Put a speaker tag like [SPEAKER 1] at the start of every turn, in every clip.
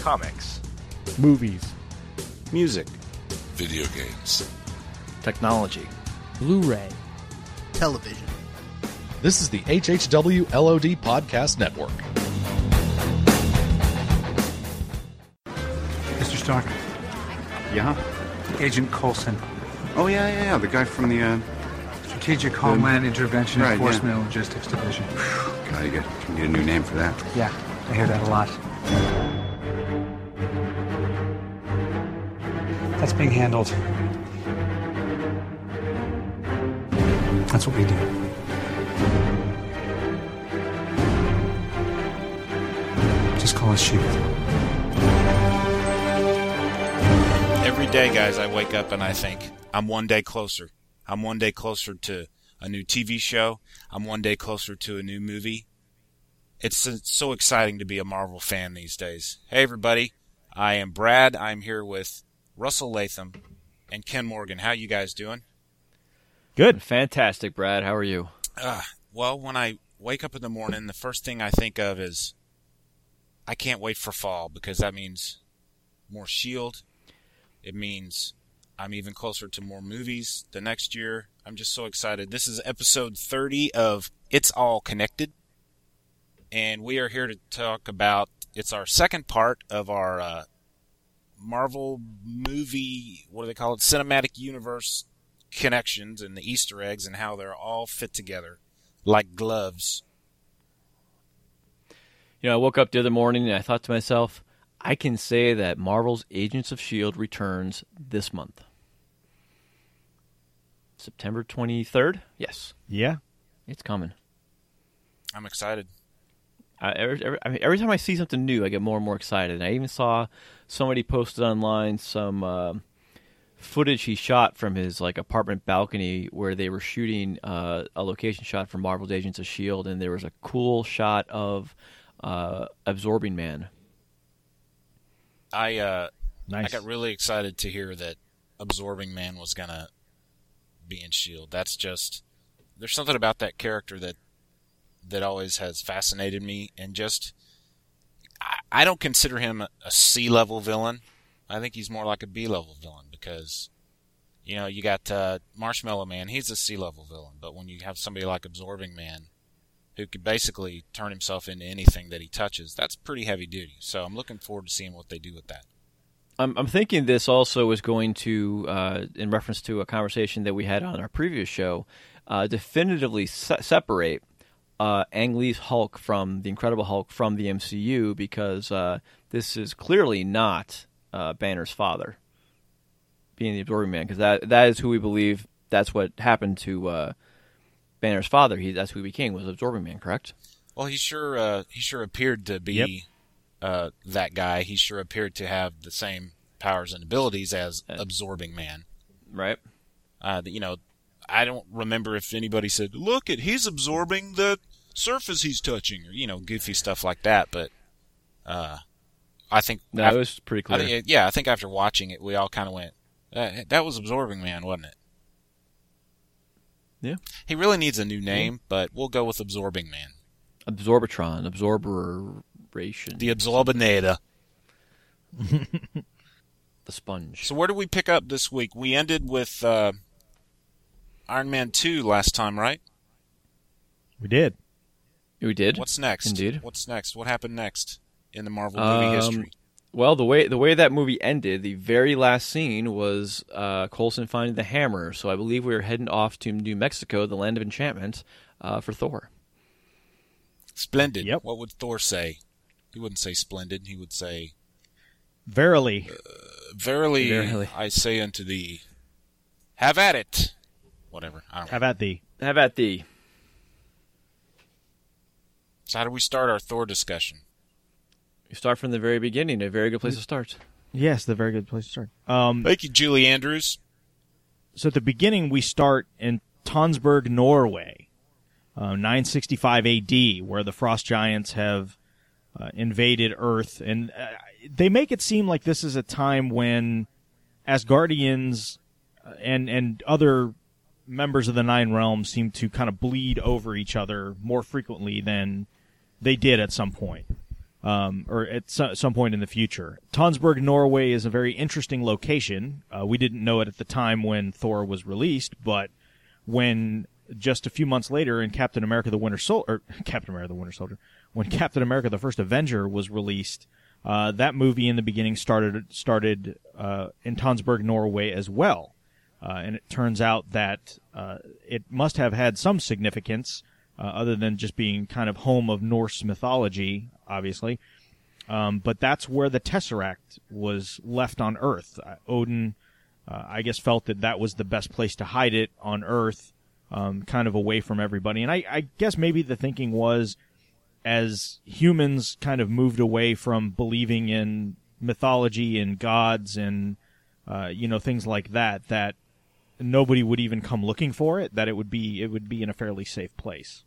[SPEAKER 1] comics,
[SPEAKER 2] movies,
[SPEAKER 3] music,
[SPEAKER 4] video games,
[SPEAKER 1] technology,
[SPEAKER 2] Blu ray,
[SPEAKER 5] television.
[SPEAKER 6] This is the HHW LOD Podcast Network.
[SPEAKER 7] Mr. Stark.
[SPEAKER 8] Yeah?
[SPEAKER 7] Agent Coulson.
[SPEAKER 8] Oh, yeah, yeah, yeah. The guy from the, uh...
[SPEAKER 7] Strategic Homeland Intervention
[SPEAKER 8] right,
[SPEAKER 7] Enforcement
[SPEAKER 8] yeah.
[SPEAKER 7] and Logistics Division.
[SPEAKER 8] God, you, got, you need a new name for that.
[SPEAKER 7] Yeah, I hear that a lot. That's being handled. That's what we do. Just call us Shield.
[SPEAKER 3] Every day, guys, I wake up and I think, I'm one day closer. I'm one day closer to a new TV show. I'm one day closer to a new movie. It's so exciting to be a Marvel fan these days. Hey, everybody. I am Brad. I'm here with Russell Latham and Ken Morgan. How you guys doing?
[SPEAKER 2] Good.
[SPEAKER 1] Fantastic, Brad. How are you?
[SPEAKER 3] Uh, well, when I wake up in the morning, the first thing I think of is I can't wait for fall because that means more Shield. It means I'm even closer to more movies the next year. I'm just so excited. This is episode 30 of It's All Connected. And we are here to talk about it's our second part of our uh, Marvel movie, what do they call it? Cinematic universe connections and the Easter eggs and how they're all fit together like gloves.
[SPEAKER 1] You know, I woke up the other morning and I thought to myself, I can say that Marvel's Agents of S.H.I.E.L.D. Returns this month. September 23rd? Yes,
[SPEAKER 2] Yeah.
[SPEAKER 1] it's coming.
[SPEAKER 3] I'm excited.
[SPEAKER 1] I, every, every, I mean, every time I see something new, I get more and more excited. And I even saw somebody posted online some uh, footage he shot from his like apartment balcony where they were shooting uh, a location shot for Marvel's Agents of Shield, and there was a cool shot of uh, Absorbing Man.
[SPEAKER 3] I uh
[SPEAKER 2] Nice.
[SPEAKER 3] I got really excited to hear that Absorbing Man was gonna be in Shield. That's just there's something about that character that that always has fascinated me, and just I, don't consider him a C level villain. I think he's more like a B level villain because you know you got uh, Marshmallow Man. He's a C level villain, but when you have somebody like Absorbing Man. Who could basically turn himself into anything that he touches? That's pretty heavy duty. So I'm looking forward to seeing what they do with that.
[SPEAKER 1] I'm, I'm thinking this also is going to, uh, in reference to a conversation that we had on our previous show, uh, definitively se- separate uh, Ang Lee's Hulk from the Incredible Hulk from the MCU because uh, this is clearly not uh, Banner's father, being the Absorbing Man, because that that is who we believe. That's what happened to uh, Banner's father. He that's who he became was Absorbing Man, correct?
[SPEAKER 3] Well, he sure uh, he sure appeared to be
[SPEAKER 2] Yep.
[SPEAKER 3] uh, that guy. He sure appeared to have the same powers and abilities as Absorbing Man.
[SPEAKER 1] Right.
[SPEAKER 3] Uh, you know, I don't remember if anybody said, "Look at he's absorbing the surface he's touching," or you know, goofy stuff like that. But uh, I think
[SPEAKER 1] No,
[SPEAKER 3] af-
[SPEAKER 1] it was pretty
[SPEAKER 3] I
[SPEAKER 1] clear.
[SPEAKER 3] think- yeah, I think after watching it, we all kind of went, that, "That was Absorbing Man, wasn't it?"
[SPEAKER 1] Yeah.
[SPEAKER 3] He really needs a new name, but we'll go with Absorbing Man.
[SPEAKER 1] Absorbatron, absorberation,
[SPEAKER 3] The Absorbinator.
[SPEAKER 1] the sponge.
[SPEAKER 3] So where did we pick up this week? We ended with uh, Iron Man two last time, right?
[SPEAKER 2] We did.
[SPEAKER 1] We did.
[SPEAKER 3] What's next?
[SPEAKER 1] Indeed.
[SPEAKER 3] What's next? What happened next in the Marvel movie
[SPEAKER 1] Um,
[SPEAKER 3] history?
[SPEAKER 1] Well, the way the way that movie ended, the very last scene was uh, Coulson finding the hammer. So I believe we were heading off to New Mexico, the land of enchantment, uh, for Thor.
[SPEAKER 3] Splendid.
[SPEAKER 2] Yep.
[SPEAKER 3] What would Thor say? He wouldn't say splendid. He would say,
[SPEAKER 2] Verily.
[SPEAKER 3] "Verily,
[SPEAKER 1] Verily.
[SPEAKER 3] I say unto thee, have at it." Whatever. I don't know.
[SPEAKER 2] Have at thee.
[SPEAKER 1] Have at thee.
[SPEAKER 3] So how do we start our Thor discussion?
[SPEAKER 1] You start from the very beginning. A very good place to start.
[SPEAKER 2] Yes, the very good place to start. Um,
[SPEAKER 3] Thank you, Julie Andrews.
[SPEAKER 2] so at the beginning, we start in Tonsberg, Norway, uh, 965 AD, where the frost giants have uh, invaded Earth, and uh, they make it seem like this is a time when Asgardians uh, and and other members of the Nine Realms seem to kind of bleed over each other more frequently than they did at some point. um, or at so- some point in the future. Tonsberg, Norway is a very interesting location. Uh, we didn't know it at the time when Thor was released, but when just a few months later in Captain America: The Winter Soldier, Captain America: The Winter Soldier, when Captain America: The First Avenger was released, uh, that movie in the beginning started started uh, in Tonsberg, Norway, as well. Uh, and it turns out that uh, it must have had some significance, uh, other than just being kind of home of Norse mythology, obviously. Um, but that's where the Tesseract was left on Earth. Uh, Odin, uh, I guess, felt that that was the best place to hide it on Earth, um, kind of away from everybody. And I, I guess maybe the thinking was, as humans kind of moved away from believing in mythology and gods and uh, you know things like that, that nobody would even come looking for it. That it would be it would be in a fairly safe place.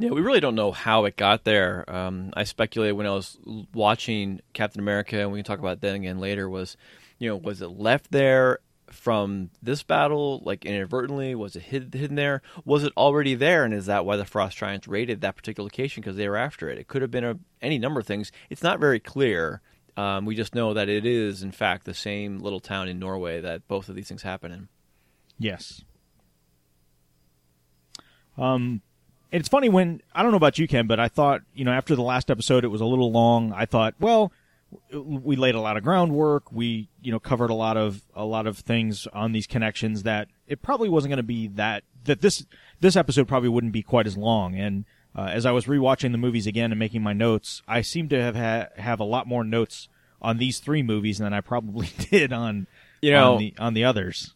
[SPEAKER 1] Yeah, we really don't know how it got there. Um, I speculated when I was watching Captain America, and we can talk about that again later. Was you know was it left there from this battle, like inadvertently? Was it hid, hidden there? Was it already there? And is that why the Frost Giants raided that particular location because they were after it? It could have been a, any number of things. It's not very clear. Um, we just know that it is, in fact, the same little town in Norway that both of these things happen in.
[SPEAKER 2] Yes. Um, it's funny when I don't know about you, Ken, but I thought you know after the last episode it was a little long. I thought, well, we laid a lot of groundwork. We you know covered a lot of a lot of things on these connections that it probably wasn't going to be that that this this episode probably wouldn't be quite as long. And uh, as I was rewatching the movies again and making my notes, I seem to have ha- have a lot more notes on these three movies than I probably did on
[SPEAKER 1] You know-
[SPEAKER 2] on the on the others.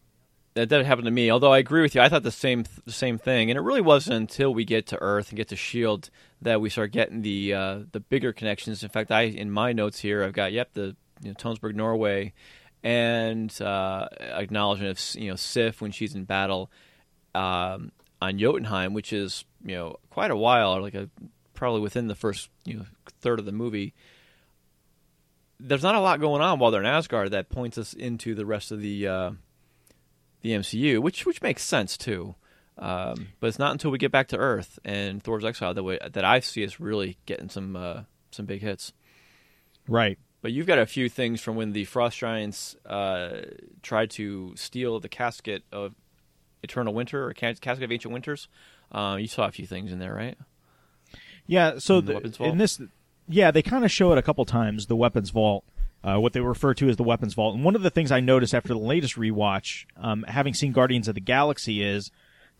[SPEAKER 1] That that happen to me. Although I agree with you, I thought the same the same thing, and it really wasn't until we get to Earth and get to Shield that we start getting the uh, the bigger connections. In fact, I in my notes here I've got yep the you know, Tonsberg, Norway, and uh, acknowledgement of you know Sif when she's in battle um, on Jotunheim, which is you know quite a while, like a probably within the first you know third of the movie. There's not a lot going on while they're in Asgard that points us into the rest of the uh, the MCU, which which makes sense too. Um, but it's not until we get back to Earth and Thor's Exile that we, that I see us really getting some uh, some big hits.
[SPEAKER 2] Right.
[SPEAKER 1] But you've got a few things from when the Frost Giants uh, tried to steal the casket of Eternal Winter or Cas- casket of Ancient Winters. Uh, you saw a few things in there, right?
[SPEAKER 2] Yeah, so
[SPEAKER 1] In the
[SPEAKER 2] the,
[SPEAKER 1] weapons vault?
[SPEAKER 2] in this, yeah, they kind of show it a couple times. The weapons vault, uh, what they refer to as the weapons vault. And one of the things I noticed after the latest rewatch, um, having seen Guardians of the Galaxy, is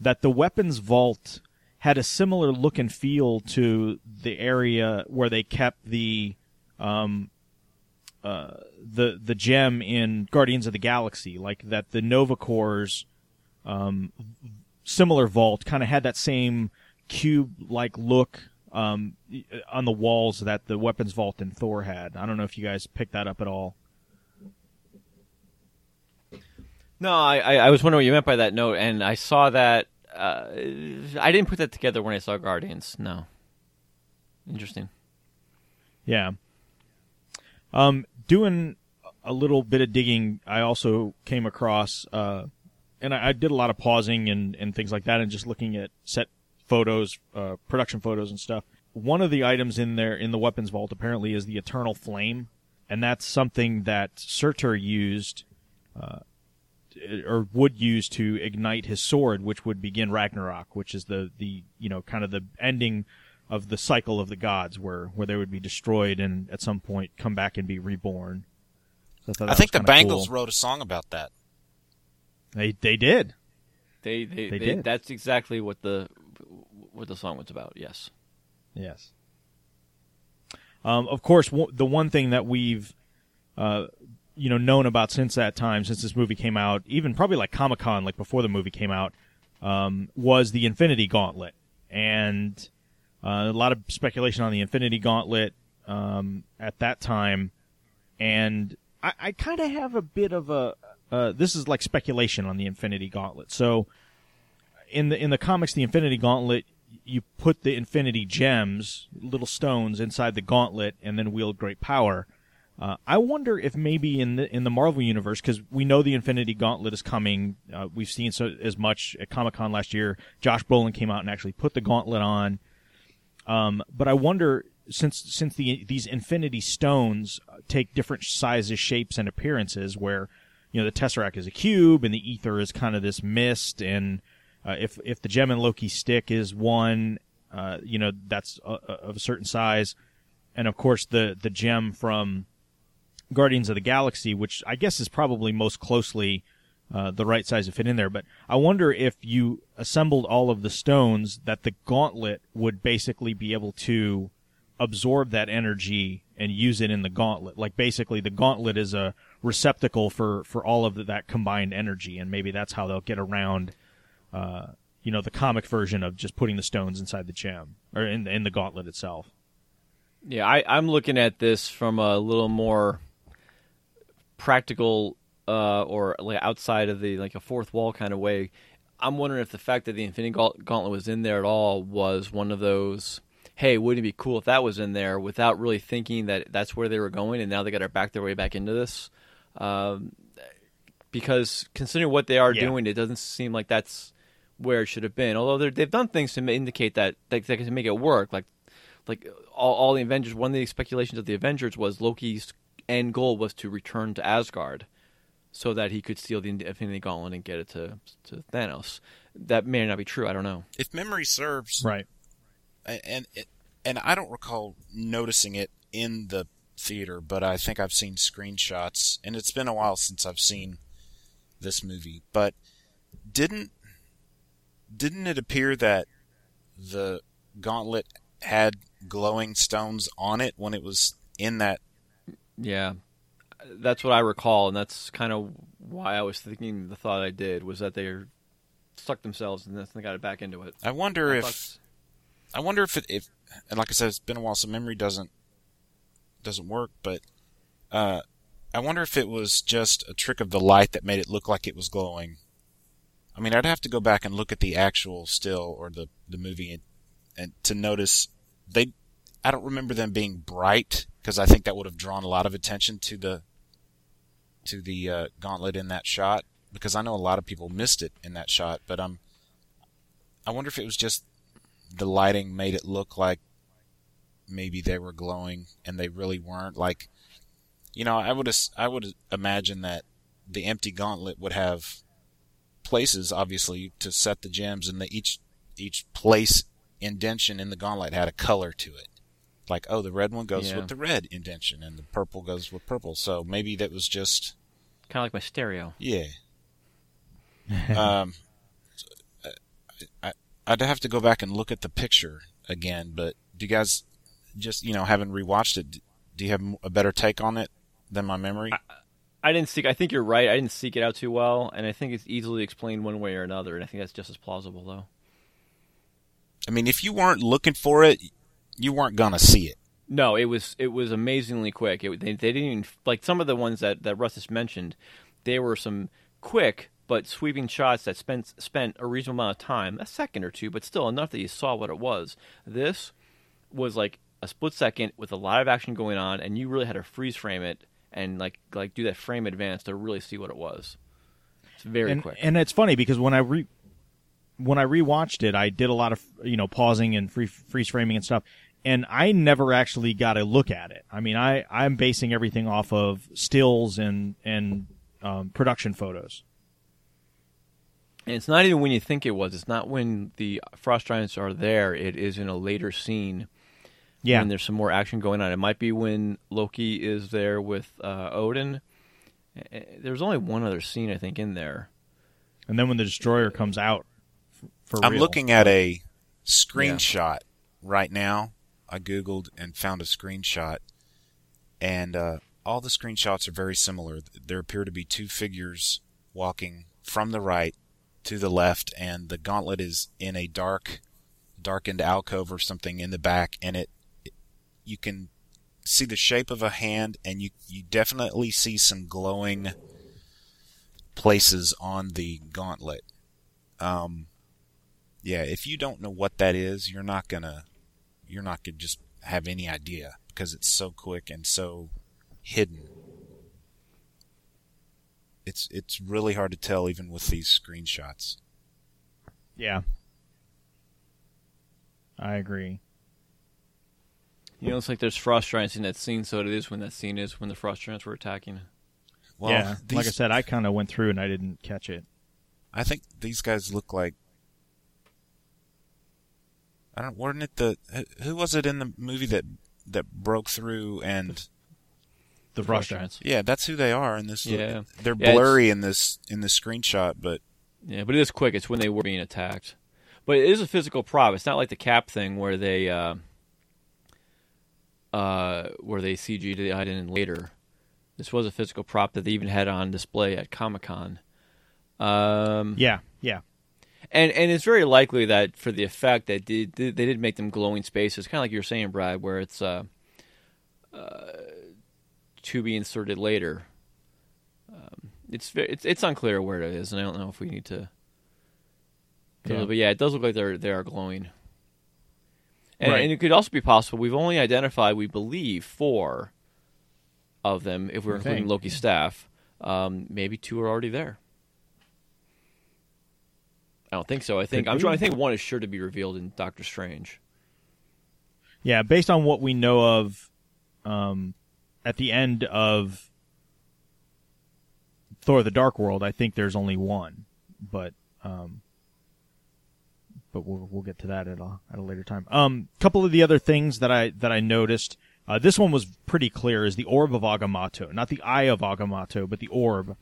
[SPEAKER 2] that the weapons vault had a similar look and feel to the area where they kept the um, uh, the the gem in Guardians of the Galaxy, like that the Nova Corps um, similar vault kind of had that same cube like look um, on the walls that the weapons vault in Thor had. I don't know if you guys picked that up at all.
[SPEAKER 1] No, I, I, I was wondering what you meant by that note, and I saw that. Uh, I didn't put that together when I saw Guardians. No. Interesting.
[SPEAKER 2] Yeah. Um, doing a little bit of digging, I also came across, uh, and I, I did a lot of pausing and, and things like that, and just looking at set photos, uh, production photos and stuff. One of the items in there in the weapons vault apparently is the Eternal Flame, and that's something that Surtur used, uh, or would use to ignite his sword, which would begin Ragnarok, which is the the you know kind of the ending of the cycle of the gods, where where they would be destroyed and at some point come back and be reborn. So thought
[SPEAKER 3] I think the Bangles
[SPEAKER 2] cool.
[SPEAKER 3] wrote a song about that.
[SPEAKER 2] They they did.
[SPEAKER 1] They, they,
[SPEAKER 2] They
[SPEAKER 1] they,
[SPEAKER 2] did.
[SPEAKER 1] That's exactly what the what the song was about. Yes.
[SPEAKER 2] Yes. Um, of course, w- the one thing that we've, uh, you know, known about since that time, since this movie came out, even probably like Comic Con, like before the movie came out, um, was the Infinity Gauntlet, and uh, a lot of speculation on the Infinity Gauntlet um, at that time, and I, I kind of have a bit of a. Uh, this is like speculation on the Infinity Gauntlet. So, in the in the comics, the Infinity Gauntlet, you put the Infinity Gems, little stones, inside the gauntlet, and then wield great power. Uh, I wonder if maybe in the in the Marvel universe, because we know the Infinity Gauntlet is coming. Uh, we've seen so as much at Comic Con last year. Josh Brolin came out and actually put the gauntlet on. Um, but I wonder since since the these infinity stones take different sizes, shapes, and appearances, where you know the tesseract is a cube and the ether is kind of this mist, and uh, if if the gem and Loki stick is one, uh, you know that's uh, uh, of a certain size, and of course the the gem from Guardians of the Galaxy, which I guess is probably most closely uh, the right size to fit in there. But I wonder if you assembled all of the stones, that the gauntlet would basically be able to absorb that energy and use it in the gauntlet. Like basically, the gauntlet is a receptacle for for all of the, that combined energy, and maybe that's how they'll get around. Uh, you know, the comic version of just putting the stones inside the gem or in in the gauntlet itself.
[SPEAKER 1] Yeah, I, I'm looking at this from a little more practical uh, or like outside of the like a fourth wall kind of way. I'm wondering if the fact that the Infinity Gauntlet was in there at all was one of those. Hey, wouldn't it be cool if that was in there without really thinking that that's where they were going, and now they got to back their way back into this? Um, because considering what they are
[SPEAKER 2] Yeah.
[SPEAKER 1] doing, it doesn't seem like that's where it should have been. Although they're- they've done things to indicate that they, they can make it work, like like all, all the Avengers. One of the speculations of the Avengers was Loki's end goal was to return to Asgard, so that he could steal the Infinity Gauntlet and get it to to Thanos. That may not be true. I don't know.
[SPEAKER 3] If memory serves,
[SPEAKER 2] Right.
[SPEAKER 3] and and, and I don't recall noticing it in the theater, but I think I've seen screenshots, and it's been a while since I've seen this movie. But didn't didn't it appear that the gauntlet had glowing stones on it when it was in that?
[SPEAKER 1] Yeah, that's what I recall, and that's kind of why I was thinking the thought I did was that they stuck themselves and then they got it back into it.
[SPEAKER 3] I wonder
[SPEAKER 1] I
[SPEAKER 3] if
[SPEAKER 1] thought-
[SPEAKER 3] I wonder if it if and like I said, it's been a while, so memory doesn't doesn't work. But uh, I wonder if it was just a trick of the light that made it look like it was glowing. I mean, I'd have to go back and look at the actual still or the the movie and, and to notice they. I don't remember them being bright because I think that would have drawn a lot of attention to the to the uh, gauntlet in that shot because I know a lot of people missed it in that shot. But um, I wonder if it was just the lighting made it look like maybe they were glowing and they really weren't. Like, you know, I would I would imagine that the empty gauntlet would have places, obviously, to set the gems, and the each each place indention in the gauntlet had a color to it. Like, oh, the red one goes
[SPEAKER 1] Yeah.
[SPEAKER 3] with the red indention, and the purple goes with purple. So maybe that was just
[SPEAKER 1] kind of like my stereo.
[SPEAKER 3] yeah. um, I, I'd have to go back and look at the picture again, but do you guys just, you know, having rewatched it, do you have a better take on it than my memory?
[SPEAKER 1] I didn't seek. I think you're right. I didn't seek it out too well, and I think it's easily explained one way or another. And I think that's just as plausible, though.
[SPEAKER 3] I mean, if you weren't looking for it, you weren't gonna see it.
[SPEAKER 1] No, it was it was amazingly quick. It, they, they didn't even like some of the ones that that Russ has mentioned. They were some quick but sweeping shots that spent spent a reasonable amount of time, a second or two, but still enough that you saw what it was. This was like a split second with a lot of action going on, and you really had to freeze frame it and like like do that frame advance to really see what it was. It's very
[SPEAKER 2] and,
[SPEAKER 1] quick.
[SPEAKER 2] And it's funny because when I re when I rewatched it, I did a lot of you know pausing and free, freeze framing and stuff, and I never actually got a look at it. I mean, I I'm basing everything off of stills and and um, production photos.
[SPEAKER 1] And it's not even when you think it was. It's not when the frost giants are there. It is in a later scene
[SPEAKER 2] Yeah,
[SPEAKER 1] when there's some more action going on. It might be when Loki is there with uh, Odin. There's only one other scene I think in there.
[SPEAKER 2] and then when the destroyer comes out f- for
[SPEAKER 3] I'm
[SPEAKER 2] real.
[SPEAKER 3] looking at a screenshot right now. I googled and found a screenshot, and uh, all the screenshots are very similar. There appear to be two figures walking from the right to the left, and the gauntlet is in a dark, darkened alcove or something in the back, and it, it you can see the shape of a hand, and you you definitely see some glowing places on the gauntlet. Um, yeah, if you don't know what that is, you're not gonna you're not gonna just have any idea because it's so quick and so hidden. It's it's really hard to tell even with these screenshots.
[SPEAKER 2] Yeah, I agree.
[SPEAKER 1] You know, it's like there's frost giants in that scene, so it is when that scene is when the frost giants were attacking.
[SPEAKER 3] Well,
[SPEAKER 2] yeah,
[SPEAKER 3] these,
[SPEAKER 2] like I said, I kind of went through and I didn't catch it.
[SPEAKER 3] I think these guys look like. I don't. Weren't it the who- who was it in the movie that that broke through and
[SPEAKER 2] The
[SPEAKER 1] Frost giants.
[SPEAKER 3] yeah, that's who they are in this.
[SPEAKER 1] Yeah.
[SPEAKER 3] they're
[SPEAKER 1] Yeah,
[SPEAKER 3] blurry in this in this screenshot, but
[SPEAKER 1] Yeah, but it is quick. It's when they were being attacked. But it is a physical prop. It's not like the cap thing where they uh, uh, where they CG'd it in later. This was a physical prop that they even had on display at Comic Con. Um,
[SPEAKER 2] Yeah, yeah.
[SPEAKER 1] and and it's very likely that for the effect that did they did make them glowing spaces, kind of like you were saying, Brad, where it's uh, uh, to be inserted later. Um, it's it's it's unclear where it is, and I don't know if we need to.
[SPEAKER 2] Yeah.
[SPEAKER 1] But yeah, it does look like they're they are glowing. And,
[SPEAKER 2] Right.
[SPEAKER 1] and it could also be possible we've only identified, we believe, four of them if we're including. Loki's staff. Um, maybe two are already there. I don't think so. I think
[SPEAKER 2] Could
[SPEAKER 1] I'm sure. I think one is sure to be revealed in Doctor Strange.
[SPEAKER 2] Yeah, based on what we know of um, at the end of Thor: The Dark World, I think there's only one, but um, but we'll we'll get to that at a at a later time. Um, couple of the other things that I that I noticed. Uh, this one was pretty clear: is the orb of Agamotto, not the eye of Agamotto, but the orb.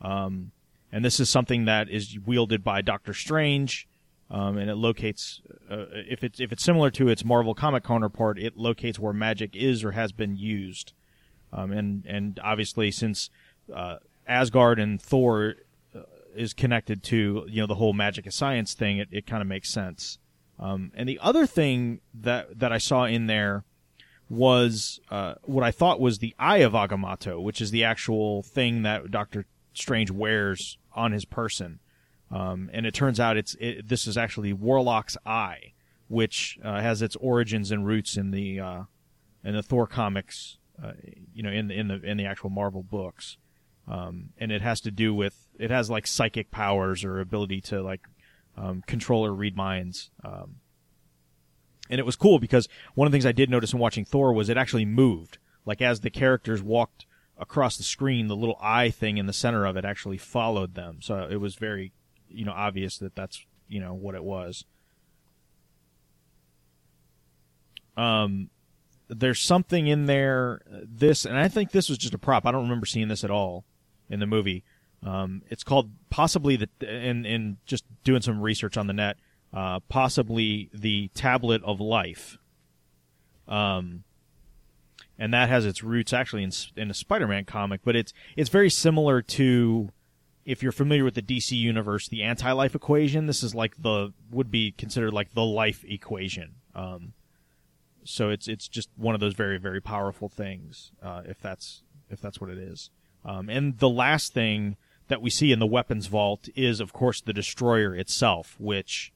[SPEAKER 2] Um, and this is something that is wielded by Doctor Strange um, and it locates uh, if it's if it's similar to its Marvel comic counterpart, it locates where magic is or has been used, um, and and obviously since uh, Asgard and Thor is connected to you know the whole magic of science thing, it, it kind of makes sense. Um, and the other thing that that I saw in there was uh, what I thought was the Eye of Agamotto, which is the actual thing that Doctor Strange wears on his person. Um, and it turns out it's it, this is actually Warlock's Eye, which uh, has its origins and roots in the uh, in the Thor comics, uh, you know, in the in the in the actual Marvel books, um, and it has to do with it has like psychic powers or ability to like um, control or read minds. Um, and it was cool because one of the things I did notice in watching Thor was it actually moved. Like as the characters walked across the screen, the little eye thing in the center of it actually followed them. So it was very, you know, obvious that that's you know what it was. Um, there's something in there. This, and I think this was just a prop. I don't remember seeing this at all in the movie. Um, it's called possibly the, in in just doing some research on the net, uh, possibly the Tablet of Life. Um, and that has its roots actually in in a Spider-Man comic, but it's it's very similar to if you're familiar with the DC universe, the anti-life equation. This is like the would be considered like the life equation. Um, so it's it's just one of those very very powerful things uh, if that's if that's what it is. Um, and the last thing that we see in the weapons vault is of course the destroyer itself, which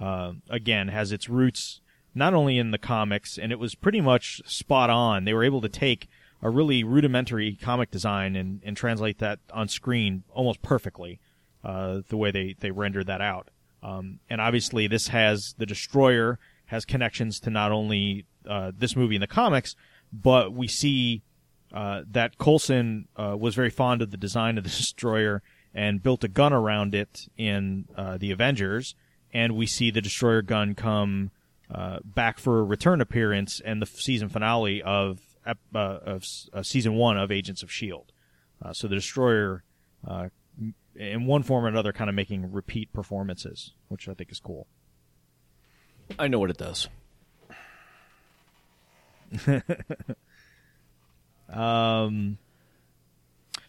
[SPEAKER 2] uh, again has its roots not only in the comics and it was pretty much spot on. They were able to take a really rudimentary comic design and, and translate that on screen almost perfectly uh, the way they, they rendered that out. Um, and obviously, this has the Destroyer has connections to not only uh, this movie in the comics, but we see uh, that Coulson uh, was very fond of the design of the Destroyer and built a gun around it in uh, the Avengers. And we see the Destroyer gun come uh, back for a return appearance and the season finale of uh, of uh, season one of Agents of Shield. Uh, so the Destroyer, uh, in one form or another, kind of making repeat performances, which I think is cool.
[SPEAKER 1] I know what it does.
[SPEAKER 2] Um,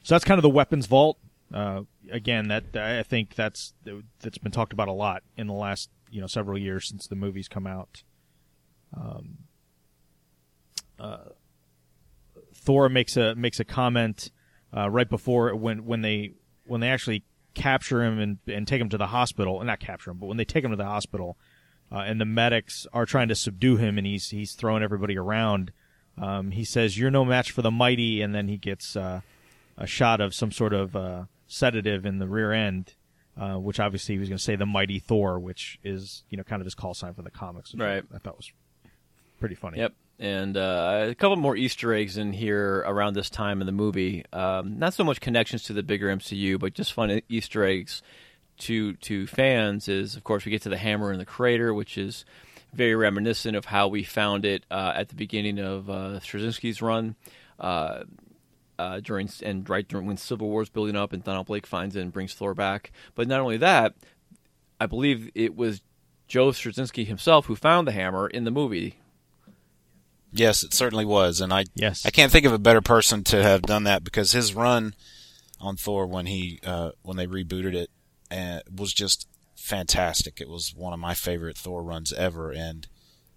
[SPEAKER 2] so that's kind of the weapons vault. Uh, again, that I think that's that's been talked about a lot in the last you know several years since the movies come out. Um, uh, Thor makes a makes a comment uh, right before when when they when they actually capture him and and take him to the hospital, and not capture him, but when they take him to the hospital, uh, and the medics are trying to subdue him, and he's he's throwing everybody around. Um, he says, "You're no match for the mighty," and then he gets uh, a shot of some sort of uh, sedative in the rear end, uh, which obviously he was going to say the mighty Thor, which is you know kind of his call sign for the comics.
[SPEAKER 1] Right.
[SPEAKER 2] I thought was pretty funny.
[SPEAKER 1] Yep. and uh, a couple more Easter eggs in here around this time in the movie. Um, not so much connections to the bigger MCU, but just fun Easter eggs to to fans. Is of course we get to the hammer in the crater, which is very reminiscent of how we found it uh, at the beginning of uh, Straczynski's run. Uh, uh, during and right during when Civil War is building up, and Donald Blake finds it and brings Thor back. But not only that, I believe it was Joe Straczynski himself who found the hammer in the movie.
[SPEAKER 3] Yes, it certainly was, and I
[SPEAKER 2] Yes.
[SPEAKER 3] I can't think of a better person to have done that because his run on Thor when he uh, when they rebooted it uh, was just fantastic. It was one of my favorite Thor runs ever, and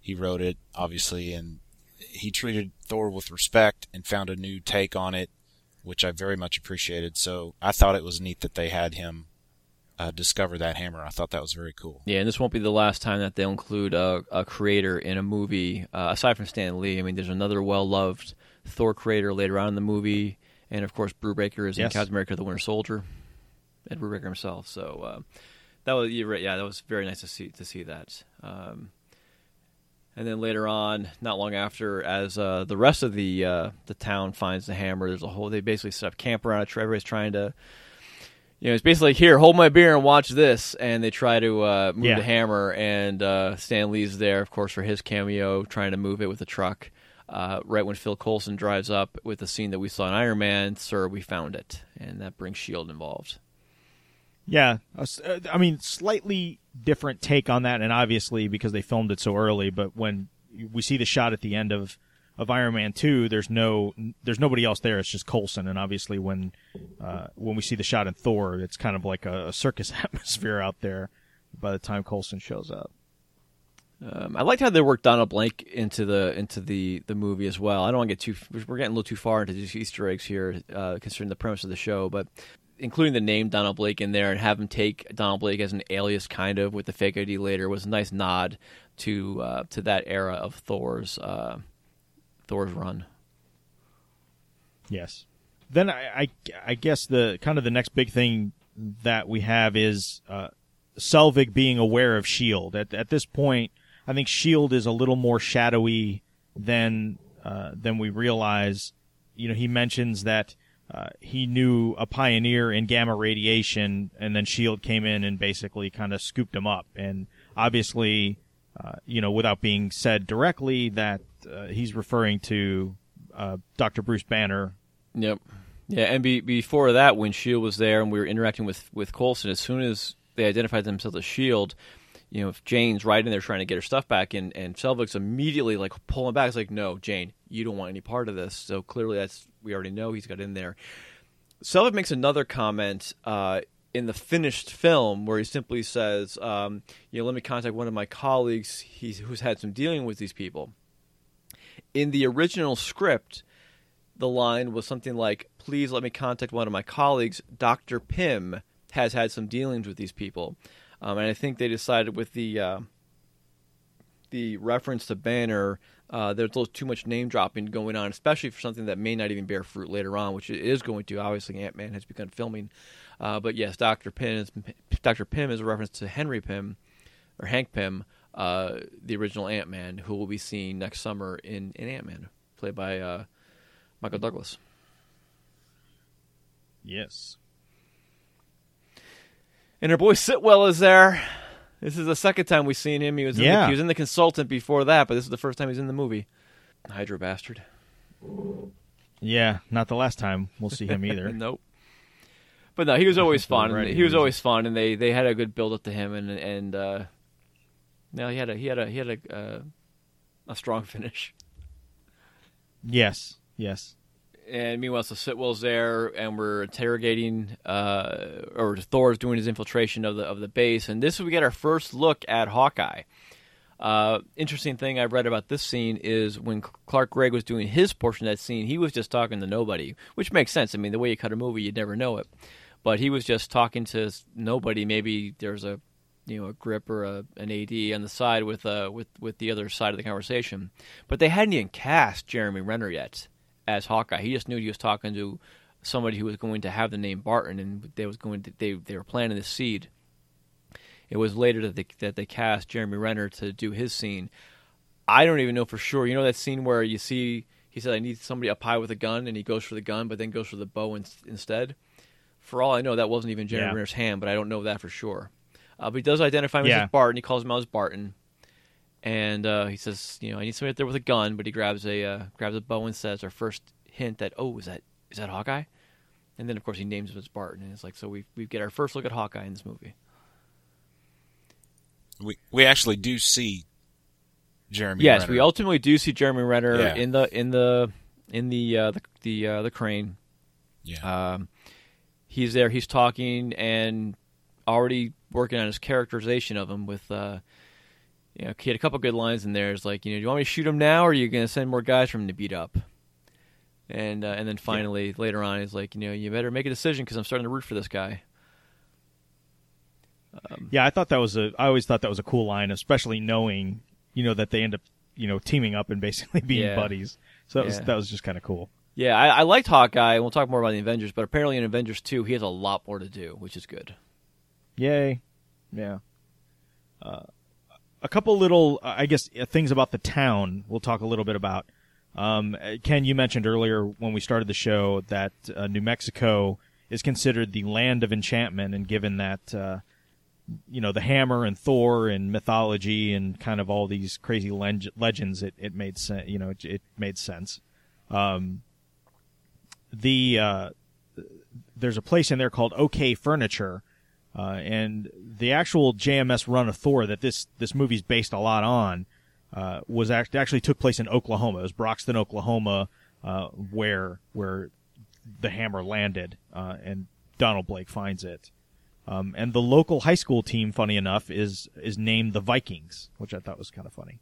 [SPEAKER 3] he wrote it obviously, and he treated Thor with respect and found a new take on it, which I very much appreciated. So I thought it was neat that they had him uh, discover that hammer. I thought that was very cool.
[SPEAKER 1] Yeah, and this won't be the last time that they'll include a, a creator in a movie uh, aside from Stan Lee. I mean, there's another well-loved Thor creator later on in the movie, and of course, Brubaker is in Captain America: The Winter Soldier, Ed Brubaker himself. So uh, that was you're right, yeah, that was very nice to see to see that. Um, and then later on, not long after, as uh, the rest of the uh, the town finds the hammer, there's a whole. They basically set up camp around it. Everybody's trying to you know, it's basically like, here, hold my beer and watch this. And they try to uh, move
[SPEAKER 2] Yeah.
[SPEAKER 1] the hammer, and uh, Stan Lee's there, of course, for his cameo, trying to move it with a truck. Uh, right when Phil Coulson drives up with the scene that we saw in Iron Man, sir, we found it, and that brings Shield involved.
[SPEAKER 2] Yeah, uh, I mean, slightly different take on that, and obviously because they filmed it so early. But when we see the shot at the end of of Iron Man two, there's no there's nobody else there. It's just Coulson, and obviously when uh, when we see the shot in Thor, it's kind of like a, a circus atmosphere out there. By the time Coulson shows up,
[SPEAKER 1] Um, I liked how they worked Donald Blake into the into the, the movie as well. I don't want to get too we're getting a little too far into these Easter eggs here, uh, considering the premise of the show, but including the name Donald Blake in there and have him take Donald Blake as an alias, kind of with the fake ID later, was a nice nod to uh, to that era of Thor's uh, Thor's run.
[SPEAKER 2] Yes. Then I, I, I guess the kind of the next big thing that we have is uh, Selvig being aware of Shield. At at this point, I think Shield is a little more shadowy than uh, than we realize. You know, he mentions that uh, he knew a pioneer in gamma radiation, and then Shield came in and basically kind of scooped him up. And obviously, uh, you know, without being said directly, that uh, he's referring to uh, Dr. Bruce Banner.
[SPEAKER 1] Yep. Yeah, and be, before that, when Shield was there and we were interacting with with Coulson, as soon as they identified themselves as Shield, you know, if Jane's right in there trying to get her stuff back, and and Selvig's immediately like pulling back. It's like, no, Jane, you don't want any part of this. So clearly, that's we already know he's got in there. Selvig makes another comment uh, in the finished film where he simply says, um, "You know, let me contact one of my colleagues who's had some dealing with these people." In the original script, the line was something like, "Please let me contact one of my colleagues. Doctor Pym has had some dealings with these people," um, and I think they decided with the uh, the reference to Banner, uh, there's a little too much name dropping going on, especially for something that may not even bear fruit later on, which it is going to. Obviously, Ant Man has begun filming, uh, but yes, Doctor Pym is Doctor Pym is a reference to Henry Pym or Hank Pym, uh, the original Ant Man, who will be seen next summer in, in Ant Man, played by uh, Michael Douglas.
[SPEAKER 2] Yes.
[SPEAKER 1] And our boy Sitwell is there. This is the second time we've seen him. He was in
[SPEAKER 2] Yeah.
[SPEAKER 1] the, he was in the consultant before that, but this is the first time he's in the movie. Hydra bastard.
[SPEAKER 2] Yeah, not the last time we'll see him either.
[SPEAKER 1] nope. But no, he was always fun.
[SPEAKER 2] Already,
[SPEAKER 1] he was
[SPEAKER 2] he was-
[SPEAKER 1] always fun, and they, they had a good build up to him, and and uh, no, he had a he had a he had a uh, a strong finish.
[SPEAKER 2] yes, yes.
[SPEAKER 1] And meanwhile, so Sitwell's there, and we're interrogating, uh, or Thor's doing his infiltration of the of the base, and this we get our first look at Hawkeye. Uh, interesting thing I've read about this scene is when Clark Gregg was doing his portion of that scene, he was just talking to nobody, which makes sense. I mean, the way you cut a movie, you'd never know it, but he was just talking to nobody. Maybe there's a you know a grip or a, an AD on the side with uh with with the other side of the conversation, but they hadn't even cast Jeremy Renner yet as Hawkeye. He just knew he was talking to somebody who was going to have the name Barton, and they was going to they they were planting the seed. It was later that they that they cast Jeremy Renner to do his scene. I don't even know for sure. You know that scene where you see he said, "I need somebody up high with a gun," and he goes for the gun, but then goes for the bow in, instead. For all I know, that wasn't even Jeremy
[SPEAKER 2] Yeah.
[SPEAKER 1] Renner's hand, but I don't know that for sure. Uh, but he does identify him
[SPEAKER 2] Yeah.
[SPEAKER 1] as Barton. He calls him out as Barton, and uh, he says, "You know, I need somebody up there with a gun," but he grabs a uh, grabs a bow and says, "Our first hint that oh, is that is that Hawkeye?" And then of course he names him as Barton, and it's like so we we get our first look at Hawkeye in this movie.
[SPEAKER 3] We we actually do see Jeremy.
[SPEAKER 1] yes,
[SPEAKER 3] Renner.
[SPEAKER 1] we ultimately do see Jeremy Renner
[SPEAKER 3] Yeah.
[SPEAKER 1] in the in the in the uh, the the, uh, the crane.
[SPEAKER 3] Yeah.
[SPEAKER 1] Um, he's there. He's talking and already working on his characterization of him. With uh, you know, he had a couple good lines in there. It's like, you know, do you want me to shoot him now, or are you going to send more guys for him to beat up? And uh, and then finally later on, he's like, you know, you better make a decision because I'm starting to root for this guy.
[SPEAKER 2] Yeah, I thought that was a. I always thought that was a cool line, especially knowing you know that they end up you know teaming up and basically being
[SPEAKER 1] Yeah.
[SPEAKER 2] buddies. So that was that was just kind of cool.
[SPEAKER 1] Yeah, I, I liked Hawkeye. We'll talk more about the Avengers, but apparently in Avengers 2, he has a lot more to do, which is good.
[SPEAKER 2] Yay! Yeah. Uh, a couple little, uh, I guess, uh, things about the town. We'll talk a little bit about. Um, uh, Ken, you mentioned earlier when we started the show that uh, New Mexico is considered the land of enchantment, and given that uh, you know the hammer and Thor and mythology and kind of all these crazy leg- legends, it, it made sense. You know, it, it made sense. Um, the uh, there's a place in there called OK Furniture, uh, and the actual JMS run of Thor that this this movie's based a lot on uh, was act- actually took place in Oklahoma. It was Broxton, Oklahoma, uh, where where the hammer landed, uh, and Donald Blake finds it. Um, and the local high school team, funny enough, is is named the Vikings, which I thought was kind of funny.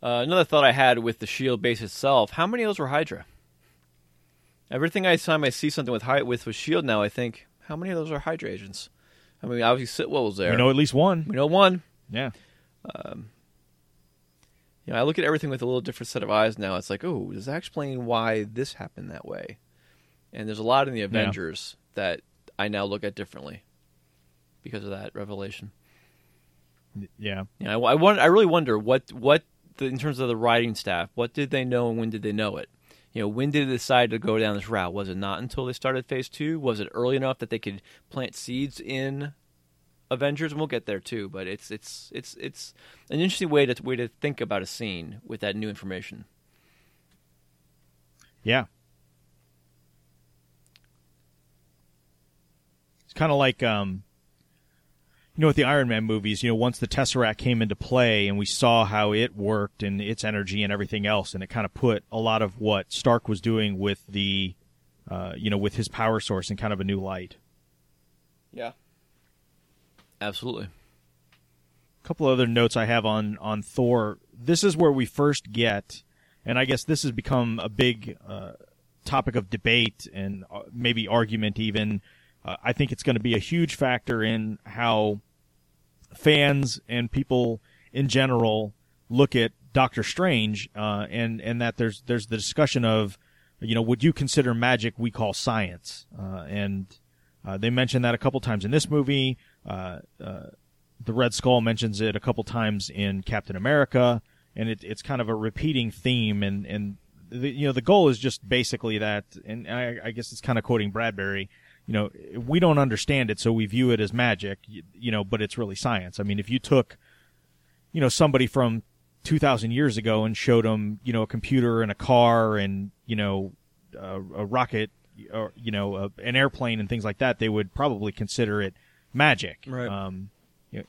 [SPEAKER 1] Uh, another thought I had with the Shield base itself: how many of those were Hydra? Everything I time I see something with Hy- with with Shield now, I think, how many of those are Hydra agents? I mean, obviously Sitwell was there.
[SPEAKER 2] We know at least one.
[SPEAKER 1] We know one.
[SPEAKER 2] Yeah.
[SPEAKER 1] Um, you know, I look at everything with a little different set of eyes now. It's like, oh, does that explain why this happened that way? And there's a lot in the Avengers that I now look at differently because of that revelation.
[SPEAKER 2] Yeah.
[SPEAKER 1] Know, I, I, won- I really wonder what what the, in terms of the writing staff, what did they know and when did they know it? You know, when did they decide to go down this route? Was it not until they started Phase Two? Was it early enough that they could plant seeds in Avengers? And we'll get there too. But it's it's it's it's an interesting way to way to think about a scene with that new information.
[SPEAKER 2] Yeah. It's kind of like, um, you know, with the Iron Man movies, you know, once the Tesseract came into play and we saw how it worked and its energy and everything else, and it kind of put a lot of what Stark was doing with the, uh, you know, with his power source in kind of a new light.
[SPEAKER 1] Yeah, absolutely.
[SPEAKER 2] A couple other notes I have on on Thor. This is where we first get, and I guess this has become a big uh, topic of debate and uh, maybe argument. Even uh, I think it's going to be a huge factor in how fans and people in general look at Doctor Strange, uh, and and that there's there's the discussion of, you know, would you consider magic we call science? Uh, and uh, they mentioned that a couple times in this movie. Uh, uh, the Red Skull mentions it a couple times in Captain America, and it, it's kind of a repeating theme. And and the, you know the goal is just basically that. And I, I guess it's kind of quoting Bradbury. You know, we don't understand it, so we view it as magic. You, you know, but it's really science. I mean, if you took, you know, somebody from 2,000 years ago and showed them, you know, a computer and a car and you know, a, a rocket or you know, a, an airplane and things like that, they would probably consider it magic.
[SPEAKER 1] Right.
[SPEAKER 2] Um, you know,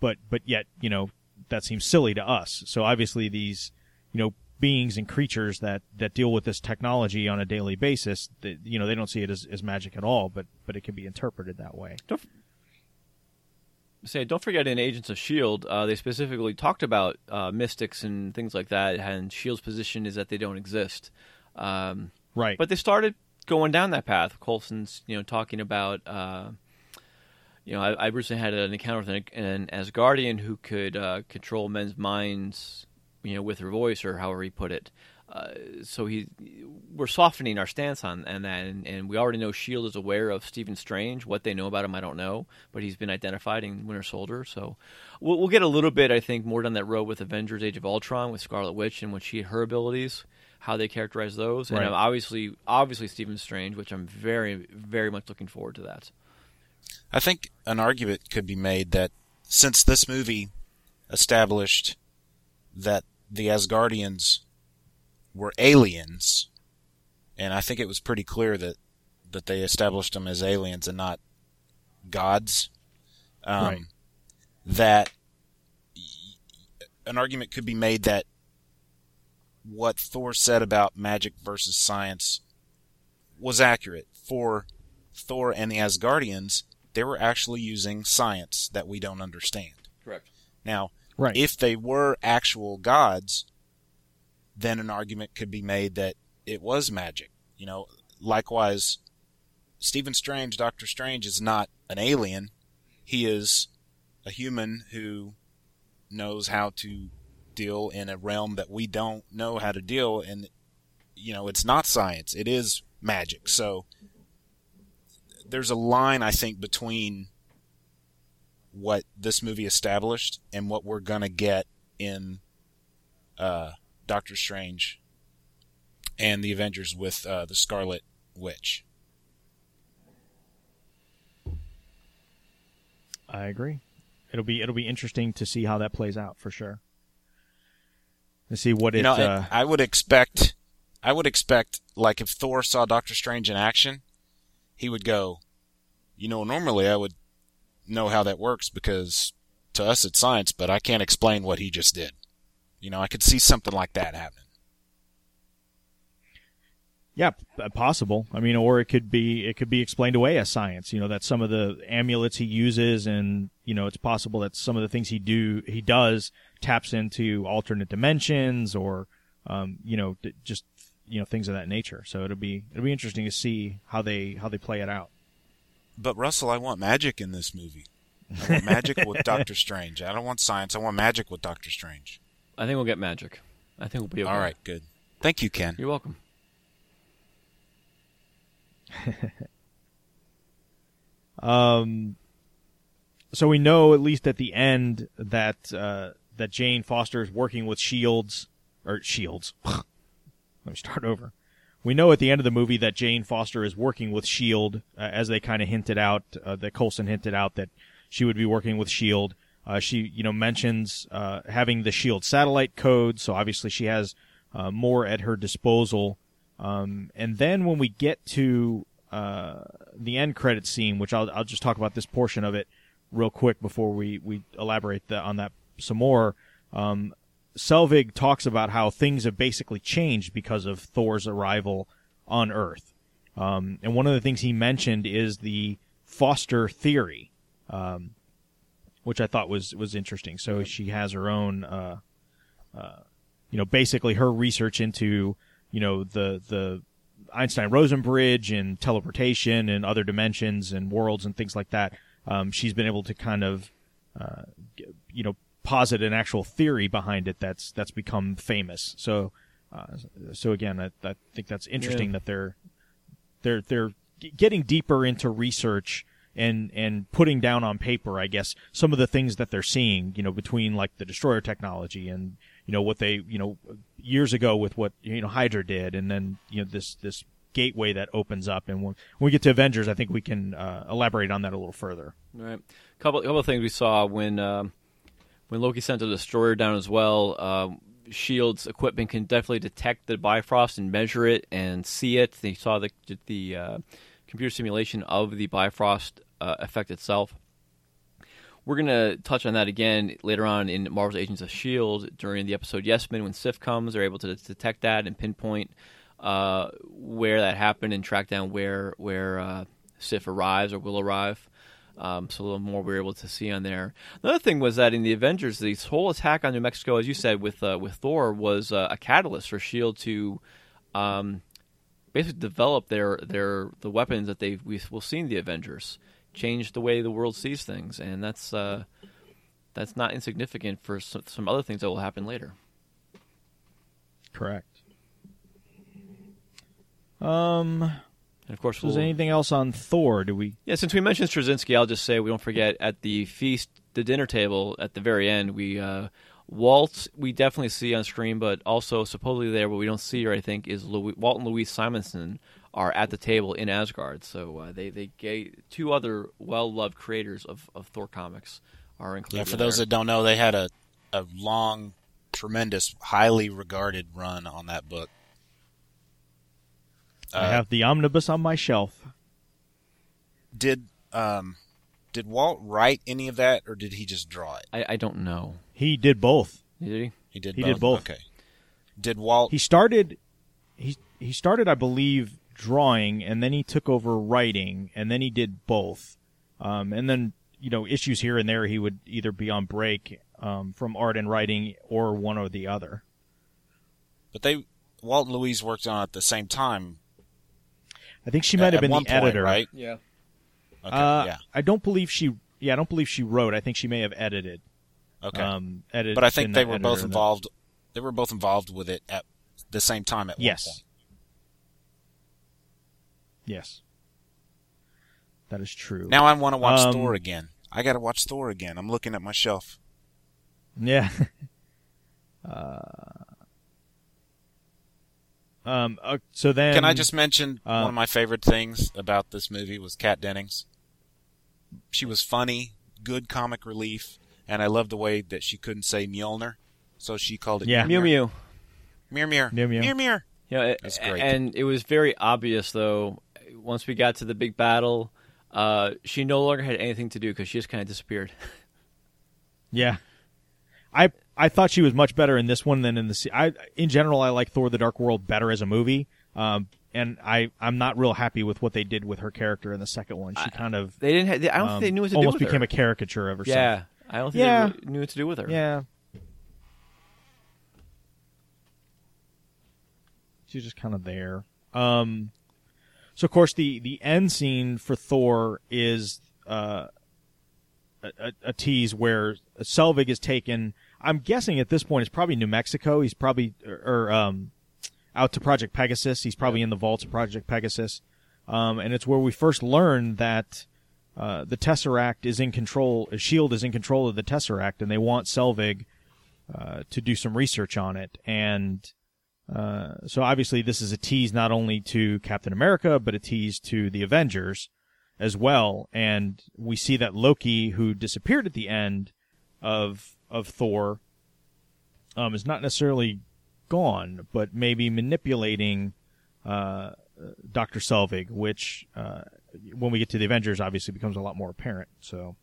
[SPEAKER 2] but but yet you know that seems silly to us. So obviously these you know beings and creatures that that deal with this technology on a daily basis, that, you know they don't see it as, as magic at all, but but it can be interpreted that way.
[SPEAKER 1] Don't say don't forget in Agents of Shield, uh, they specifically talked about uh, mystics and things like that, and Shield's position is that they don't exist. Um,
[SPEAKER 2] Right.
[SPEAKER 1] But they started going down that path. Coulson's, you know, talking about, uh, you know, I, I recently had an encounter with an, an Asgardian who could uh, control men's minds, you know, with her voice or however he put it. Uh, so he, we're softening our stance on and that, and, and we already know Shield is aware of Stephen Strange. What they know about him, I don't know, but he's been identified in Winter Soldier. So we'll, we'll get a little bit, I think, more down that road with Avengers: Age of Ultron with Scarlet Witch and what she her abilities, how they characterize those,
[SPEAKER 2] Right.
[SPEAKER 1] and obviously, obviously Stephen Strange, which I'm very, very much looking forward to that.
[SPEAKER 3] I think an argument could be made that since this movie established that the Asgardians were aliens, and I think it was pretty clear that that they established them as aliens and not gods. Um,
[SPEAKER 2] Right.
[SPEAKER 3] That an argument could be made that what Thor said about magic versus science was accurate for Thor and the Asgardians. They were actually using science that we don't understand.
[SPEAKER 1] Correct.
[SPEAKER 3] Now,
[SPEAKER 2] Right.
[SPEAKER 3] if they were actual gods, then an argument could be made that it was magic. You know, likewise, Stephen Strange, Doctor Strange, is not an alien. He is a human who knows how to deal in a realm that we don't know how to deal and you know it's not science it is magic so there's a line i think between what this movie established and what we're gonna get in uh, Doctor Strange and the Avengers with uh, the Scarlet Witch.
[SPEAKER 2] I agree. It'll be it'll be interesting to see how that plays out for sure. To see what it.
[SPEAKER 3] You know,
[SPEAKER 2] uh,
[SPEAKER 3] I would expect, I would expect, like if Thor saw Doctor Strange in action, he would go, you know, normally I would know how that works because to us it's science, but I can't explain what he just did. You know, I could see something like that happening.
[SPEAKER 2] Yeah, uh, possible. I mean, or it could be it could be explained away as science. You know that some of the amulets he uses, and you know, it's possible that some of the things he do he does taps into alternate dimensions, or um, you know, just you know things of that nature. So it'll be it'll be interesting to see how they how they play it out.
[SPEAKER 3] But Russell, I want magic in this movie. I want magic with Doctor Strange. I don't want science. I want magic with Doctor Strange.
[SPEAKER 1] I think we'll get magic. I think we'll be okay.
[SPEAKER 3] All right, good. Thank you, Ken.
[SPEAKER 1] You're welcome.
[SPEAKER 2] Um, so we know at least at the end that uh, that Jane Foster is working with Shields or Shields. Let me start over. We know at the end of the movie that Jane Foster is working with Shield, uh, as they kind of hinted out. Uh, that Coulson hinted out that she would be working with Shield. Uh, she, you know, mentions uh, having the Shield satellite code, so obviously she has uh, more at her disposal. Um, and then when we get to uh, the end credit scene, which I'll I'll just talk about this portion of it real quick before we we elaborate the, on that some more. Um, Selvig talks about how things have basically changed because of Thor's arrival on Earth. Um, and one of the things he mentioned is the Foster theory, um, which I thought was was interesting. So she has her own, uh, uh, you know, basically her research into you know the the Einstein Rosen bridge and teleportation and other dimensions and worlds and things like that. Um, she's been able to kind of, uh, you know, posit an actual theory behind it that's that's become famous. So, uh, so again, I, I think that's interesting
[SPEAKER 1] Yeah.
[SPEAKER 2] that they're they're they're getting deeper into research and and putting down on paper, I guess, some of the things that they're seeing, you know, between like the destroyer technology and you know what they you know years ago with what you know Hydra did, and then you know this this gateway that opens up. And when, we get to Avengers, I think we can uh, elaborate on that a little further.
[SPEAKER 1] Right. Couple couple of things we saw when um, when Loki sent the destroyer down as well. Um, Shield's equipment can definitely detect the Bifrost and measure it and see it. They saw the the uh, computer simulation of the Bifrost uh, effect itself. We're gonna touch on that again later on in Marvel's Agents of Shield during the episode Yes Men when Sif comes. They're able to detect that and pinpoint uh, where that happened and track down where where uh, Sif arrives or will arrive. Um, so a little more we were able to see on there. Another thing was that in the Avengers, this whole attack on New Mexico, as you said with uh, with Thor, was uh, a catalyst for Shield to um, basically develop their their the weapons that they we will see in the Avengers, change the way the world sees things, and that's uh, that's not insignificant for some, some other things that will happen later.
[SPEAKER 2] Correct. Um,
[SPEAKER 1] And of course,
[SPEAKER 2] was
[SPEAKER 1] we'll,
[SPEAKER 2] anything else on Thor? Do we?
[SPEAKER 1] yeah. Since we mentioned Straczynski, I'll just say we don't forget at the feast, the dinner table at the very end, we uh, Walt we definitely see on screen, but also supposedly there, what we don't see or I think is Louis, Walt and Louise Simonson are at the table in Asgard. So uh, they they gave two other well loved creators of, of Thor comics are included.
[SPEAKER 3] Yeah, for those
[SPEAKER 1] there.
[SPEAKER 3] that don't know, they had a a long, tremendous, highly regarded run on that book.
[SPEAKER 2] I
[SPEAKER 3] Uh,
[SPEAKER 2] have the omnibus on my shelf.
[SPEAKER 3] Did um, did Walt write any of that, or did he just draw it?
[SPEAKER 1] I, I don't know.
[SPEAKER 2] He did both.
[SPEAKER 1] Did he?
[SPEAKER 3] He did.
[SPEAKER 2] He
[SPEAKER 3] both?
[SPEAKER 2] did both.
[SPEAKER 3] Okay. Did Walt?
[SPEAKER 2] He started. He he started, I believe, drawing, and then he took over writing, and then he did both. Um, and then you know issues here and there, he would either be on break um, from art and writing, or one or the other.
[SPEAKER 3] but they Walt and Louise worked on it at the same time.
[SPEAKER 2] I think she might
[SPEAKER 3] at-
[SPEAKER 2] have been the
[SPEAKER 3] point,
[SPEAKER 2] editor.
[SPEAKER 3] right?
[SPEAKER 1] Yeah.
[SPEAKER 3] Okay.
[SPEAKER 2] Uh,
[SPEAKER 3] yeah.
[SPEAKER 2] I don't believe she. Yeah, I don't believe she wrote. I think she may have edited.
[SPEAKER 3] Okay.
[SPEAKER 2] Um, edited.
[SPEAKER 3] but I think they were both
[SPEAKER 2] of that.
[SPEAKER 3] involved. They were both involved with it at the same time at
[SPEAKER 2] Yes.
[SPEAKER 3] one point.
[SPEAKER 2] Yes. That is true.
[SPEAKER 3] Now I want to watch
[SPEAKER 2] Um,
[SPEAKER 3] Thor again. I got to watch Thor again. I'm looking at my shelf.
[SPEAKER 2] Yeah. uh, um. Uh, so then,
[SPEAKER 3] Can I just mention
[SPEAKER 2] uh,
[SPEAKER 3] one of my favorite things about this movie was Kat Dennings. She was funny, good comic relief, and I loved the way that she couldn't say Mjolnir, so she called it
[SPEAKER 2] Yeah.
[SPEAKER 1] Mew Mew.
[SPEAKER 3] Mir Mir
[SPEAKER 2] Mew Mew.
[SPEAKER 3] Mir Mir.
[SPEAKER 1] Yeah, it-
[SPEAKER 3] That's great.
[SPEAKER 1] And it was very obvious, though, once we got to the big battle, uh, she no longer had anything to do because she just kind of disappeared.
[SPEAKER 2] Yeah. I I thought she was much better in this one than in the. I in general I like Thor: The Dark World better as a movie. Um, and I I'm not real happy with what they did with her character in the second one. She kind of
[SPEAKER 1] They didn't. Have, I don't
[SPEAKER 2] um,
[SPEAKER 1] think they knew what to
[SPEAKER 2] almost
[SPEAKER 1] do almost
[SPEAKER 2] became
[SPEAKER 1] her.
[SPEAKER 2] a caricature of herself.
[SPEAKER 1] yeah, I don't think
[SPEAKER 2] Yeah.
[SPEAKER 1] they really knew what to do with her.
[SPEAKER 2] Yeah. She's just kind of there. Um, so of course the the end scene for Thor is uh, a, a, a tease where Selvig is taken. I'm guessing at this point it's probably New Mexico. He's probably or, or um, out to Project Pegasus. He's probably in the vaults of Project Pegasus, um, and it's where we first learn that uh, the Tesseract is in control. Shield is in control of the Tesseract, and they want Selvig uh, to do some research on it. And uh, so, obviously, this is a tease not only to Captain America, but a tease to the Avengers as well. And we see that Loki, who disappeared at the end of of Thor, um, is not necessarily gone, but maybe manipulating uh, Doctor Selvig, which uh, when we get to the Avengers, obviously becomes a lot more apparent. So.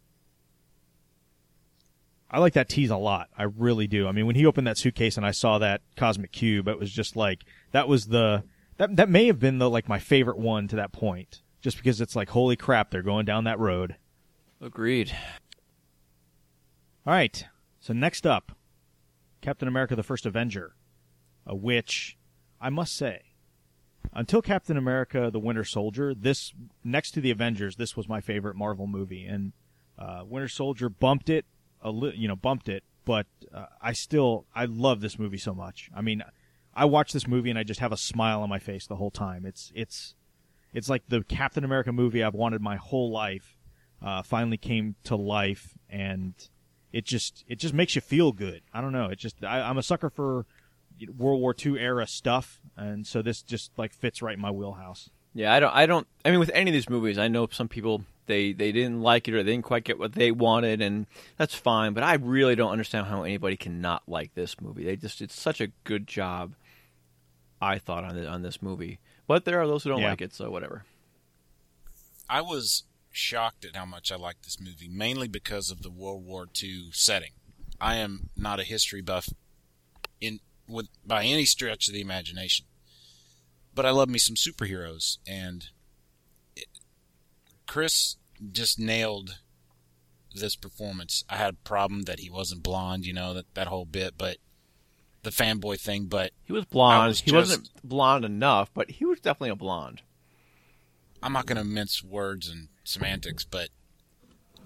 [SPEAKER 2] I like that tease a lot. I really do. I mean, when he opened that suitcase and I saw that cosmic cube, it was just like that was the that that may have been the like my favorite one to that point, just because it's like holy crap, they're going down that road.
[SPEAKER 1] Agreed.
[SPEAKER 2] All right. So next up, Captain America: The First Avenger, uh, which I must say, until Captain America: The Winter Soldier, this next to the Avengers, this was my favorite Marvel movie, and uh, Winter Soldier bumped it a li- you know bumped it, but uh, I still I love this movie so much. I mean, I watch this movie and I just have a smile on my face the whole time. It's it's it's like the Captain America movie I've wanted my whole life. Uh, finally came to life, and it just it just makes you feel good. I don't know. It just I, I'm a sucker for World War II era stuff, and so this just like fits right in my wheelhouse.
[SPEAKER 1] Yeah, I don't. I don't. I mean, with any of these movies, I know some people they they didn't like it or they didn't quite get what they wanted, and that's fine. But I really don't understand how anybody can not like this movie. They just did such a good job. I thought on the, on this movie, but there are those who don't
[SPEAKER 2] Yeah.
[SPEAKER 1] like it, so whatever.
[SPEAKER 3] I was shocked at how much I liked this movie, mainly because of the World War II setting. I am not a history buff in with by any stretch of the imagination, but I love me some superheroes, and it, Chris just nailed this performance. I had a problem that he wasn't blonde, you know that that whole bit, but the fanboy thing, but
[SPEAKER 1] He was blonde.
[SPEAKER 3] was
[SPEAKER 1] he
[SPEAKER 3] just-
[SPEAKER 1] wasn't blonde enough, but he was definitely a blonde.
[SPEAKER 3] I'm not going to mince words and semantics, but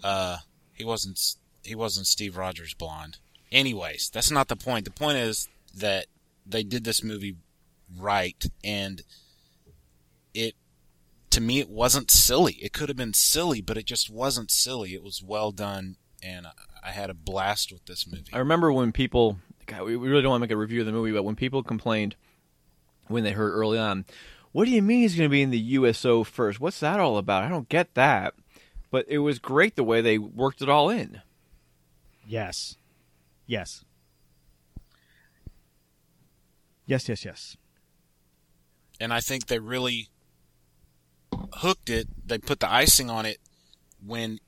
[SPEAKER 3] uh, he wasn't he wasn't Steve Rogers blonde. Anyways, that's not the point. The point is that they did this movie right, and it to me it wasn't silly. It could have been silly, but it just wasn't silly. It was well done, and I, had a blast with this movie.
[SPEAKER 1] I remember when people, God, we really don't want to make a review of the movie, but when people complained when they heard early on, what do you mean he's going to be in the USO first? What's that all about? I don't get that. But it was great the way they worked it all in.
[SPEAKER 2] Yes. Yes. Yes, yes, yes.
[SPEAKER 3] and I think they really hooked it. They put the icing on it when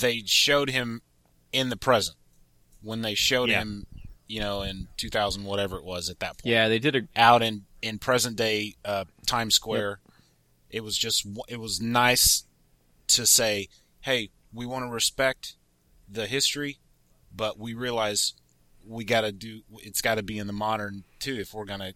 [SPEAKER 3] they showed him in the present. When they showed
[SPEAKER 2] Yeah.
[SPEAKER 3] him, you know, in 2000, whatever it was at that point,
[SPEAKER 1] Yeah, they did a
[SPEAKER 3] out in in present day uh, Times Square. It was just it was nice to say, hey, we want to respect the history, but we realize we got to do it's got to be in the modern too if we're gonna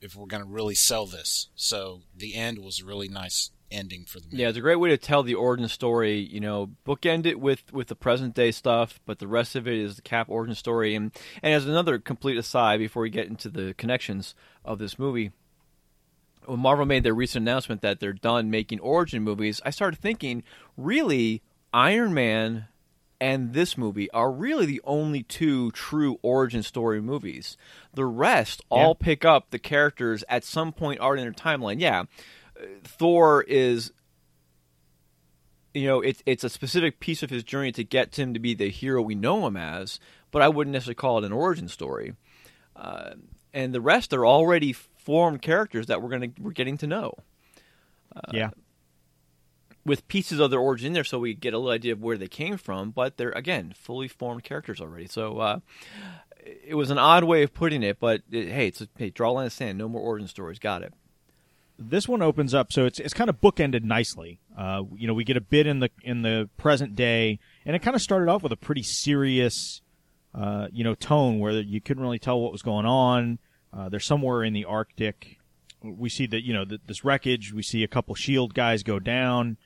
[SPEAKER 3] if we're gonna really sell this. So the end was really nice ending for the movie.
[SPEAKER 1] Yeah, it's a great way to tell the origin story. You know, bookend it with with the present day stuff, but the rest of it is the Cap origin story. And and as another complete aside, before we get into the connections of this movie, when Marvel made their recent announcement that they're done making origin movies, I started thinking, really, Iron Man and this movie are really the only two true origin story movies. The rest all pick up the characters at some point already in their timeline. Yeah, Thor is you know, it's it's a specific piece of his journey to get him to be the hero we know him as, but I wouldn't necessarily call it an origin story. Uh, and the rest are already formed characters that we're gonna we're getting to know
[SPEAKER 2] yeah.
[SPEAKER 1] with pieces of their origin in there, so we get a little idea of where they came from. But they're again fully formed characters already. So uh, it was an odd way of putting it, but it, hey, it's a, hey, draw a line in the sand. No more origin stories. Got it.
[SPEAKER 2] This one opens up so it's it's kind of bookended nicely. Uh, you know, we get a bit in the in the present day, and it kind of started off with a pretty serious, uh, you know, tone where you couldn't really tell what was going on. Uh, they're somewhere in the Arctic. We see that you know th this wreckage. We see a couple shield guys go down,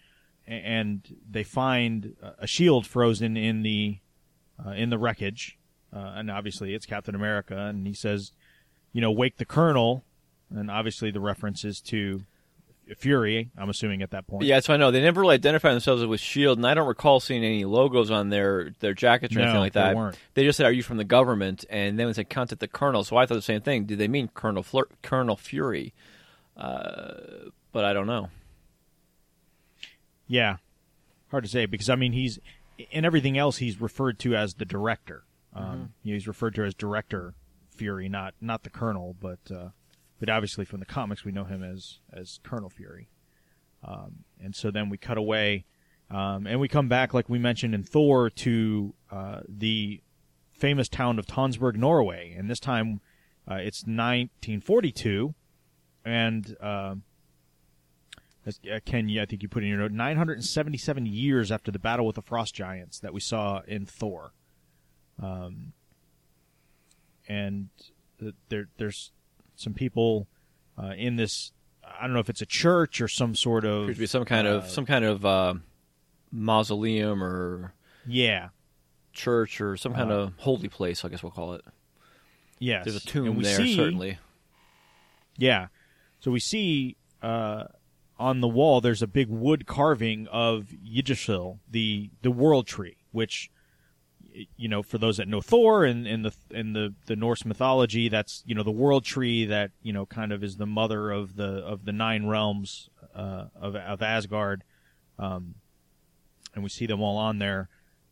[SPEAKER 2] and they find a- a shield frozen in the uh, in the wreckage, uh, and obviously it's Captain America, and he says, you know, wake the Colonel, and obviously the reference is to Fury. I'm assuming at that point.
[SPEAKER 1] Yeah, so I know they never really identified themselves with Shield, and I don't recall seeing any logos on their their jackets or
[SPEAKER 2] No,
[SPEAKER 1] anything like
[SPEAKER 2] they
[SPEAKER 1] that.
[SPEAKER 2] weren't.
[SPEAKER 1] They just said, "Are you from the government?" And then they said, "Contact the Colonel," so I thought the same thing. Did they mean Colonel Fleur- Colonel Fury? Uh, but I don't know.
[SPEAKER 2] Yeah. Hard to say because I mean he's in everything else he's referred to as the director. Um, you know, he's referred to as director Fury, not not the Colonel, but uh, but obviously from the comics we know him as as Colonel Fury. Um, and so then we cut away, um, and we come back like we mentioned in Thor to uh, the famous town of Tonsberg, Norway, and this time uh, it's 1942, and. um uh, Ken, I think you put in your note, 977 years after the battle with the frost giants that we saw in Thor. Um, and there, there's some people uh, in this. I don't know if it's a church or some sort of.
[SPEAKER 1] Appears to be some kind
[SPEAKER 2] uh,
[SPEAKER 1] of some kind of uh, mausoleum or
[SPEAKER 2] Yeah.
[SPEAKER 1] church or some kind
[SPEAKER 2] Uh,
[SPEAKER 1] of holy place. I guess we'll call it.
[SPEAKER 2] Yes.
[SPEAKER 1] There's a tomb there,
[SPEAKER 2] see-
[SPEAKER 1] certainly.
[SPEAKER 2] Yeah. So we see uh, on the wall there's a big wood carving of Yggdrasil, the the world tree, which you know, for those that know Thor and in the in the the Norse mythology, that's you know the world tree that you know kind of is the mother of the of the nine realms uh, of of Asgard, um, and we see them all on there.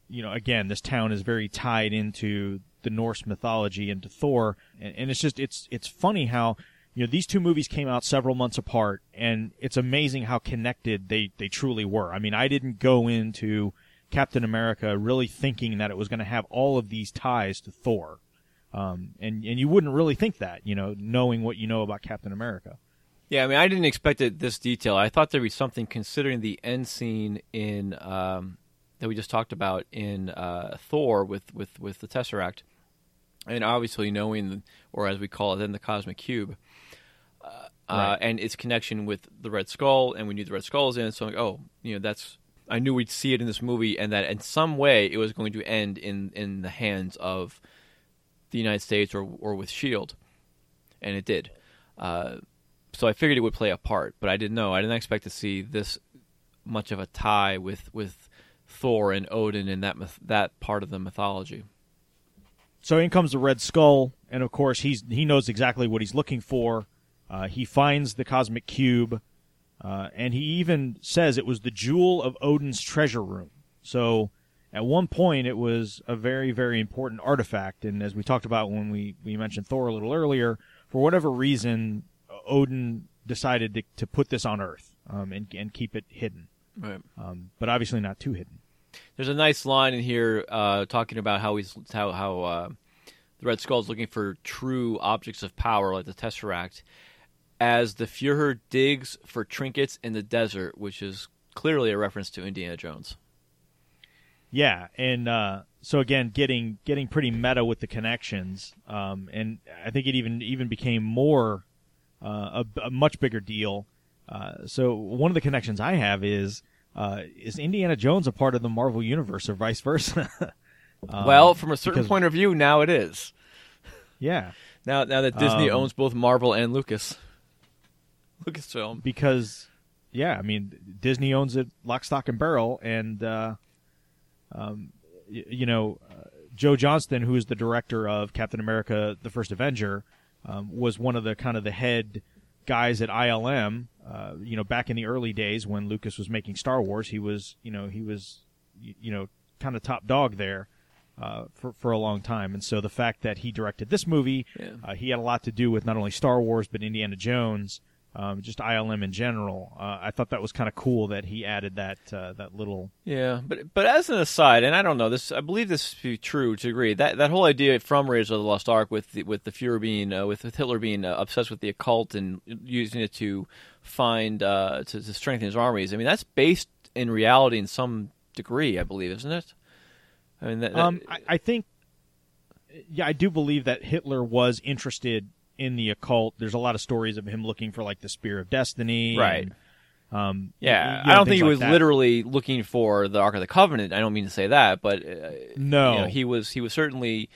[SPEAKER 2] You know, again, this town is very tied into the Norse mythology and to Thor, and, and it's just it's it's funny how you know these two movies came out several months apart, and it's amazing how connected they they truly were. I mean, I didn't go into Captain America really thinking that it was going to have all of these ties to Thor, um, and and you wouldn't really think that, you know, knowing what you know about Captain America.
[SPEAKER 1] Yeah, I mean, I didn't expect it this detail. I thought there'd be something considering the end scene in um, that we just talked about in uh, Thor with, with, with the Tesseract, and obviously knowing, the, or as we call it, then the Cosmic Cube, uh,
[SPEAKER 2] Right.
[SPEAKER 1] uh, and its connection with the Red Skull, and we knew the Red Skull was in. it, So, I'm like, oh, you know, that's I knew we'd see it in this movie, and that in some way it was going to end in in the hands of the United States or or with Shield, and it did. Uh, so I figured it would play a part, but I didn't know. I didn't expect to see this much of a tie with with Thor and Odin and that that part of the mythology.
[SPEAKER 2] So in comes the Red Skull, and of course he's he knows exactly what he's looking for. Uh, he finds the cosmic cube, uh, and he even says it was the jewel of Odin's treasure room. So at one point it was a very very important artifact, and as we talked about when we we mentioned Thor a little earlier, for whatever reason, Odin decided to, to put this on Earth um, and and keep it hidden,
[SPEAKER 1] Right.
[SPEAKER 2] um, but obviously not too hidden.
[SPEAKER 1] There's a nice line in here uh, talking about how he's how how uh, the Red Skull is looking for true objects of power like the Tesseract, as the Führer digs for trinkets in the desert, which is clearly a reference to Indiana Jones.
[SPEAKER 2] Yeah, and uh, so again, getting getting pretty meta with the connections, um, and I think it even even became more uh, a, a much bigger deal. Uh, so one of the connections I have is uh, is Indiana Jones a part of the Marvel universe or vice versa? Um,
[SPEAKER 1] well, from a certain
[SPEAKER 2] because-
[SPEAKER 1] point of view, now it is.
[SPEAKER 2] yeah,
[SPEAKER 1] Now now that Disney
[SPEAKER 2] Um,
[SPEAKER 1] owns both Marvel and Lucas, Lucasfilm.
[SPEAKER 2] because yeah, I mean Disney owns it lock, stock, and barrel, and uh, um, y- you know uh, Joe Johnston, who is the director of Captain America: The First Avenger, um, was one of the kind of the head guys at ILM. Uh, you know, back in the early days when Lucas was making Star Wars, he was you know he was y- you know kind of top dog there. Uh, for for a long time, and so the fact that he directed this movie,
[SPEAKER 1] Yeah.
[SPEAKER 2] uh, he had a lot to do with not only Star Wars but Indiana Jones, um, just ILM in general. Uh, I thought that was kind of cool that he added that uh, that little.
[SPEAKER 1] Yeah, but but as an aside, and I don't know this, I believe this to be true to agree that that whole idea from Raiders of the Lost Ark with the, with the Fuhrer being uh, with, with Hitler being uh, obsessed with the occult and using it to find uh, to, to strengthen his armies. I mean, that's based in reality in some degree, I believe, isn't it? I mean, that, that-
[SPEAKER 2] Um, I, I think, yeah, I do believe that Hitler was interested in the occult. There's a lot of stories of him looking for like the Spear of Destiny,
[SPEAKER 1] Right.
[SPEAKER 2] and, um,
[SPEAKER 1] yeah,
[SPEAKER 2] you know,
[SPEAKER 1] I don't think he
[SPEAKER 2] like
[SPEAKER 1] was
[SPEAKER 2] that.
[SPEAKER 1] literally looking for the Ark of the Covenant. I don't mean to say that, but uh,
[SPEAKER 2] No.
[SPEAKER 1] you know, he was he was certainly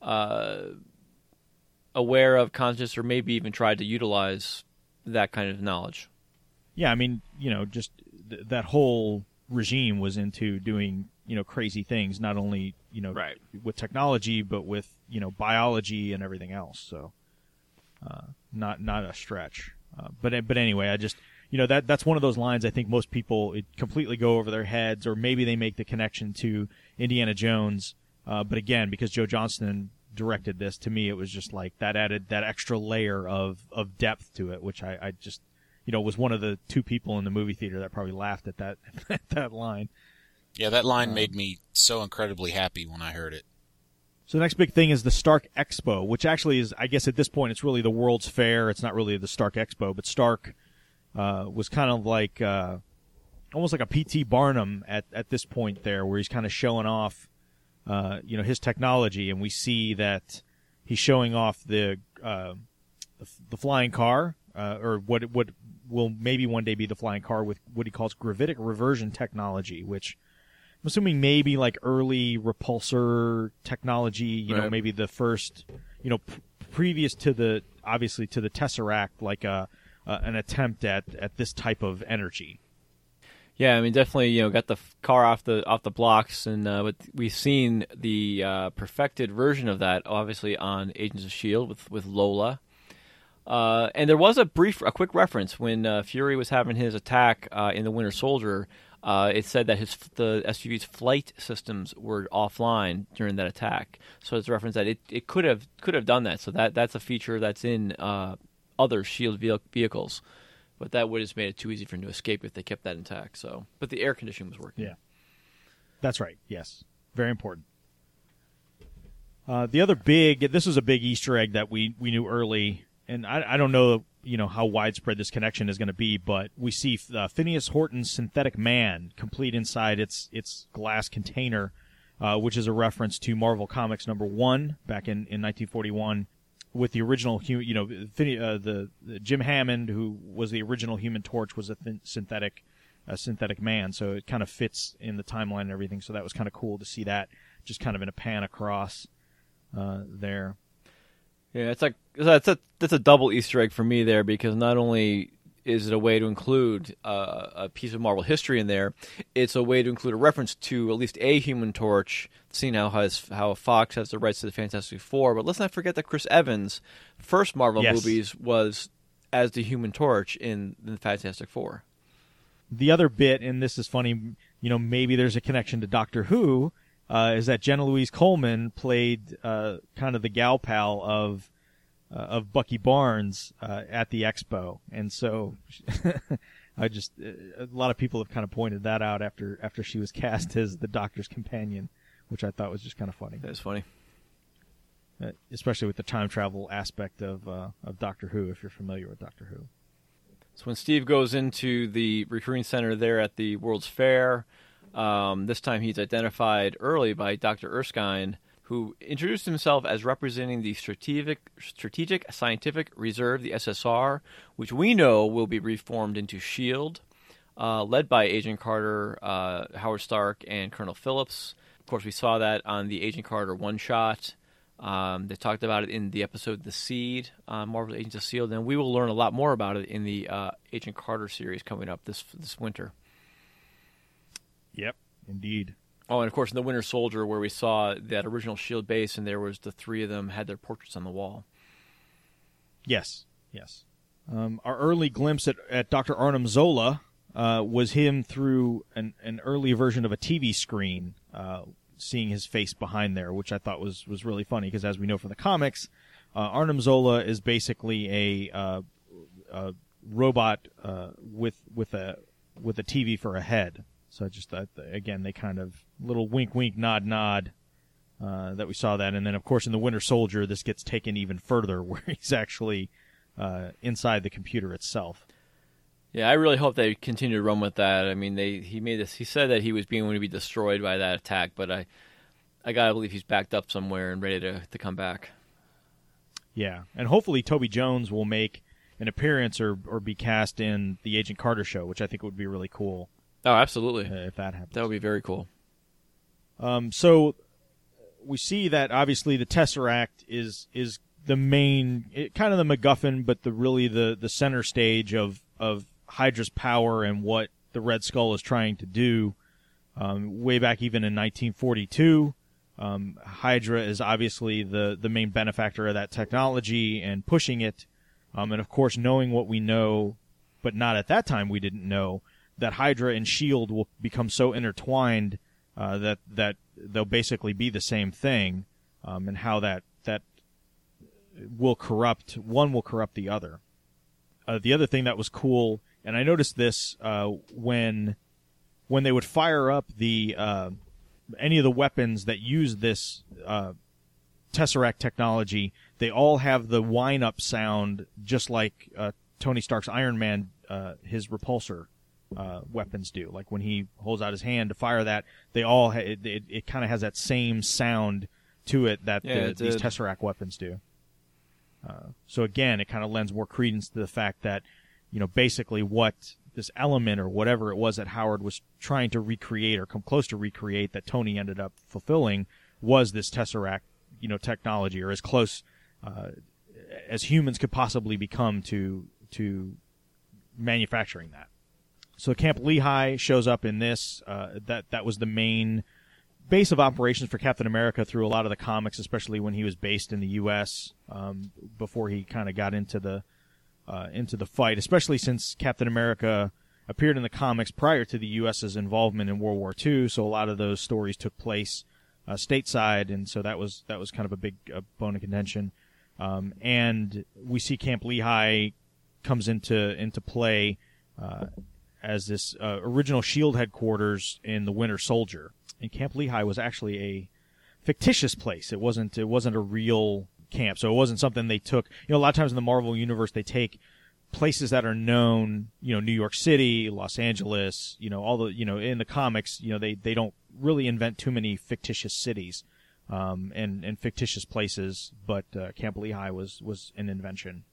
[SPEAKER 1] uh, aware of, conscious, or maybe even tried to utilize that kind of knowledge.
[SPEAKER 2] Yeah, I mean, you know, just th- that whole regime was into doing you know crazy things, not only you know
[SPEAKER 1] Right.
[SPEAKER 2] with technology, but with you know biology and everything else. So, not not a stretch. Uh, but but anyway, I just you know that that's one of those lines I think most people it completely go over their heads, or maybe they make the connection to Indiana Jones. Uh, but again, because Joe Johnston directed this, to me it was just like that added that extra layer of of depth to it, which I, I just you know was one of the two people in the movie theater that probably laughed at that at that line.
[SPEAKER 3] Yeah, that line made me so incredibly happy when I heard it.
[SPEAKER 2] So the next big thing is the Stark Expo, which actually is, I guess, at this point, it's really the World's Fair. It's not really the Stark Expo, but Stark uh, was kind of like uh, almost like a P.T. Barnum at at this point there, where he's kind of showing off, uh, you know, his technology, and we see that he's showing off the uh, the, the flying car, uh, or what what will maybe one day be the flying car with what he calls gravitic reversion technology, which I'm assuming maybe like early repulsor technology, you know, maybe the first, you know, p- previous to the obviously to the Tesseract, like a uh, an attempt at at this type of energy.
[SPEAKER 1] Yeah, I mean, definitely, you know, got the f- car off the off the blocks, and uh, but we've seen the uh, perfected version of that, obviously, on Agents of Shield with with Lola. Uh, and there was a brief, a quick reference when uh, Fury was having his attack uh, in the Winter Soldier. Uh, it said that his the SUV's flight systems were offline during that attack. So it's a reference that it, it could have could have done that. So that that's a feature that's in uh, other Shield vehicles. But that would have made it too easy for him to escape if they kept that intact. So, but the air conditioning was working.
[SPEAKER 2] Yeah. That's right. Yes, very important. Uh, the other big, this was a big Easter egg that we we knew early, and I, I don't know, you know, how widespread this connection is going to be, but we see uh, Phineas Horton's synthetic man complete inside its its glass container, uh, which is a reference to Marvel Comics number one back in, in 1941 with the original, hu- you know, Phine- uh, the, the Jim Hammond, who was the original Human Torch, was a synthetic, a synthetic man. So it kind of fits in the timeline and everything. So that was kind of cool to see that, just kind of in a pan across uh, there.
[SPEAKER 1] Yeah, it's like that's a that's a double Easter egg for me there because not only is it a way to include uh, a piece of Marvel history in there, it's a way to include a reference to at least a Human Torch, seeing how has how Fox has the rights to the Fantastic Four. But let's not forget that Chris Evans' first Marvel
[SPEAKER 2] Yes.
[SPEAKER 1] movies was as the Human Torch in the Fantastic Four.
[SPEAKER 2] the other bit, and this is funny, you know, maybe there's a connection to Doctor Who, uh, is that Jenna Louise Coleman played uh, kind of the gal pal of uh, of Bucky Barnes uh, at the expo, and so I just uh, a lot of people have kind of pointed that out after after she was cast as the Doctor's companion, which I thought was just kind of funny,
[SPEAKER 1] That's funny.
[SPEAKER 2] uh, especially with the time travel aspect of uh, of Doctor Who. If you're familiar with Doctor Who.
[SPEAKER 1] So when Steve goes into the recruiting center there at the World's Fair, um, this time he's identified early by Dr. Erskine, who introduced himself as representing the Strategic, Strategic Scientific Reserve, the SSR, which we know will be reformed into SHIELD, uh, led by Agent Carter, uh, Howard Stark, and Colonel Phillips. Of course, we saw that on the Agent Carter one shot. Um, they talked about it in the episode "The Seed," uh, Marvel's Agents of Shield, and we will learn a lot more about it in the uh, Agent Carter series coming up this this winter.
[SPEAKER 2] Yep, indeed.
[SPEAKER 1] Oh, and of course, in the Winter Soldier, where we saw that original Shield base, and there was the three of them had their portraits on the wall.
[SPEAKER 2] Yes, yes. Um, our early glimpse at, at Dr. Arnim Zola uh, was him through an, an early version of a TV screen, uh, seeing his face behind there, which I thought was, was really funny because, as we know from the comics, uh, Arnim Zola is basically a, uh, a robot uh, with with a with a TV for a head. So I just thought, again, they kind of little wink, wink, nod, nod uh, that we saw that, and then of course in the Winter Soldier, this gets taken even further, where he's actually uh, inside the computer itself.
[SPEAKER 1] Yeah, I really hope they continue to run with that. I mean, they he made this. He said that he was being going to be destroyed by that attack, but I, I gotta believe he's backed up somewhere and ready to to come back.
[SPEAKER 2] Yeah, and hopefully Toby Jones will make an appearance or or be cast in the Agent Carter show, which I think would be really cool
[SPEAKER 1] Oh, absolutely.
[SPEAKER 2] uh, if that happens.
[SPEAKER 1] That would be very cool.
[SPEAKER 2] Um, so we see that obviously the Tesseract is is the main, it, kind of the MacGuffin, but the really the the center stage of of Hydra's power and what the Red Skull is trying to do. Um, way back even in 1942, um, Hydra is obviously the the main benefactor of that technology and pushing it. Um, and of course, knowing what we know, but not at that time we didn't know that Hydra and Shield will become so intertwined uh, that that they'll basically be the same thing, um, and how that that will corrupt one will corrupt the other. Uh, the other thing that was cool, and I noticed this uh, when when they would fire up the uh, any of the weapons that use this uh, Tesseract technology, they all have the wind up sound just like uh, Tony Stark's Iron Man, his repulsor uh, weapons do. Like when he holds out his hand to fire that, they all ha- it, it, it kind of has that same sound to it that
[SPEAKER 1] Yeah,
[SPEAKER 2] the,
[SPEAKER 1] it
[SPEAKER 2] these. Tesseract weapons do. Uh, so again, it kind of lends more credence to the fact that you know basically what this element or whatever it was that Howard was trying to recreate or come close to recreate that Tony ended up fulfilling was this Tesseract you know technology or as close uh, as humans could possibly become to to manufacturing that. So Camp Lehigh shows up in this. Uh, that that was the main base of operations for Captain America through a lot of the comics, especially when he was based in the U.S. Um, before he kind of got into the uh, into the fight. Especially since Captain America appeared in the comics prior to the U.S.'s involvement in World War II, so a lot of those stories took place uh, stateside, and so that was that was kind of a big uh, bone of contention. Um, and we see Camp Lehigh comes into into play uh, as this uh, original Shield headquarters in the Winter Soldier. And Camp Lehigh was actually a fictitious place. It wasn't it wasn't a real camp, so it wasn't something they took. You know, a lot of times in the Marvel universe, they take places that are known. You know, New York City, Los Angeles. You know, all the you know in the comics, you know they they don't really invent too many fictitious cities. Um, and, and fictitious places, but uh, Camp Lehigh was, was an invention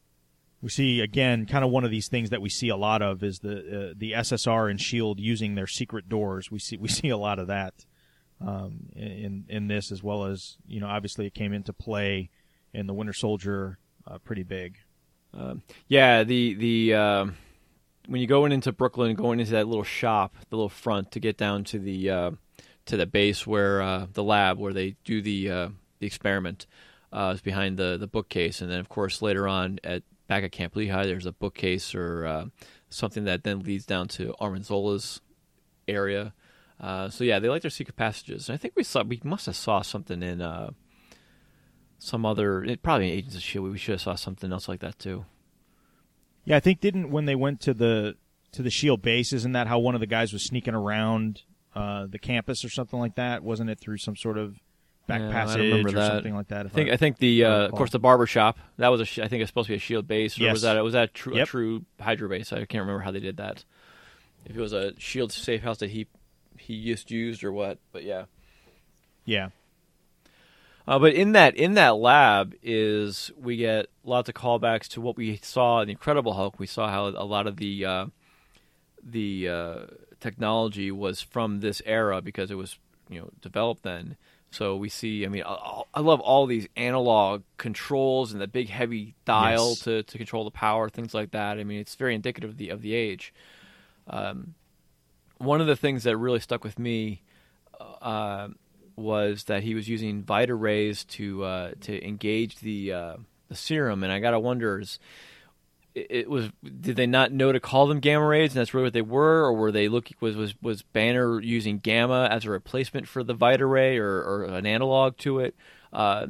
[SPEAKER 2] we see again kind of one of these things that we see a lot of is the uh, the SSR and Shield using their secret doors. We see we see a lot of that um, in in this as well as you know obviously it came into play in the Winter Soldier uh, pretty big.
[SPEAKER 1] Yeah, the the um, when you go in into Brooklyn, going into that little shop, the little front to get down to the uh, to the base where uh, the lab where they do the uh, the experiment uh, is behind the the bookcase, and then of course later on at back at Camp Lehigh, there's a bookcase or uh, something that then leads down to Arnim Zola's area. Uh, so yeah, they like their secret passages. And I think we saw we must have saw something in uh, some other it, probably in Agents of Shield. We should have saw something else like that too.
[SPEAKER 2] Yeah, I think didn't when they went to the to the Shield base, isn't that how one of the guys was sneaking around uh, the campus or something like that? Wasn't it through some sort of back
[SPEAKER 1] Yeah, I
[SPEAKER 2] passage or
[SPEAKER 1] that.
[SPEAKER 2] something like that?
[SPEAKER 1] I think I think the uh, of course the barber shop that was a I think it's supposed to be a shield base or
[SPEAKER 2] Yes.
[SPEAKER 1] was that was that true,
[SPEAKER 2] Yep.
[SPEAKER 1] a true Hydra base? I can't remember how they did that. If it was a shield safe house that he he just used or what, but yeah.
[SPEAKER 2] yeah,
[SPEAKER 1] Uh, but in that in that lab is we get lots of callbacks to what we saw in the Incredible Hulk. We saw how a lot of the uh, the uh, technology was from this era because it was you know developed then. So we see. I mean, I, I love all these analog controls and the big heavy dial
[SPEAKER 2] Yes.
[SPEAKER 1] to, to control the power, things like that. I mean, it's very indicative of the of the age. Um, one of the things that really stuck with me uh, was that he was using Vita rays to uh, to engage the uh, the serum, and I gotta wonder is it, was did they not know to call them gamma rays, and that's really what they were, or were they looking was was was Banner using gamma as a replacement for the Vita ray or, or an analog to it? Uh,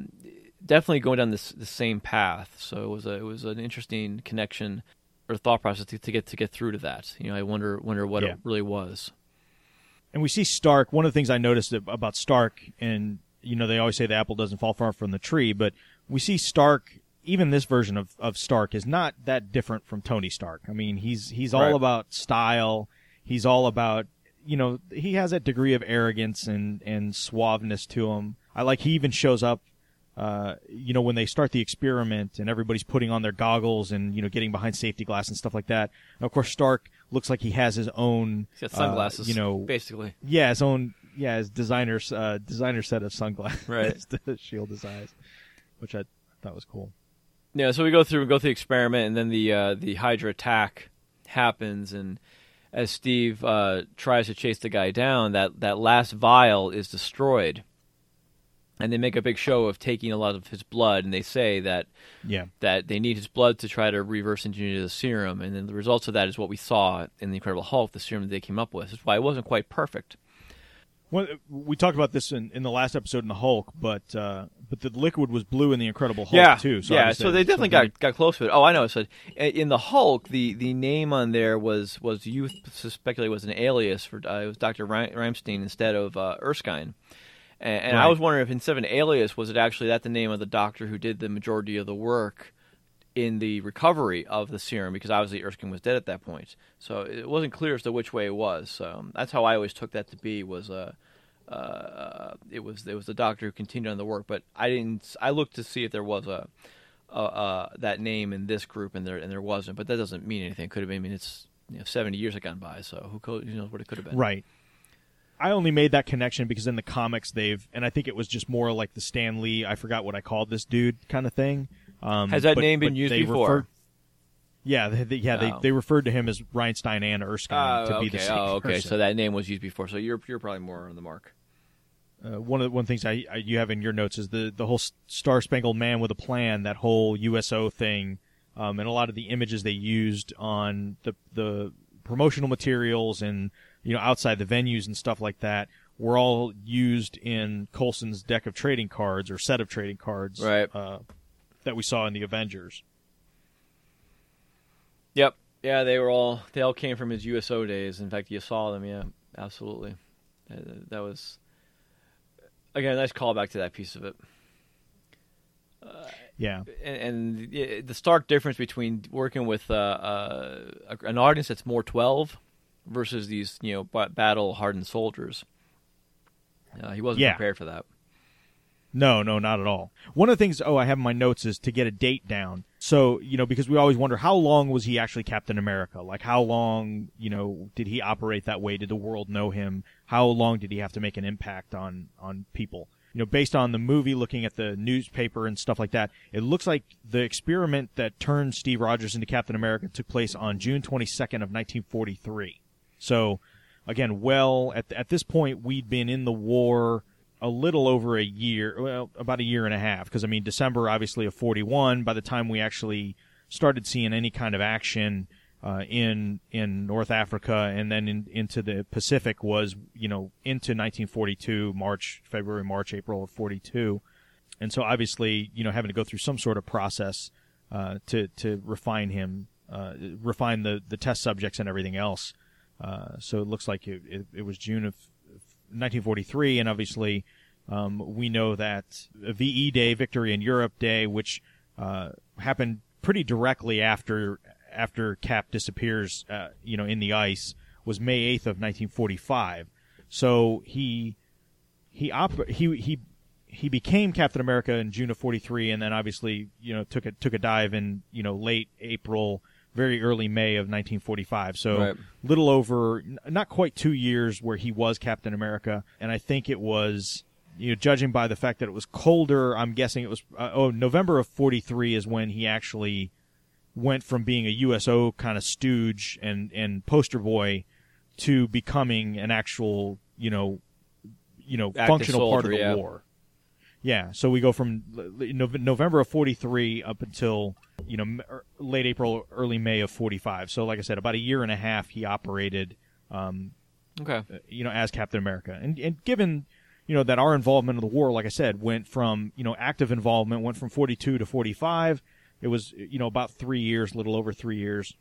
[SPEAKER 1] definitely going down this the same path. So it was a it was an interesting connection or thought process to, to get to get through to that. You know, I wonder wonder what
[SPEAKER 2] Yeah.
[SPEAKER 1] it really was.
[SPEAKER 2] and we see Stark. One of the things I noticed about Stark, and you know, they always say the apple doesn't fall far from the tree, but we see Stark. Even this version of, of Stark is not that different from Tony Stark. I mean, he's he's all
[SPEAKER 1] Right.
[SPEAKER 2] about style. He's all about you know he has that degree of arrogance and and suaveness to him. I like he even shows up. Uh, you know, when they start the experiment and everybody's putting on their goggles and you know getting behind safety glass and stuff like that. And of course, Stark looks like he has his own.
[SPEAKER 1] He's got
[SPEAKER 2] uh,
[SPEAKER 1] sunglasses,
[SPEAKER 2] you know,
[SPEAKER 1] basically.
[SPEAKER 2] yeah, his own yeah, his designer's uh, designer set of sunglasses
[SPEAKER 1] Right.
[SPEAKER 2] that Shield designs, which I thought was cool.
[SPEAKER 1] Yeah, so we go through we go through the experiment, and then the uh, the Hydra attack happens, and as Steve uh, tries to chase the guy down, that that last vial is destroyed, and they make a big show of taking a lot of his blood, and they say that
[SPEAKER 2] Yeah,
[SPEAKER 1] that they need his blood to try to reverse engineer the serum, and then the results of that is what we saw in the Incredible Hulk, the serum that they came up with. That's why it wasn't quite perfect.
[SPEAKER 2] Well, we talked about this in, in the last episode in the Hulk, but uh, but the liquid was blue in the Incredible Hulk
[SPEAKER 1] yeah,
[SPEAKER 2] too. So
[SPEAKER 1] yeah. So they definitely
[SPEAKER 2] something-
[SPEAKER 1] got got close to it. Oh, I know. So in the Hulk, the, the name on there was was to speculate was an alias for uh, it was Doctor Reinstein instead of uh, Erskine. And, and I was wondering if instead of an alias, was it actually that the name of the doctor who did the majority of the work in the recovery of the serum? Because obviously Erskine was dead at that point, so it wasn't clear as to which way it was. So that's how I always took that to be was uh, uh, it was it was the doctor who continued on the work, but I didn't. I looked to see if there was a, a uh, that name in this group, and there and there wasn't. But that doesn't mean anything. It Could have been. I mean, it's you know, seventy years have gone by, so who knows what it could have been.
[SPEAKER 2] right. I only made that connection because in the comics they've, and I think it was just more like the Stan Lee. I forgot what I called this dude kind of thing. Um,
[SPEAKER 1] Has that
[SPEAKER 2] but-
[SPEAKER 1] name been used before?
[SPEAKER 2] referred- yeah, they, they- yeah, they,
[SPEAKER 1] Oh.
[SPEAKER 2] they referred to him as Reinstein and Erskine
[SPEAKER 1] Oh,
[SPEAKER 2] to
[SPEAKER 1] okay.
[SPEAKER 2] be the same
[SPEAKER 1] oh, okay.
[SPEAKER 2] person.
[SPEAKER 1] So that name was used before. So you're you're probably more on the mark.
[SPEAKER 2] uh, one of the one things I, I you have in your notes is the the whole Star Spangled Man with a Plan, that whole USO thing, um, and a lot of the images they used on the the promotional materials and you know outside the venues and stuff like that were all used in Coulson's deck of trading cards or set of trading cards,
[SPEAKER 1] Right.
[SPEAKER 2] Uh, that we saw in the Avengers.
[SPEAKER 1] Yep. Yeah, they were all they all came from his USO days. In fact, you saw them. Yeah, absolutely. That, that was again a nice callback to that piece of it.
[SPEAKER 2] Yeah,
[SPEAKER 1] and, and the- the stark difference between working with uh, uh, an audience that's more twelve versus these you know battle hardened soldiers. Uh, he wasn't
[SPEAKER 2] Yeah.
[SPEAKER 1] prepared for that.
[SPEAKER 2] No, no, not at all. One of the things, oh, I have in my notes is to get a date down. So, you know, because we always wonder how long was he actually Captain America? Like, how long, you know, did he operate that way? Did the world know him? How long did he have to make an impact on, on people? you know, based on the movie, looking at the newspaper and stuff like that, it looks like the experiment that turned Steve Rogers into Captain America took place on June 22nd of 1943. So, again, well, at at this point, we'd been in the war a little over a year, well, about a year and a half, because I mean, December obviously of 41. By the time we actually started seeing any kind of action uh, in in North Africa and then in, into the Pacific was you know into 1942 March February March April of 42 and so obviously you know having to go through some sort of process uh, to to refine him uh, refine the the test subjects and everything else uh, so it looks like it, it, it was June of 1943 and obviously um, we know that VE Day Victory in Europe Day which uh, happened pretty directly after after Cap disappears, uh, you know, in the ice was May 8th of 1945. So he he op- he he he became Captain America in June of 43 and then obviously, you know, took a took a dive in, you know, late April, very early May of 1945. So
[SPEAKER 1] Right.
[SPEAKER 2] little over not quite 2 years where he was Captain America and I think it was you know, judging by the fact that it was colder, I'm guessing it was uh, oh November of '43 is when he actually went from being a USO kind of stooge and and poster boy to becoming an actual you know you know
[SPEAKER 1] Active
[SPEAKER 2] functional part of the
[SPEAKER 1] yeah.
[SPEAKER 2] war. Yeah, so we go from l- l- Nov- November of '43 up until you know er- late April, early May of '45. So, like I said, about a year and a half he operated um,
[SPEAKER 1] Okay.
[SPEAKER 2] uh, you know, as Captain America. And, and given, you know, that our involvement in the war, like I said, went from, you know, active involvement went from 42 to 45. It was, you know, about three years, a little over three years.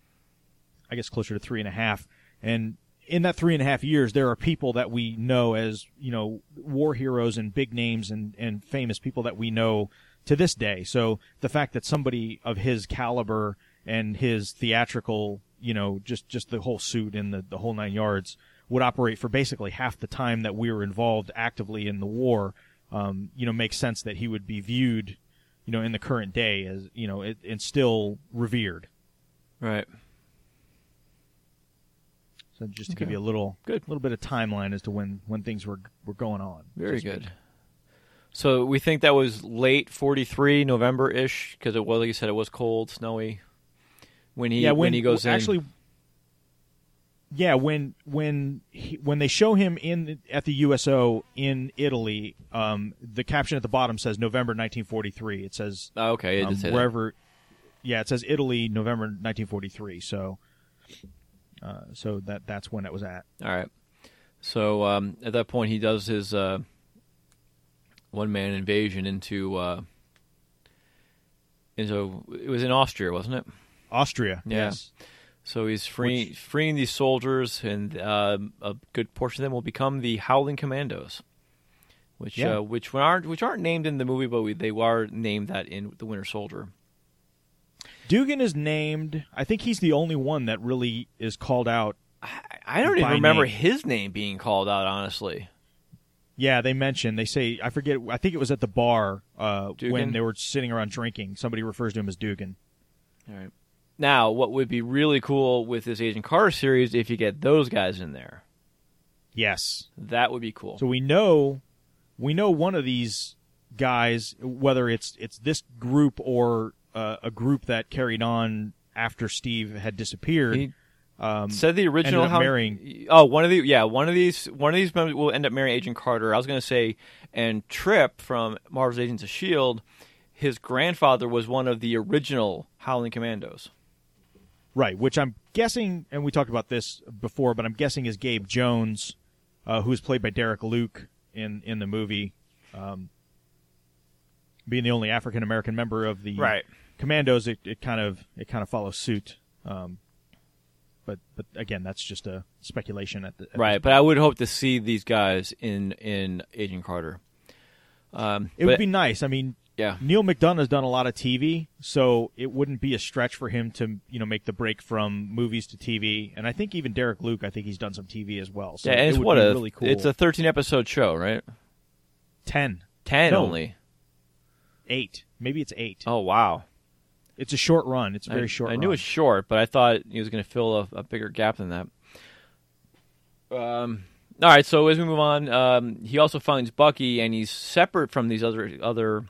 [SPEAKER 2] I guess closer to three and a half. And in that three and a half years, there are people that we know as, you know, war heroes and big names and, and famous people that we know to this day. So the fact that somebody of his caliber and his theatrical, you know, just, just the whole suit and the, the whole nine yards would operate for basically half the time that we were involved actively in the war, um, you know, makes sense that he would be viewed, you know, in the current day as, you know, it, and still revered.
[SPEAKER 1] Right.
[SPEAKER 2] So just to
[SPEAKER 1] Okay.
[SPEAKER 2] give you a little,
[SPEAKER 1] Good.
[SPEAKER 2] little bit of timeline as to when, when things were, were going on.
[SPEAKER 1] Very
[SPEAKER 2] speak.
[SPEAKER 1] good. So we think that was late '43, November ish, because it was, like you said, it was cold, snowy. When he
[SPEAKER 2] yeah,
[SPEAKER 1] when, he goes in,
[SPEAKER 2] actually, yeah, when when he, when they show him in at the USO in Italy, um, the caption at the bottom says November 1943. It says
[SPEAKER 1] Oh, okay, it
[SPEAKER 2] um,
[SPEAKER 1] say that.
[SPEAKER 2] wherever. Yeah, it says Italy, November 1943. So, uh, so that that's when it was at.
[SPEAKER 1] All right. So um, at that point, he does his uh, one man invasion into uh, into it was in Austria, wasn't it?
[SPEAKER 2] Austria.
[SPEAKER 1] Yeah.
[SPEAKER 2] Yes.
[SPEAKER 1] So he's freeing freeing these soldiers, and um a good portion of them will become the Howling Commandos, which
[SPEAKER 2] Yeah.
[SPEAKER 1] uh, which aren't which aren't named in the movie, but we, they are named that in the Winter Soldier.
[SPEAKER 2] Dugan is named. I think he's the only one that really is called out.
[SPEAKER 1] I don't even remember
[SPEAKER 2] name.
[SPEAKER 1] his name being called out, honestly.
[SPEAKER 2] Yeah, they mention. They say. I forget. I think it was at the bar uh, when they were sitting around drinking. Somebody refers to him as Dugan.
[SPEAKER 1] All right. Now, what would be really cool with this Agent Carter series if you get those guys in there?
[SPEAKER 2] Yes.
[SPEAKER 1] That would be cool.
[SPEAKER 2] So we know, we know one of these guys, whether it's it's this group or uh, a group that carried on after Steve had disappeared.
[SPEAKER 1] He
[SPEAKER 2] um,
[SPEAKER 1] said the original how-
[SPEAKER 2] marrying-
[SPEAKER 1] Oh, one of the yeah, one of these one of these members will end up marrying Agent Carter. I was going to say, and Trip from Marvel's Agents of Shield, his grandfather was one of the original Howling Commandos.
[SPEAKER 2] right, which I'm guessing, and we talked about this before, but I'm guessing is Gabe Jones, uh, who is played by Derek Luke in in the movie, um, being the only African American member of the
[SPEAKER 1] Right.
[SPEAKER 2] Commandos. It, it kind of it kind of follows suit. Um, but but again, that's just a speculation at the at
[SPEAKER 1] Right, but I would hope to see these guys in in Agent Carter. Um,
[SPEAKER 2] It would be nice. I mean,
[SPEAKER 1] yeah,
[SPEAKER 2] Neal McDonough has done a lot of TV, so it wouldn't be a stretch for him to you know make the break from movies to TV. And I think even Derek Luke, I think he's done some TV as well. So
[SPEAKER 1] yeah,
[SPEAKER 2] it
[SPEAKER 1] it's
[SPEAKER 2] would
[SPEAKER 1] what
[SPEAKER 2] be
[SPEAKER 1] a
[SPEAKER 2] really cool.
[SPEAKER 1] it's a thirteen episode show, right?
[SPEAKER 2] ten,
[SPEAKER 1] Ten
[SPEAKER 2] No.
[SPEAKER 1] only.
[SPEAKER 2] eight, maybe it's eight.
[SPEAKER 1] Oh wow,
[SPEAKER 2] It's a short run. It's a very
[SPEAKER 1] I,
[SPEAKER 2] short.
[SPEAKER 1] I knew it was short, but I thought he was going to fill a, a bigger gap than that. Um, All right, so as we move on, um, he also finds Bucky, and he's separate from these other other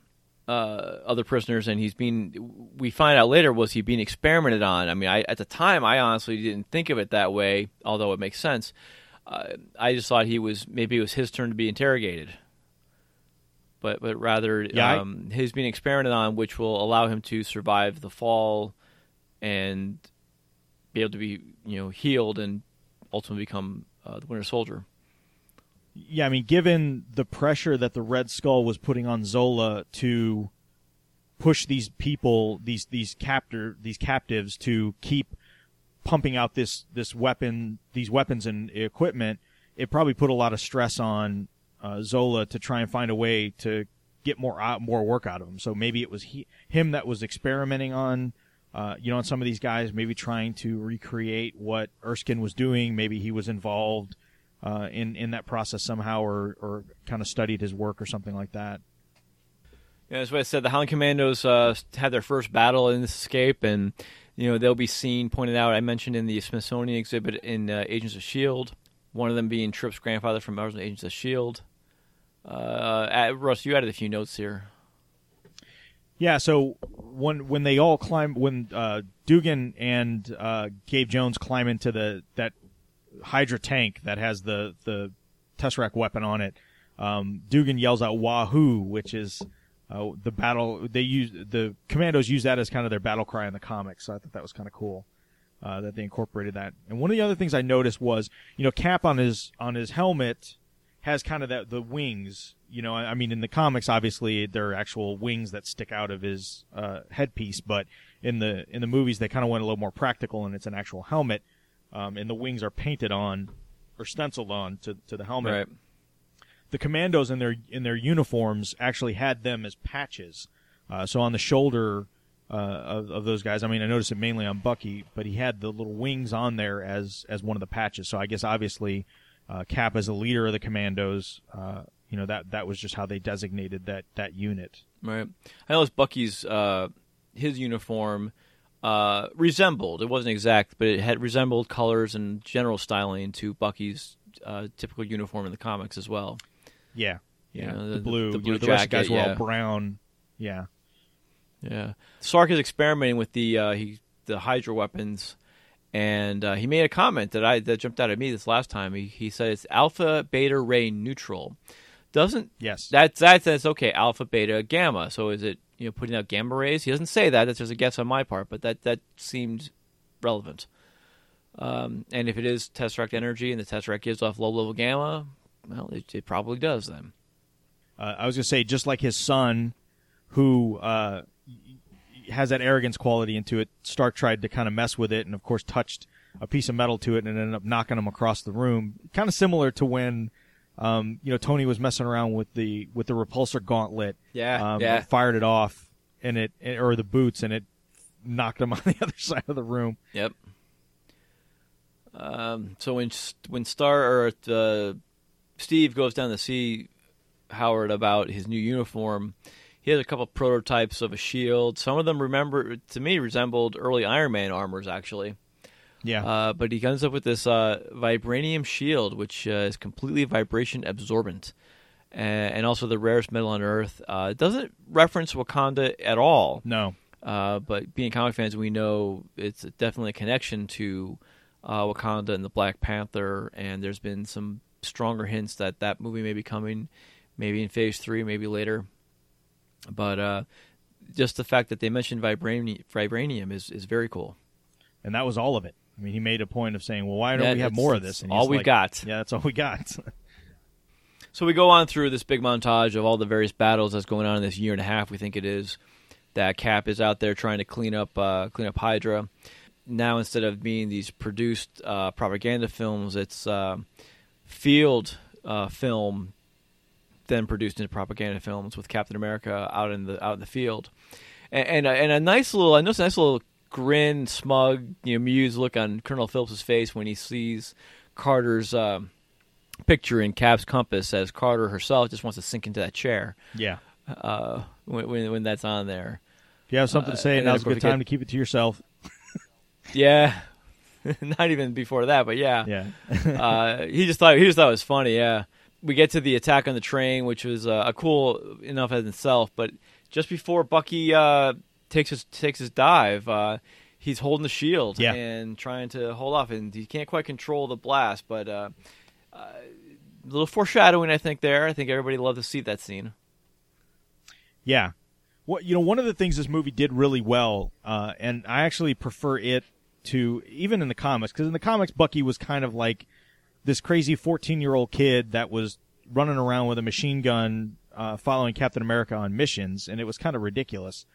[SPEAKER 1] uh, other prisoners, and he's being. We find out later was he being experimented on. I mean, I, at the time, I honestly didn't think of it that way, although it makes sense. Uh, I just thought he was maybe it was his turn to be interrogated, but but rather
[SPEAKER 2] Yeah, I-
[SPEAKER 1] um, he's being experimented on, which will allow him to survive the fall and be able to be you know healed and ultimately become uh, the Winter Soldier.
[SPEAKER 2] Yeah, I mean, given the pressure that the Red Skull was putting on Zola to push these people, these these captor these captives to keep pumping out this this weapon, these weapons and equipment, it probably put a lot of stress on uh, Zola to try and find a way to get more out, more work out of him. So maybe it was he, him that was experimenting on. Uh, you know, on some of these guys, maybe trying to recreate what Erskine was doing. Maybe he was involved uh, in in that process somehow, or or kind of studied his work or something like that.
[SPEAKER 1] Yeah, that's what I said. The Howling Commandos uh, had their first battle in this escape, and you know they'll be seen pointed out. I mentioned in the Smithsonian exhibit in uh, Agents of Shield, one of them being Tripp's grandfather from Agents of Shield. Uh, Russ, you added a few notes here.
[SPEAKER 2] Yeah, so when when they all climb, when uh, Dugan and uh, Gabe Jones climb into the that Hydra tank that has the the Tesseract weapon on it, um, Dugan yells out "Wahoo!" which is uh, the battle. They use the commandos use that as kind of their battle cry in the comics. So I thought that was kind of cool uh, that they incorporated that. And one of the other things I noticed was, you know, Cap on his on his helmet has kind of that the wings. You know, I, mean, in the comics, obviously there are actual wings that stick out of his uh, headpiece, but in the in the movies they kind of went a little more practical, and it's an actual helmet, um, and the wings are painted on or stenciled on to to the helmet.
[SPEAKER 1] Right.
[SPEAKER 2] The commandos in their in their uniforms actually had them as patches. Uh, so on the shoulder uh, of, of those guys, I mean, I noticed it mainly on Bucky, but he had the little wings on there as as one of the patches. So I guess obviously uh, Cap as a leader of the commandos, uh, you know that that was just how they designated that that unit.
[SPEAKER 1] Right. I know it's Bucky's uh, his uniform uh, resembled. It wasn't exact, but it had resembled colors and general styling to Bucky's uh, typical uniform in the comics as well.
[SPEAKER 2] Yeah,
[SPEAKER 1] You
[SPEAKER 2] yeah,
[SPEAKER 1] know,
[SPEAKER 2] the,
[SPEAKER 1] the-
[SPEAKER 2] blue.
[SPEAKER 1] the
[SPEAKER 2] you
[SPEAKER 1] blue
[SPEAKER 2] know, the rest of guys were
[SPEAKER 1] yeah.
[SPEAKER 2] all brown. Yeah,
[SPEAKER 1] Yeah, Stark is experimenting with the uh, he the Hydra weapons, and uh, he made a comment that I that jumped out at me this last time. He he said it's alpha, beta, ray neutral. Doesn't
[SPEAKER 2] yes,
[SPEAKER 1] That that's that's okay? Alpha, beta, gamma. So is it you know putting out gamma rays? He doesn't say that. That's just a guess on my part, but that that seemed relevant. Um, and if it is tesseract energy and the tesseract gives off low level gamma, well, it, it probably does then.
[SPEAKER 2] Uh, I was gonna say just like his son, who uh, has that arrogance quality into it. Stark tried to kind of mess with it, and of course touched a piece of metal to it, and ended up knocking him across the room. Kind of similar to when. Um, you know, Tony was messing around with the with the repulsor gauntlet.
[SPEAKER 1] Yeah,
[SPEAKER 2] um,
[SPEAKER 1] yeah.
[SPEAKER 2] fired it off, and it or the boots, and it knocked him on the other side of the room.
[SPEAKER 1] Yep. Um, so when when Star or uh, Steve goes down to see Howard about his new uniform, he has a couple prototypes of a shield. Some of them remember to me resembled early Iron Man armors actually.
[SPEAKER 2] Yeah,
[SPEAKER 1] Uh, but he comes up with this uh, vibranium shield, which uh, is completely vibration absorbent, uh, and also the rarest metal on Earth. Uh, it doesn't reference Wakanda at all.
[SPEAKER 2] no,
[SPEAKER 1] Uh, but being comic fans, we know it's definitely a connection to uh, Wakanda and the Black Panther, and there's been some stronger hints that that movie may be coming, maybe in Phase Three, maybe later. But uh, just the fact that they mentioned vibranium, vibranium is is very cool.
[SPEAKER 2] and that was all of it. I mean, he made a point of saying, "Well, why don't
[SPEAKER 1] Yeah,
[SPEAKER 2] we have more of this?"
[SPEAKER 1] all we've
[SPEAKER 2] like,
[SPEAKER 1] got.
[SPEAKER 2] Yeah, that's all we got.
[SPEAKER 1] So we go on through this big montage of all the various battles that's going on in this year and a half. We think it is that Cap is out there trying to clean up uh, clean up Hydra. Now instead of being these produced uh, propaganda films, it's uh, field uh, film, then produced into propaganda films with Captain America out in the out in the field, and and a, and a nice little I noticed a nice little grin, smug, you know, amused look on Colonel Phillips's face when he sees Carter's. Uh, picture in Cap's compass as Carter herself just wants to sink into that chair
[SPEAKER 2] yeah.
[SPEAKER 1] uh, when, when when that's on there.
[SPEAKER 2] If you have something
[SPEAKER 1] Uh,
[SPEAKER 2] to say,
[SPEAKER 1] and then,
[SPEAKER 2] now's a good time
[SPEAKER 1] get-
[SPEAKER 2] to keep it to yourself.
[SPEAKER 1] Yeah, not even before that, but yeah,
[SPEAKER 2] Yeah.
[SPEAKER 1] uh, he just thought he just thought it was funny. Yeah, we get to the attack on the train, which was uh, a cool enough as itself. But just before Bucky uh, takes his takes his dive, uh, he's holding the shield
[SPEAKER 2] Yeah.
[SPEAKER 1] and trying to hold off, and he can't quite control the blast. But uh, uh, a little foreshadowing, I think. There, I think everybody loved to see that scene.
[SPEAKER 2] Yeah. well, you know, one of the things this movie did really well, uh, and I actually prefer it to even in the comics because in the comics, Bucky was kind of like this crazy fourteen-year-old kid that was running around with a machine gun, uh, following Captain America on missions, and it was kind of ridiculous.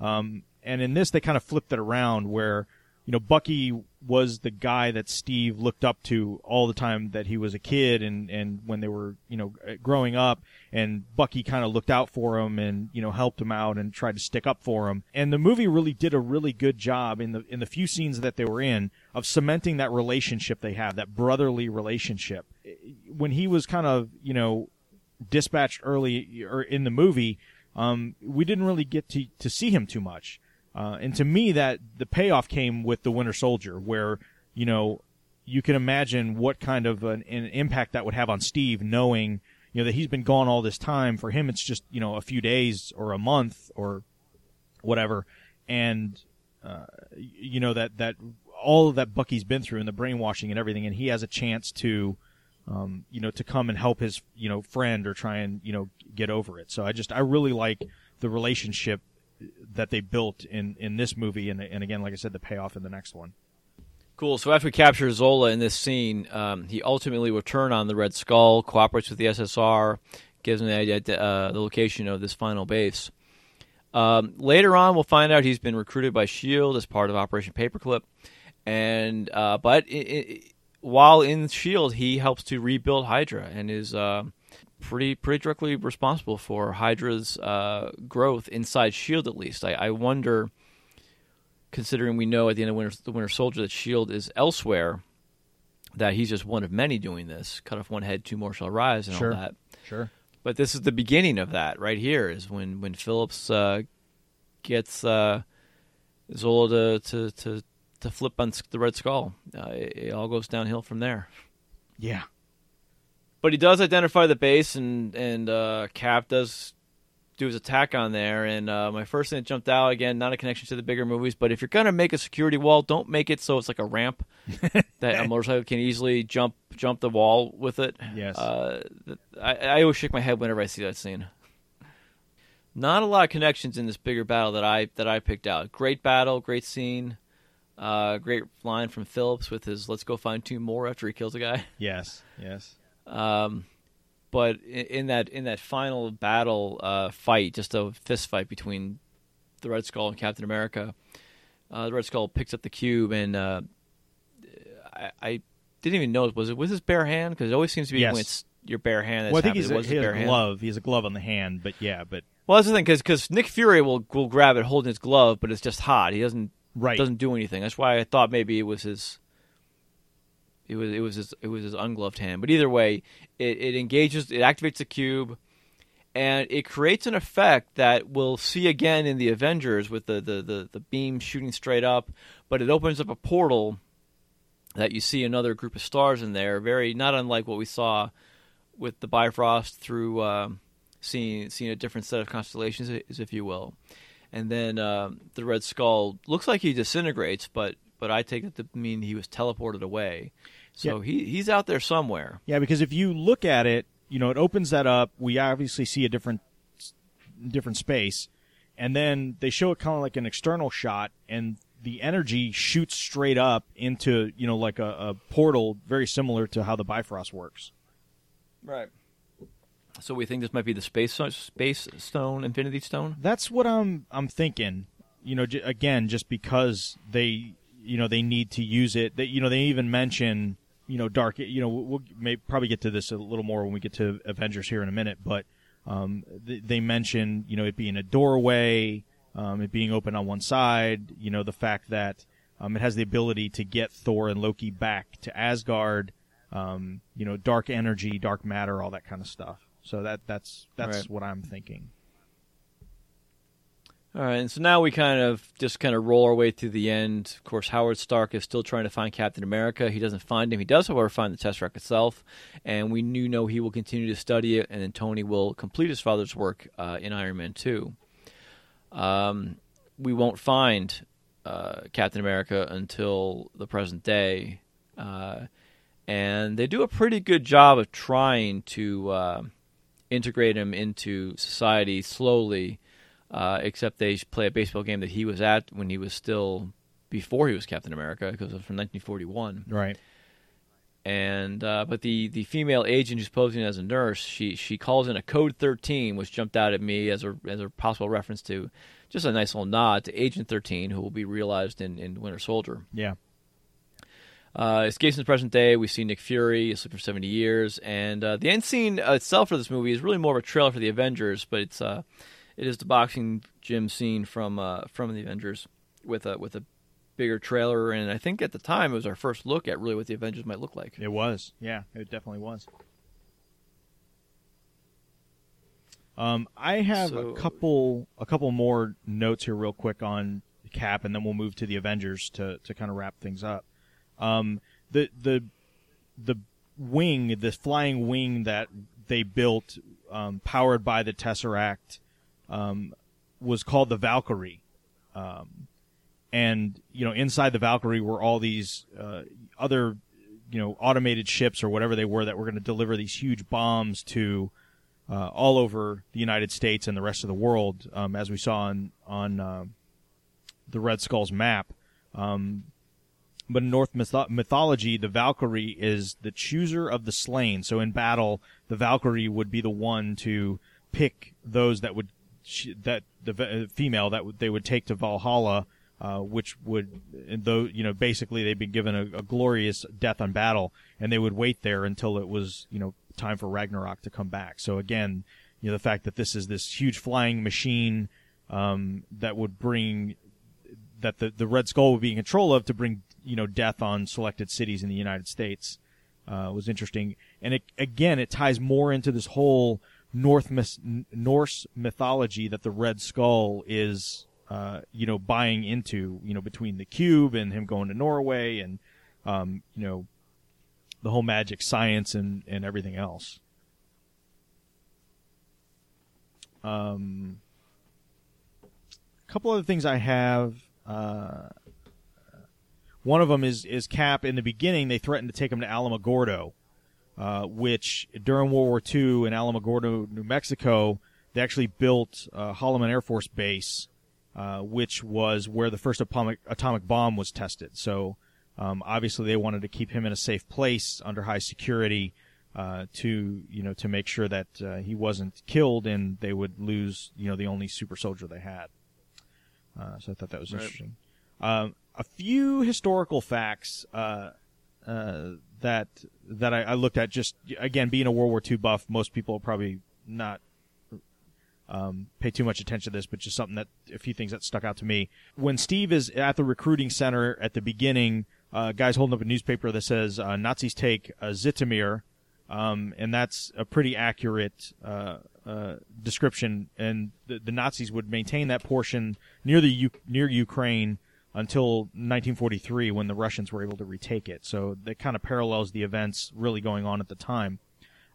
[SPEAKER 2] Um, and in this, they kind of flipped it around where, you know, Bucky was the guy that Steve looked up to all the time that he was a kid and, and when they were, you know, growing up and Bucky kind of looked out for him and, you know, helped him out and tried to stick up for him. And the movie really did a really good job in the, in the few scenes that they were in of cementing that relationship they have, that brotherly relationship. When he was kind of, you know, dispatched early or in the movie, um, we didn't really get to, to see him too much. Uh, and to me, that the payoff came with the Winter Soldier, where you know you can imagine what kind of an, an impact that would have on Steve, knowing you know that he's been gone all this time. For him, it's just you know a few days or a month or whatever, and uh, you know that that all of that Bucky's been through and the brainwashing and everything, and he has a chance to. Um, you know, to come and help his, you know, friend or try and, you know, get over it. So I just, I really like the relationship that they built in in this movie, and and again, like I said, the payoff in the next one.
[SPEAKER 1] Cool. So after we capture Zola in this scene, um, he ultimately will turn on the Red Skull, cooperates with the SSR, gives him the idea, uh, the location of this final base. Um, later on, we'll find out he's been recruited by Shield as part of Operation Paperclip, and uh, but i i while in Shield, he helps to rebuild Hydra and is uh, pretty pretty directly responsible for Hydra's uh, growth inside Shield. At least, I, I wonder considering we know at the end of Winter, the Winter Soldier that Shield is elsewhere, that he's just one of many doing this. Cut off one head, two more shall rise, and
[SPEAKER 2] Sure.
[SPEAKER 1] all that.
[SPEAKER 2] Sure.
[SPEAKER 1] But this is the beginning of that right here. Is when when Phillips uh, gets uh, Zola to, to to to flip on the Red Skull. Uh, it, it all goes downhill from there.
[SPEAKER 2] Yeah.
[SPEAKER 1] But he does identify the base, and and uh, Cap does do his attack on there. And uh, my first thing that jumped out again, not a connection to the bigger movies, but if you're gonna make a security wall, don't make it so it's like a ramp that a motorcycle can easily jump jump the wall with it.
[SPEAKER 2] Yes.
[SPEAKER 1] Uh, I, I always shake my head whenever I see that scene. Not a lot of connections in this bigger battle that I that I picked out. Great battle, great scene, uh, great line from Phillips with his "Let's go find two more" after he kills a guy.
[SPEAKER 2] Yes. Yes.
[SPEAKER 1] Um, but in, in that in that final battle uh, fight, just a fist fight between the Red Skull and Captain America, uh, the Red Skull picks up the cube, and uh, I, I didn't even know was it with his bare hand because it always seems to be
[SPEAKER 2] Yes.
[SPEAKER 1] when it's your bare hand. That's
[SPEAKER 2] well, I think
[SPEAKER 1] happening.
[SPEAKER 2] he's
[SPEAKER 1] It
[SPEAKER 2] a,
[SPEAKER 1] was
[SPEAKER 2] he
[SPEAKER 1] his
[SPEAKER 2] has a glove. He has a glove on the hand, but yeah, but
[SPEAKER 1] Well, that's the thing because Nick Fury will will grab it holding his glove, but it's just hot. He doesn't
[SPEAKER 2] right.
[SPEAKER 1] doesn't do anything. That's why I thought maybe it was his. It was it was his it was his ungloved hand. But either way, it, it engages, it activates the cube, and it creates an effect that we'll see again in the Avengers with the the the, the beam shooting straight up. But it opens up a portal that you see another group of stars in there. Very not unlike what we saw with the Bifrost through um, seeing seeing a different set of constellations, if you will. And then um, the Red Skull looks like he disintegrates, but but I take it to mean he was teleported away. So he he's out there somewhere.
[SPEAKER 2] Yeah, because if you look at it, you know, it opens that up. We obviously see a different different space, and then they show it kind of like an external shot, and the energy shoots straight up into you know like a, a portal, very similar to how the Bifrost works.
[SPEAKER 1] Right. So we think this might be the space space stone, Infinity Stone.
[SPEAKER 2] That's what I'm I'm thinking. You know, j- again, just because they you know they need to use it. They, you know, they even mention you know dark. You know, we'll, we'll may probably get to this a little more when we get to Avengers here in a minute, but um, they, they mention you know it being a doorway, um, it being open on one side. You know, the fact that um, it has the ability to get Thor and Loki back to Asgard. Um, you know, dark energy, dark matter, all that kind of stuff. So that that's that's
[SPEAKER 1] Right.
[SPEAKER 2] what I'm thinking.
[SPEAKER 1] All right, and so now we kind of just kind of roll our way through the end. Of course, Howard Stark is still trying to find Captain America. He doesn't find him. He does, however, find the test Tesseract itself, and we knew know he will continue to study it, and then Tony will complete his father's work uh, in Iron Man Two. Um, we won't find uh, Captain America until the present day, uh, and they do a pretty good job of trying to uh, integrate him into society slowly. Uh, except they play a baseball game that he was at when he was still before he was Captain America because it was from 1941.
[SPEAKER 2] Right.
[SPEAKER 1] And uh, but the, the female agent who's posing as a nurse, she she calls in a code 13, which jumped out at me as a as a possible reference to just a nice little nod to Agent 13, who will be realized in, in Winter Soldier.
[SPEAKER 2] Yeah.
[SPEAKER 1] Uh, escapes in the present day. We see Nick Fury asleep for 70 years, and uh, the end scene itself for this movie is really more of a trailer for the Avengers, but it's uh, it is the boxing gym scene from uh, from the Avengers with a with a bigger trailer, and I think at the time it was our first look at really what the Avengers might look like.
[SPEAKER 2] It was. Yeah, it definitely was. Um, I have
[SPEAKER 1] So-
[SPEAKER 2] a couple a couple more notes here, real quick on Cap, and then we'll move to the Avengers to to kind of wrap things up. Um, the the the wing, the flying wing that they built, um, powered by the Tesseract, um, was called the Valkyrie. Um, and you know, inside the Valkyrie were all these uh, other, you know, automated ships or whatever they were that were going to deliver these huge bombs to uh, all over the United States and the rest of the world, um, as we saw on on uh, the Red Skull's map. Um, but in North mytho- mythology, the Valkyrie is the chooser of the slain. So in battle, the Valkyrie would be the one to pick those that would that the uh, female that would, they would take to Valhalla, uh, which would though you know basically they'd been given a, a glorious death on battle, and they would wait there until it was you know time for Ragnarok to come back. So again, you know the fact that this is this huge flying machine um, that would bring that the, the Red Skull would be in control of to bring you know death on selected cities in the United States uh, was interesting, and it, again it ties more into this whole North myth- Norse mythology that the Red Skull is uh, you know buying into you know between the cube and him going to Norway and um, you know the whole magic science and and everything else. Um, a couple other things I have. Uh, one of them is is Cap. In the beginning, they threatened to take him to Alamogordo, uh, which during World War II in Alamogordo, New Mexico, they actually built uh, Holloman Air Force Base, uh, which was where the first atomic atomic bomb was tested. So um, obviously, they wanted to keep him in a safe place under high security uh, to you know to make sure that uh, he wasn't killed and they would lose you know the only super soldier they had. Uh, so I thought that was interesting. Um, a few historical facts uh, uh, that that I, I looked at. Just again, being a World War II buff, most people probably not um, pay too much attention to this, but just something that a few things that stuck out to me. When Steve is at the recruiting center at the beginning, uh, guys holding up a newspaper that says uh, Nazis take uh, Zitomir, um, and that's a pretty accurate uh, uh, description. And the, the Nazis would maintain that portion near the U- near Ukraine until 1943, when the Russians were able to retake it. So that kind of parallels the events really going on at the time.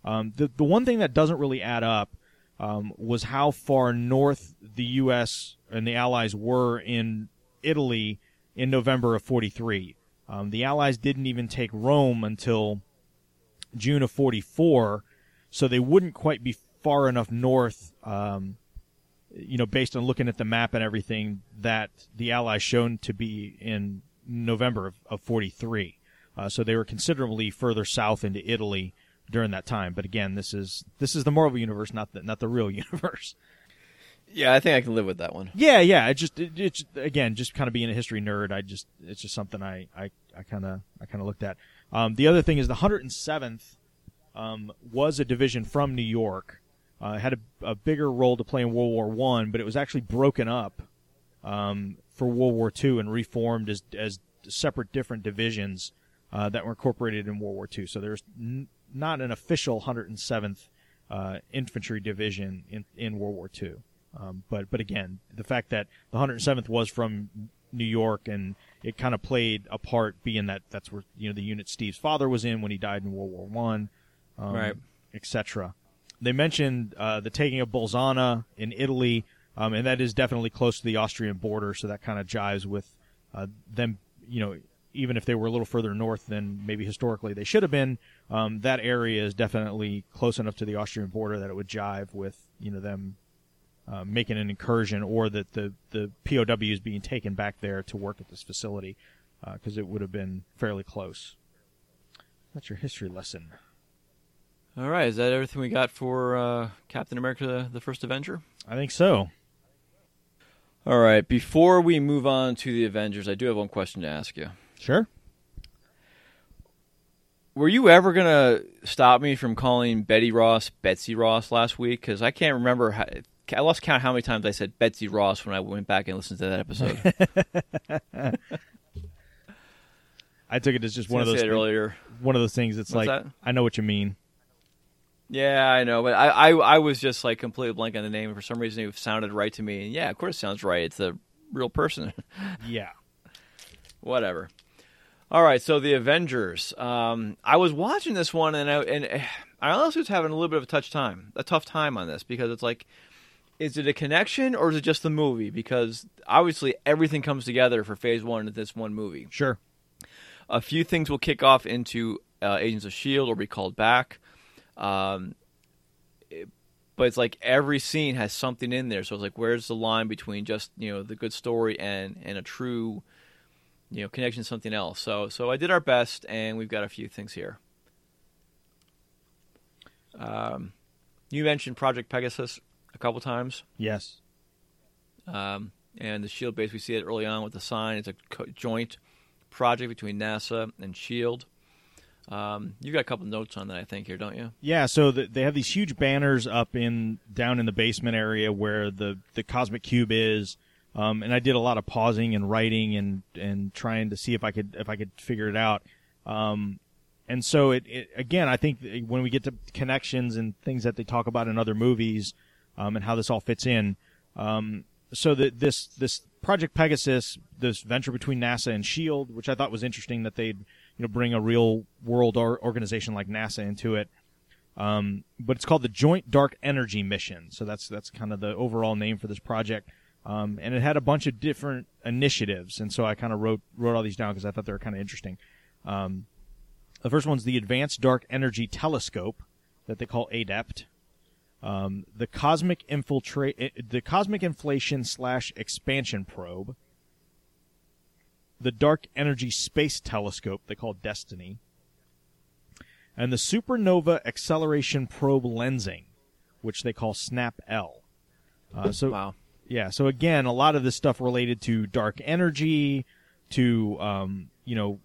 [SPEAKER 2] Um, the the one thing that doesn't really add up um, was how far north the U.S. and the Allies were in Italy in November of 43. Um, the Allies didn't even take Rome until June of 44, so they wouldn't quite be far enough north, um, you know, based on looking at the map and everything, that the Allies shown to be in November of, of 43. Uh, so they were considerably further south into Italy during that time. But again, this is this is the Marvel universe, not the not the real universe.
[SPEAKER 1] Yeah, I think I can live with that one.
[SPEAKER 2] Yeah, yeah. It just it, it's again just kind of being a history nerd. I just it's just something I I I kind of I kind of looked at. Um, the other thing is the 107th um, was a division from New York. Uh, had a, a bigger role to play in World War One, but it was actually broken up um, for World War Two and reformed as as separate different divisions uh, that were incorporated in World War Two. So there's n- not an official 107th uh, infantry division in in World War Two. Um, but but again, the fact that the 107th was from New York and it kind of played a part, being that that's where you know the unit Steve's father was in when he died in World War One, um,
[SPEAKER 1] Right.
[SPEAKER 2] etc. They mentioned uh, the taking of Bolzana in Italy, um, and that is definitely close to the Austrian border, so that kind of jives with uh, them. You know, even if they were a little further north than maybe historically they should have been, um, that area is definitely close enough to the Austrian border that it would jive with you know them uh, making an incursion or that the, the POWs being taken back there to work at this facility because it would have been fairly close. That's your history lesson.
[SPEAKER 1] All right, is that everything we got for uh, Captain America: The First Avenger?
[SPEAKER 2] I think so.
[SPEAKER 1] All right, before we move on to the Avengers, I do have one question to ask you.
[SPEAKER 2] Sure.
[SPEAKER 1] Were you ever gonna stop me from calling Betty Ross Betsy Ross last week? Because I can't remember. How, I lost count how many times I said Betsy Ross when I went back and listened to that episode.
[SPEAKER 2] I took it as just one of those things,
[SPEAKER 1] earlier.
[SPEAKER 2] one of those things. It's
[SPEAKER 1] What's
[SPEAKER 2] like
[SPEAKER 1] that?
[SPEAKER 2] I know what you mean.
[SPEAKER 1] Yeah, I know, but I, I I was just like completely blank on the name. For some reason, it sounded right to me. And yeah, of course, it sounds right. It's a real person.
[SPEAKER 2] Yeah.
[SPEAKER 1] Whatever. All right, so the Avengers. Um, I was watching this one, and I and I honestly was having a little bit of a touch time, a tough time on this because it's like, is it a connection or is it just the movie? Because obviously everything comes together for Phase One in this one movie.
[SPEAKER 2] Sure.
[SPEAKER 1] A few things will kick off into uh, Agents of Shield or be called back. Um, it- but it's like every scene has something in there. So it's like, where's the line between just you know the good story and and a true, you know, connection to something else? So so I did our best, and we've got a few things here. Um, you mentioned Project Pegasus a couple times.
[SPEAKER 2] Yes.
[SPEAKER 1] Um, and the Shield base, we see it early on with the sign. It's a co- joint project between NASA and Shield. Um, you got a couple notes on that, I think, here, don't you?
[SPEAKER 2] Yeah, so the, they have these huge banners up in down in the basement area where the the cosmic cube is, um, and I did a lot of pausing and writing and and trying to see if I could if I could figure it out. Um, and so it, it again, I think when we get to connections and things that they talk about in other movies, um, and how this all fits in. Um, so that this this Project Pegasus, this venture between NASA and Shield, which I thought was interesting that they'd you know bring a real world or- organization like NASA into it. Um, but it's called the Joint Dark Energy Mission. So that's that's kind of the overall name for this project. Um, and it had a bunch of different initiatives, and so I kind of wrote wrote all these down because I thought they were kind of interesting. Um, the first one's the Advanced Dark Energy Telescope that they call ADEPT. Um, the Cosmic Infiltrate, the Cosmic Inflation slash Expansion Probe. The Dark Energy Space Telescope they call Destiny and the Supernova Acceleration Probe Lensing, which they call SNAP L. Uh, so
[SPEAKER 1] Wow.
[SPEAKER 2] yeah, so again, a lot of this stuff related to dark energy, to um, you know,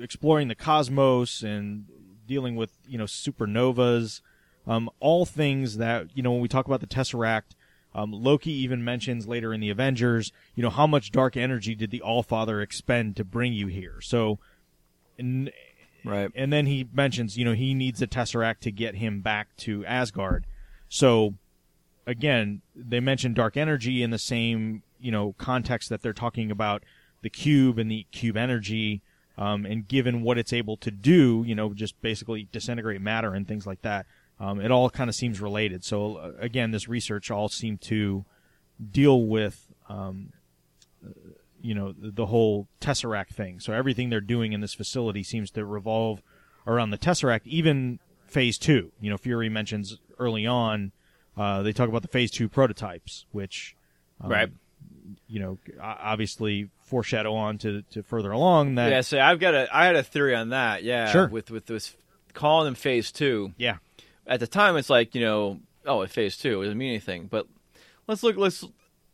[SPEAKER 2] exploring the cosmos and dealing with you know supernovas, um, all things that you know when we talk about the Tesseract. Um, Loki even mentions later in the Avengers, you know, how much dark energy did the All Father expend to bring you here? So, and
[SPEAKER 1] Right.
[SPEAKER 2] and then he mentions, you know, he needs a tesseract to get him back to Asgard. So, again, they mention dark energy in the same, you know, context that they're talking about the cube and the cube energy. Um, and given what it's able to do, you know, just basically disintegrate matter and things like that, um, it all kind of seems related. So, uh, again, this research all seemed to deal with um, you know the, the whole tesseract thing. So everything they're doing in this facility seems to revolve around the tesseract. Even phase two, you know, Fury mentions early on. Uh, they talk about the phase two prototypes, which, um,
[SPEAKER 1] Right.
[SPEAKER 2] You know, obviously foreshadow on to, to further along that.
[SPEAKER 1] Yeah, so I've got a I had a theory on that. Yeah,
[SPEAKER 2] Sure.
[SPEAKER 1] With with this calling them phase two.
[SPEAKER 2] Yeah.
[SPEAKER 1] At the time, it's like you know, oh, it's phase two. It doesn't mean anything. But let's look. Let's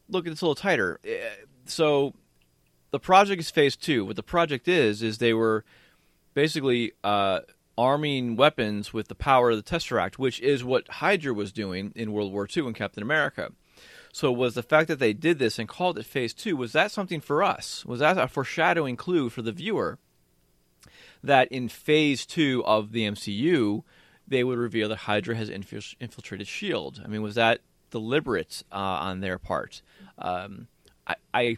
[SPEAKER 1] look at this a little tighter. Eh, So the project is phase two. What the project is is they were basically uh, arming weapons with the power of the Tesseract, which is what Hydra was doing in World War II in Captain America. So was the fact that they did this and called it phase two, was that something for us? Was that a foreshadowing clue for the viewer that in phase two of the MCU, they would reveal that Hydra has infiltrated S.H.I.E.L.D.? I mean, was that deliberate uh, on their part. Um, I, I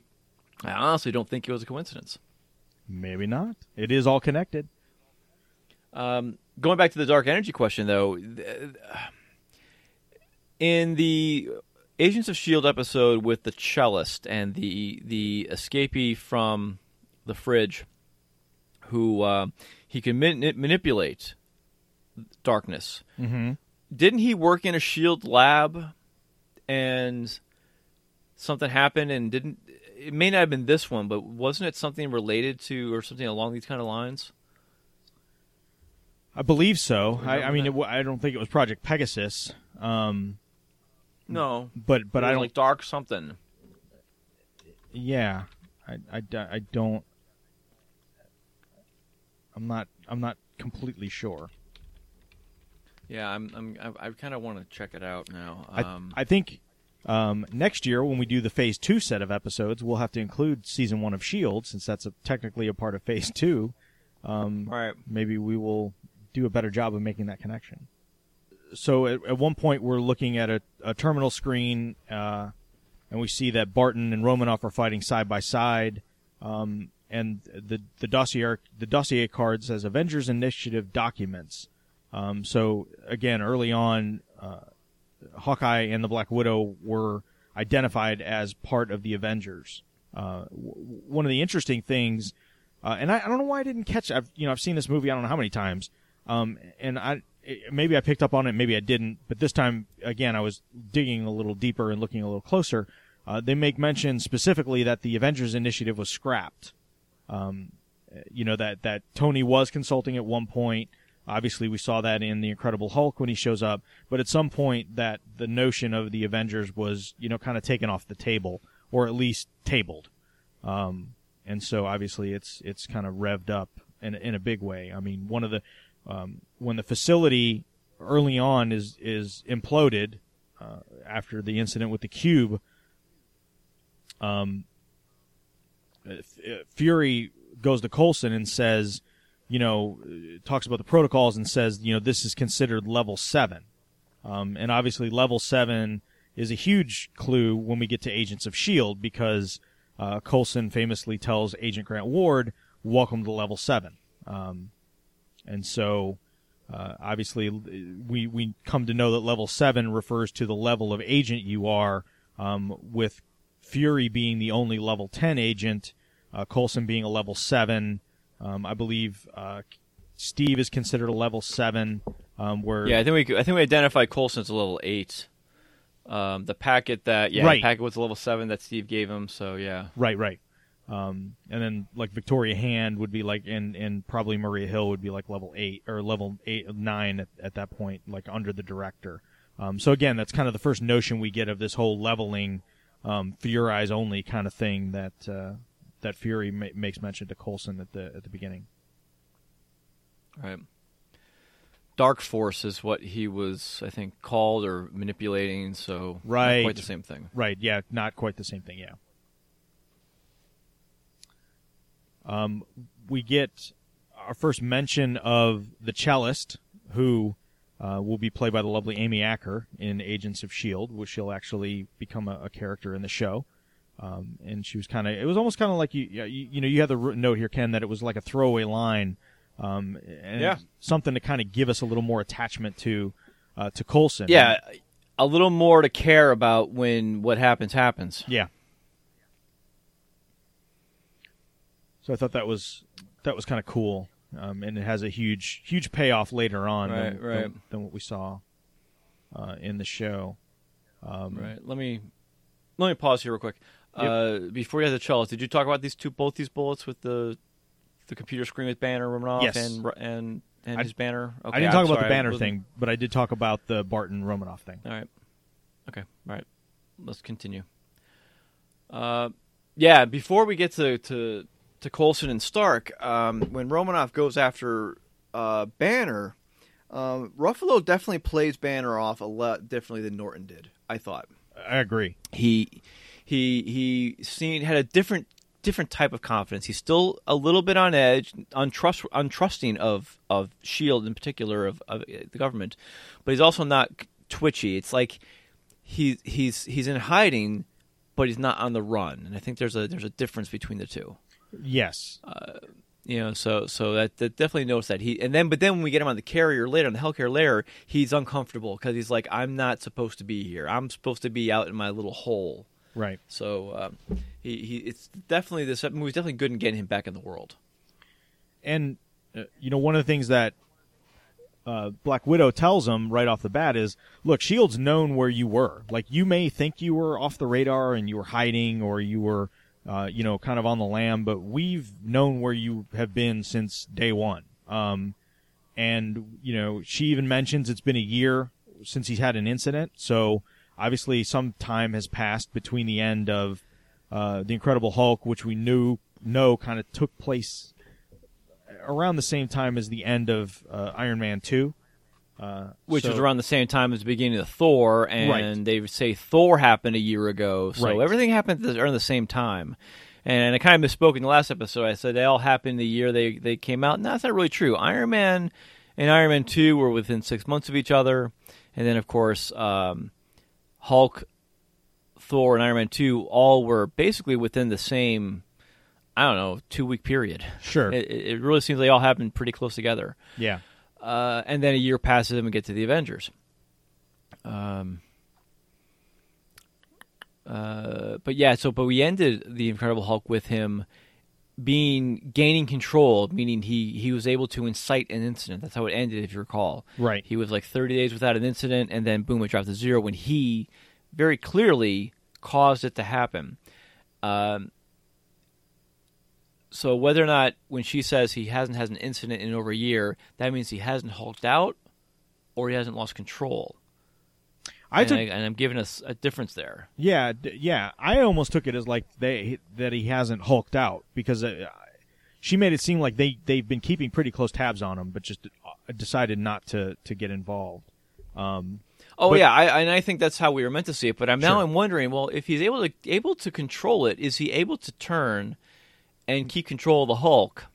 [SPEAKER 1] I honestly don't think it was a coincidence.
[SPEAKER 2] Maybe not. It is all connected.
[SPEAKER 1] Um, going back to the dark energy question, though, in the Agents of Shield episode with the cellist and the the escapee from the fridge, who uh, he can mani- manipulate darkness.
[SPEAKER 2] Mm-hmm.
[SPEAKER 1] Didn't he work in a Shield lab, and something happened and didn't? It may not have been this one, but wasn't it something related to or something along these kind of lines?
[SPEAKER 2] I believe so. I, I mean, it, I don't think it was Project Pegasus. Um,
[SPEAKER 1] No,
[SPEAKER 2] but but I don't.
[SPEAKER 1] like dark something.
[SPEAKER 2] yeah, I I don't. I'm not. I'm not completely sure.
[SPEAKER 1] Yeah, I'm. I'm I, I kind of want to check it out now.
[SPEAKER 2] I,
[SPEAKER 1] Um,
[SPEAKER 2] I think um, next year when we do the Phase Two set of episodes, we'll have to include Season One of Shield since that's a, technically a part of Phase Two. Um,
[SPEAKER 1] right.
[SPEAKER 2] maybe we will do a better job of making that connection. So at, at one point we're looking at a, a terminal screen, uh, and we see that Barton and Romanoff are fighting side by side, um, and the the dossier the dossier card says Avengers Initiative documents. Um, so again, early on, uh, Hawkeye and the Black Widow were identified as part of the Avengers. Uh, w- one of the interesting things, uh, and I, I don't know why I didn't catch. I've you know I've seen this movie I don't know how many times, um, and I it- maybe I picked up on it, maybe I didn't. But this time again, I was digging a little deeper and looking a little closer. Uh, they make mention specifically that the Avengers Initiative was scrapped. Um, you know that that Tony was consulting at one point. Obviously, we saw that in the Incredible Hulk when he shows up. But at some point, that the notion of the Avengers was, you know, kind of taken off the table, or at least tabled. Um, and so obviously, it's it's kind of revved up in in a big way. I mean, one of the um, when the facility early on is is imploded uh, after the incident with the cube. Um, uh, F- Fury goes to Coulson and says, you know, talks about the protocols and says, you know, this is considered level seven. Um, and obviously, level seven is a huge clue when we get to Agents of S.H.I.E.L.D. because uh, Coulson famously tells Agent Grant Ward, welcome to level seven. Um, and so, uh, obviously, we, we come to know that level seven refers to the level of agent you are, um, with Fury being the only level 10 agent, uh, Coulson being a level 7. Um, I believe uh, Steve is considered a level 7. Um, where
[SPEAKER 1] Yeah, I think we I think we identified Coulson as a level eight. Um, the packet that yeah,
[SPEAKER 2] Right.
[SPEAKER 1] the packet was a level seven that Steve gave him. So yeah,
[SPEAKER 2] Right, right. Um, and then like Victoria Hand would be like, and and probably Maria Hill would be like level eight or level eight nine at, at that point, like under the director. Um, so again, that's kind of the first notion we get of this whole leveling, um, for your eyes only kind of thing that uh, that Fury ma- makes mention to Coulson at the at the beginning.
[SPEAKER 1] right. Dark Force is what he was, I think, called or manipulating. So
[SPEAKER 2] Right.
[SPEAKER 1] quite the same thing.
[SPEAKER 2] Right. Yeah. Not quite the same thing. Yeah. Um, we get our first mention of the cellist, who uh, will be played by the lovely Amy Acker in Agents of Shield, which she'll actually become a, a character in the show. Um, and she was kind of, it was almost kind of like you, you, you know, you have the note here, Ken, that it was like a throwaway line, um, and
[SPEAKER 1] Yeah.
[SPEAKER 2] something to kind of give us a little more attachment to, uh, to Coulson.
[SPEAKER 1] Yeah, a little more to care about when what happens happens.
[SPEAKER 2] Yeah. So I thought that was that was kind of cool, um, and it has a huge huge payoff later on
[SPEAKER 1] Right,
[SPEAKER 2] than,
[SPEAKER 1] right.
[SPEAKER 2] Than, than what we saw uh, in the show. Um,
[SPEAKER 1] Right. Let me let me pause here real quick. Uh, before you had the cellist, did you talk about these two both these bullets with the the computer screen with Banner Romanoff
[SPEAKER 2] Yes.
[SPEAKER 1] and and and
[SPEAKER 2] I-
[SPEAKER 1] his banner? Okay,
[SPEAKER 2] I didn't
[SPEAKER 1] I'm
[SPEAKER 2] talk about
[SPEAKER 1] sorry,
[SPEAKER 2] the banner thing, but I did talk about the Barton Romanoff thing.
[SPEAKER 1] All right. Okay. All right. Let's continue. Uh, yeah. Before we get to to, to Coulson and Stark, um, when Romanoff goes after uh, Banner, um, Ruffalo definitely plays Banner off a lot differently than Norton did. I thought
[SPEAKER 2] I agree.
[SPEAKER 1] he he he seen had a different different type of confidence. He's still a little bit on edge, untrust, untrusting of of Shield in particular of, of uh, the government, but he's also not twitchy. It's like he he's he's in hiding, but he's not on the run. And I think there's a there's a difference between the two.
[SPEAKER 2] Yes.
[SPEAKER 1] Uh, you know, so so that, that definitely noticed that he and then but then when we get him on the carrier later on the Helicarrier layer, he's uncomfortable because he's like, I'm not supposed to be here. I'm supposed to be out in my little hole.
[SPEAKER 2] Right.
[SPEAKER 1] So um, he he it's definitely this movie's definitely good in getting him back in the world.
[SPEAKER 2] and uh, you know one of the things that uh, Black Widow tells him right off the bat is, "Look, Shield's known where you were. Like you may think you were off the radar and you were hiding, or you were, uh, you know, kind of on the lam, but we've known where you have been since day one." Um, and you know, she even mentions it's been a year since he's had an incident, so obviously some time has passed between the end of uh, the Incredible Hulk, which we knew know kind of took place around the same time as the end of uh, Iron Man two, uh,
[SPEAKER 1] Which
[SPEAKER 2] so-
[SPEAKER 1] was around the same time as the beginning of Thor, and
[SPEAKER 2] Right.
[SPEAKER 1] they say Thor happened a year ago, so
[SPEAKER 2] Right.
[SPEAKER 1] everything happened around the same time. And I kind of misspoke in the last episode. I said they all happened the year they, they came out. No, that's not really true. Iron Man and Iron Man 2 were within six months of each other. And then, of course, um, Hulk, Thor, and Iron Man 2 all were basically within the same, I don't know, two week period.
[SPEAKER 2] Sure.
[SPEAKER 1] It, it it really seems they all happened pretty close together
[SPEAKER 2] yeah,
[SPEAKER 1] uh, and then a year passes and we get to the Avengers. Um, uh, but yeah, so but we ended the Incredible Hulk with him being gaining control, meaning he he was able to incite an incident. That's how it ended, if you recall.
[SPEAKER 2] Right.
[SPEAKER 1] He was like 30 days without an incident, and then boom, it dropped to zero when he very clearly caused it to happen. Um, so whether or not when she says he hasn't had an incident in over a year, that means he hasn't hulked out or he hasn't lost control.
[SPEAKER 2] I
[SPEAKER 1] and,
[SPEAKER 2] took
[SPEAKER 1] I, and I'm giving us a difference there.
[SPEAKER 2] yeah d- yeah. I almost took it as like they that he hasn't hulked out because uh, she made it seem like they they've been keeping pretty close tabs on him, but just uh, decided not to to get involved. Um,
[SPEAKER 1] Oh
[SPEAKER 2] But-
[SPEAKER 1] yeah, I, and I think that's how we were meant to see it. But I'm now I'm wondering, well, if he's able to able to control it, is he able to turn and keep control of the Hulk?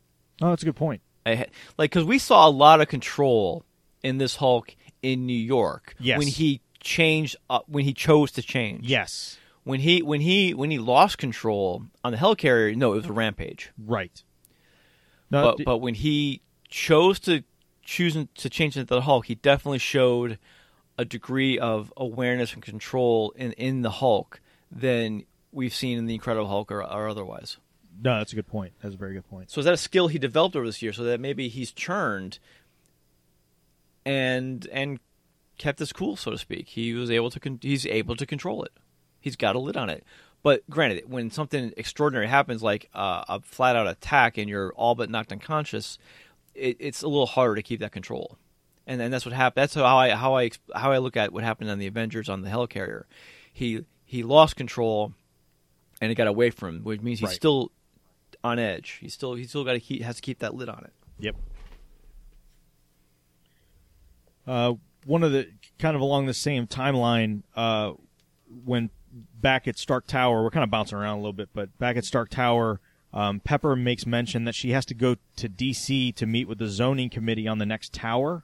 [SPEAKER 2] oh, that's a good point.
[SPEAKER 1] I like because we saw a lot of control in this Hulk in New York
[SPEAKER 2] Yes.
[SPEAKER 1] when he changed uh, when he chose to change.
[SPEAKER 2] Yes,
[SPEAKER 1] when he when he when he lost control on the helicarrier, no, it was a rampage.
[SPEAKER 2] right. No,
[SPEAKER 1] But
[SPEAKER 2] d-
[SPEAKER 1] but when he chose to choose to change into the Hulk, he definitely showed a degree of awareness and control in in the Hulk than we've seen in the Incredible Hulk or, or otherwise.
[SPEAKER 2] no, that's a good point. That's a very good point.
[SPEAKER 1] So is that a skill he developed over this year, so that maybe he's churned and and kept his cool, so to speak. He was able to con- he's able to control it. He's got a lid on it. But granted, when something extraordinary happens, like uh, a flat out attack, and you're all but knocked unconscious, it, it's a little harder to keep that control. And then that's what happened. That's how I how I how I look at what happened on the Avengers on the helicarrier. He he lost control, and it got away from him, which means he's
[SPEAKER 2] Right.
[SPEAKER 1] still on edge. He's still he's still got to keep has to keep that lid on it.
[SPEAKER 2] Yep. Uh, one of the kind of along the same timeline, uh, when back at Stark Tower, we're kind of bouncing around a little bit, but back at Stark Tower, um, Pepper makes mention that she has to go to DC to meet with the zoning committee on the next tower.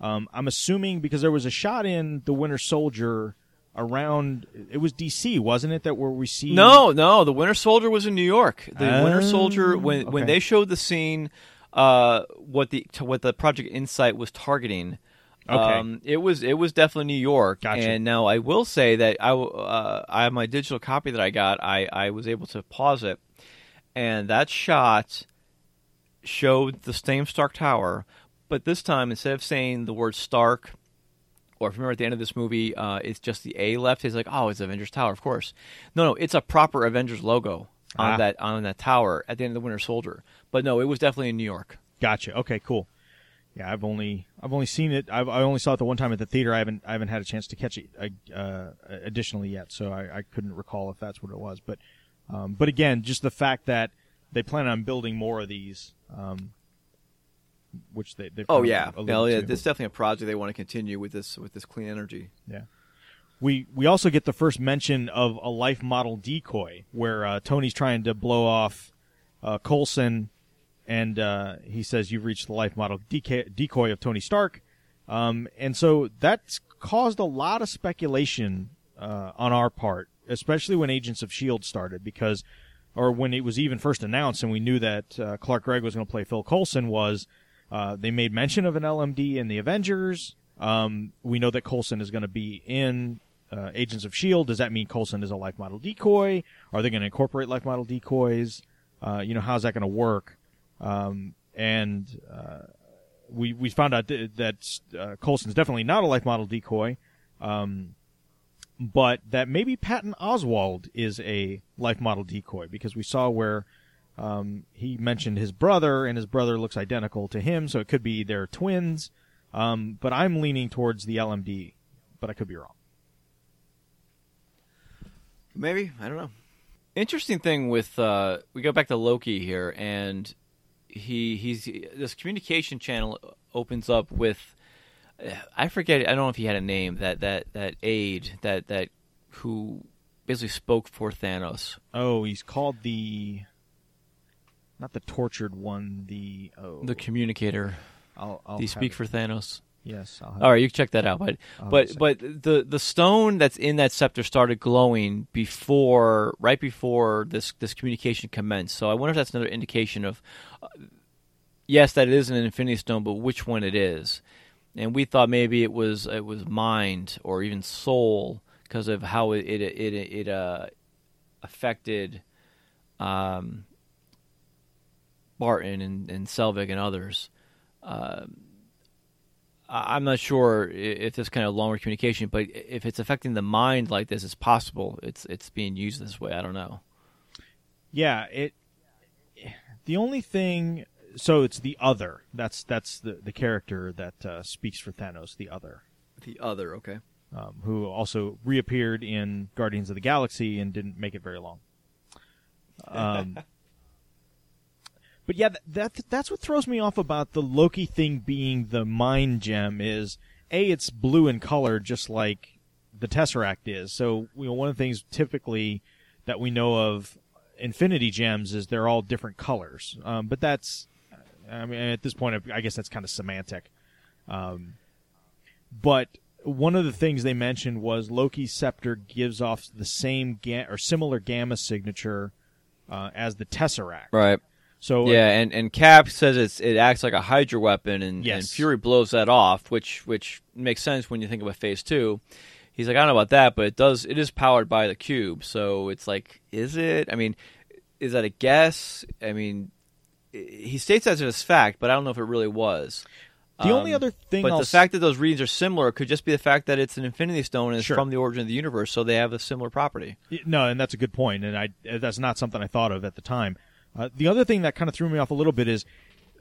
[SPEAKER 2] Um, I'm assuming because there was a shot in the Winter Soldier around, it was DC, wasn't it? That where we see
[SPEAKER 1] No, no, the Winter Soldier was in New York. The Winter
[SPEAKER 2] Oh,
[SPEAKER 1] Soldier when when they showed the scene, uh, what the what the Project Insight was targeting.
[SPEAKER 2] Okay.
[SPEAKER 1] Um, it was it was definitely New York.
[SPEAKER 2] Gotcha.
[SPEAKER 1] And now I will say that I uh, I have my digital copy that I got. I I was able to pause it, and that shot showed the same Stark Tower, but this time instead of saying the word Stark, or if you remember at the end of this movie, uh, it's just the A left. It's like, oh, it's Avengers Tower, of course. No, no, it's a proper Avengers logo on
[SPEAKER 2] Ah.
[SPEAKER 1] that on that tower at the end of the Winter Soldier. But no, it was definitely in New York.
[SPEAKER 2] Gotcha. Okay, cool. Yeah, I've only I've only seen it. I've, I only saw it the one time at the theater. I haven't I haven't had a chance to catch it uh, uh, additionally yet, so I, I couldn't recall if that's what it was. But um, but again, just the fact that they plan on building more of these, um, which they they've
[SPEAKER 1] Oh yeah,
[SPEAKER 2] alluded
[SPEAKER 1] yeah. is definitely a project they want to continue with this with this clean energy.
[SPEAKER 2] Yeah. We we also get the first mention of a life model decoy where uh, Tony's trying to blow off uh, Coulson, and uh, he says you've reached the life model decoy, decoy of Tony Stark, um, and so that's caused a lot of speculation uh, on our part, especially when Agents of Shield started, because or when it was even first announced, and we knew that uh, Clark Gregg was going to play Phil Coulson. Was uh, they made mention of an LMD in the Avengers? Um, we know that Coulson is going to be in uh, Agents of Shield. Does that mean Coulson is a life model decoy? Are they going to incorporate life model decoys? Uh, you know, how's that going to work? Um, and uh, we we found out th- that uh, Coulson's definitely not a life model decoy, um, but that maybe Patton Oswalt is a life model decoy because we saw where um, he mentioned his brother, and his brother looks identical to him, so it could be they're twins. Um, but I'm leaning towards the LMD, but I could be wrong.
[SPEAKER 1] Maybe I don't know. Interesting thing with uh, we go back to Loki here, and he he's this communication channel opens up with uh, I forget I don't know if he had a name that that that aide that that who basically spoke for Thanos.
[SPEAKER 2] Oh, he's called the not the tortured one. The oh,
[SPEAKER 1] The communicator.
[SPEAKER 2] I'll, I'll have
[SPEAKER 1] speak
[SPEAKER 2] it.
[SPEAKER 1] for Thanos?
[SPEAKER 2] Yes.
[SPEAKER 1] All right, you can check that out. But but but the the stone that's in that scepter started glowing before, right before this this communication commenced. So I wonder if that's another indication of, uh, yes, that it is an Infinity Stone, but which one it is. And we thought maybe it was it was mind or even soul because of how it it it, it uh, affected um, Barton and, and Selvig and others. Um, I- I'm not sure if this kind of longer communication, but if it's affecting the mind like this, it's possible it's it's being used this way. I don't know.
[SPEAKER 2] Yeah, it. The only thing, so it's the other. That's that's the the character that uh, speaks for Thanos. The other,
[SPEAKER 1] The other, okay.
[SPEAKER 2] um, who also reappeared in Guardians of the Galaxy and didn't make it very long. Um, but yeah, that, that that's what throws me off about the Loki thing being the mind gem is a it's blue in color just like the Tesseract is. So you know, one of the things typically that we know of Infinity Gems is they're all different colors. Um, but that's I mean at this point I guess that's kind of semantic. Um, but one of the things they mentioned was Loki's scepter gives off the same ga- or similar gamma signature uh, as the Tesseract.
[SPEAKER 1] Right.
[SPEAKER 2] So
[SPEAKER 1] Yeah, and, and Cap says it's it acts like a Hydra weapon, and, and Fury blows that off, which which makes sense when you think about Phase Two. He's like, I don't know about that, but it does. It is powered by the cube, so it's like, is it? I mean, is that a guess? I mean, he states that as fact, but I don't know if it really was.
[SPEAKER 2] The only
[SPEAKER 1] Um,
[SPEAKER 2] other thing
[SPEAKER 1] but
[SPEAKER 2] I'll
[SPEAKER 1] the
[SPEAKER 2] s-
[SPEAKER 1] fact that those readings are similar could just be the fact that it's an Infinity Stone and it's
[SPEAKER 2] Sure.
[SPEAKER 1] from the origin of the universe, so they have a similar property.
[SPEAKER 2] No, and that's a good point, and I that's not something I thought of at the time. Uh, the other thing that kind of threw me off a little bit is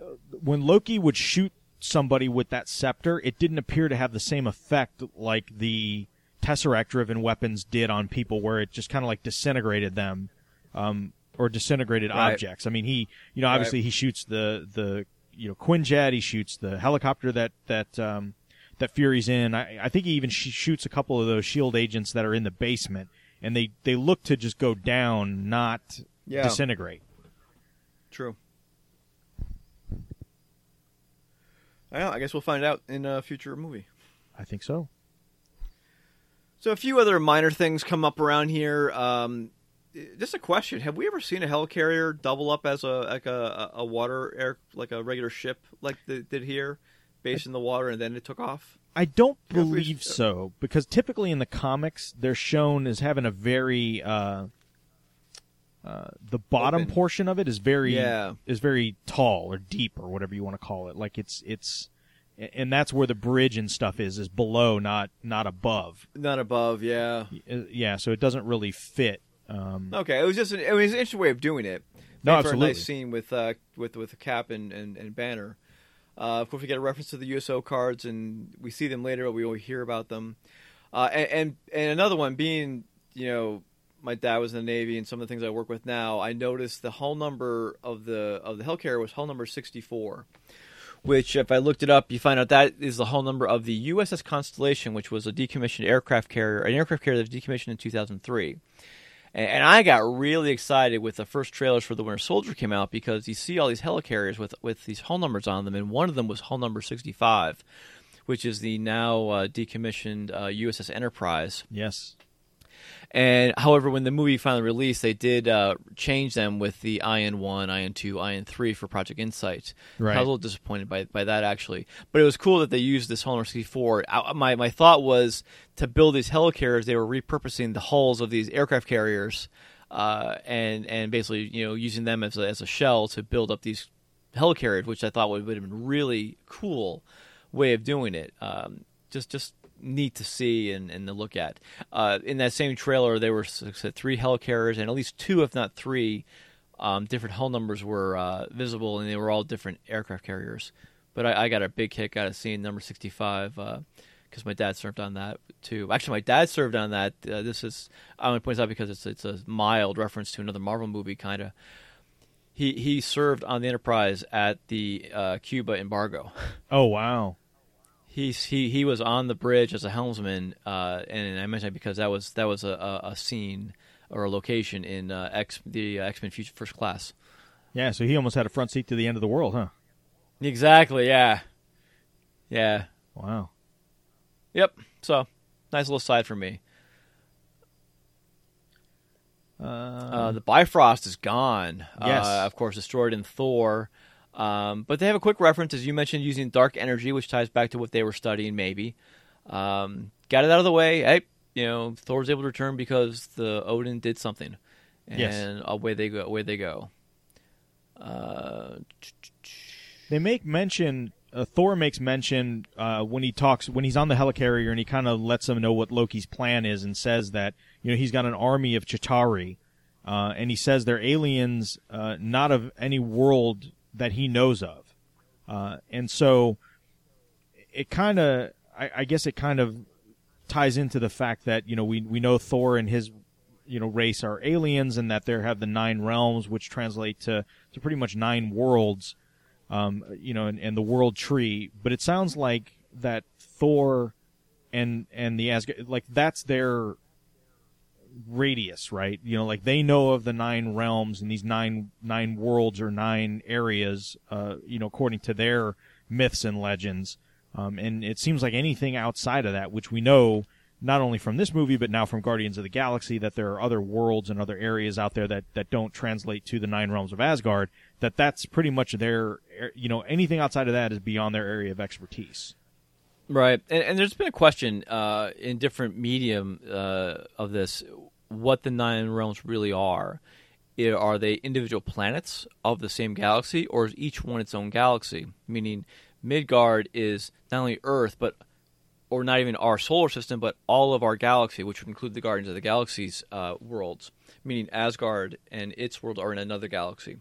[SPEAKER 2] uh, when Loki would shoot somebody with that scepter, it didn't appear to have the same effect like the Tesseract-driven weapons did on people, where it just kind of like disintegrated them, um, or disintegrated
[SPEAKER 1] Right.
[SPEAKER 2] objects. I mean, he, you know, obviously he shoots the the you know Quinjet, he shoots the helicopter that that um, that Fury's in. I, I think he even sh- shoots a couple of those Shield agents that are in the basement, and they they look to just go down, not
[SPEAKER 1] Yeah.
[SPEAKER 2] disintegrate.
[SPEAKER 1] True. I, know, I guess we'll find out in a future movie.
[SPEAKER 2] I think so.
[SPEAKER 1] So a few other minor things come up around here. Um, just a question: Have we ever seen a helicarrier double up as a like a, a water air like a regular ship like they did here, based in the water, and then it took off?
[SPEAKER 2] I don't believe so because typically in the comics they're shown as having a very uh, uh, the bottom
[SPEAKER 1] Open.
[SPEAKER 2] portion of it is very
[SPEAKER 1] Yeah.
[SPEAKER 2] is very tall or deep or whatever you want to call it. Like it's it's and that's where the bridge and stuff is is below, not not above.
[SPEAKER 1] Not above, yeah.
[SPEAKER 2] Uh, Yeah, so it doesn't really fit. Um,
[SPEAKER 1] Okay, it was just an, it was an interesting way of doing it.
[SPEAKER 2] No,
[SPEAKER 1] Made for
[SPEAKER 2] absolutely.
[SPEAKER 1] a nice scene with uh, with with a Cap and and, and Banner. Uh, of course, we get a reference to the USO cards, and we see them later. But we only hear about them. Uh, and, and and another one being, you know, my dad was in the Navy, and some of the things I work with now. I noticed the hull number of the of the helicarrier was hull number sixty four. Which, if I looked it up, you find out that is the hull number of the USS Constellation, which was a decommissioned aircraft carrier, an aircraft carrier that was decommissioned in 2003. And, and I got really excited with the first trailers for the Winter Soldier came out because you see all these helicarriers with with these hull numbers on them, and one of them was hull number 65, which is the now uh, decommissioned uh, USS Enterprise.
[SPEAKER 2] yes,
[SPEAKER 1] And however, when the movie finally released, they did uh, change them with the IN one, IN two, IN three for Project Insight.
[SPEAKER 2] Right.
[SPEAKER 1] I was a little disappointed by by that actually, but it was cool that they used this Hull 64. I, my my thought was to build these helicarriers, they were repurposing the hulls of these aircraft carriers, uh, and and basically you know using them as a, as a shell to build up these helicarriers, which I thought would, would have been really cool way of doing it. Um, just just neat to see and, and to look at. Uh, in that same trailer, there were three helicarriers, and at least two, if not three, um, different hull numbers were uh, visible, and they were all different aircraft carriers. But I, I got a big kick out of seeing number 65 because my dad served on that too. Actually, my dad served on that. Uh, this is I only point this out because it's it's a mild reference to another Marvel movie, kind of. He he served on the Enterprise at the uh, Cuba embargo.
[SPEAKER 2] Oh wow.
[SPEAKER 1] He's he he was on the bridge as a helmsman, uh, and I mentioned that because that was that was a, a, a scene or a location in uh, X the uh, X Men Future First Class.
[SPEAKER 2] Yeah, so he almost had a front seat to the end of the world, huh?
[SPEAKER 1] Exactly. Yeah. Yeah.
[SPEAKER 2] Wow.
[SPEAKER 1] Yep. So nice little side for me.
[SPEAKER 2] Uh,
[SPEAKER 1] Uh, the Bifrost is gone.
[SPEAKER 2] Yes.
[SPEAKER 1] Uh, of course, destroyed in Thor. Um, but they have a quick reference, as you mentioned, using dark energy, which ties back to what they were studying, maybe. Um, got it out of the way. Hey, you know, Thor's able to return because the Odin did something. And
[SPEAKER 2] Yes.
[SPEAKER 1] away they go. Away they go. Uh,
[SPEAKER 2] They make mention. Uh, Thor makes mention uh, when he talks when he's on the helicarrier and he kind of lets them know what Loki's plan is and says that you know he's got an army of Chitauri, uh, and he says they're aliens uh, not of any world that he knows of, uh, and so it kind of I, I guess it kind of ties into the fact that you know we we know Thor and his you know race are aliens and that they have the nine realms which translate to to pretty much nine worlds um, you know, and, and the world tree. But it sounds like that Thor and and the Asgard, like that's their radius, right? You know, like they know of the nine realms and these nine nine worlds or nine areas, uh, you know, according to their myths and legends. Um, and it seems like anything outside of that, which we know not only from this movie but now from Guardians of the Galaxy, that there are other worlds and other areas out there that that don't translate to the nine realms of Asgard. That that's pretty much their, you know, anything outside of that is beyond their area of expertise.
[SPEAKER 1] Right, and, and there's been a question uh, in different medium uh, of this: what the nine realms really are. I- Are they individual planets of the same galaxy, or is each one its own galaxy? Meaning, Midgard is not only Earth, but or not even our solar system, but all of our galaxy, which would include the Guardians of the Galaxy's uh, worlds. Meaning, Asgard and its world are in another galaxy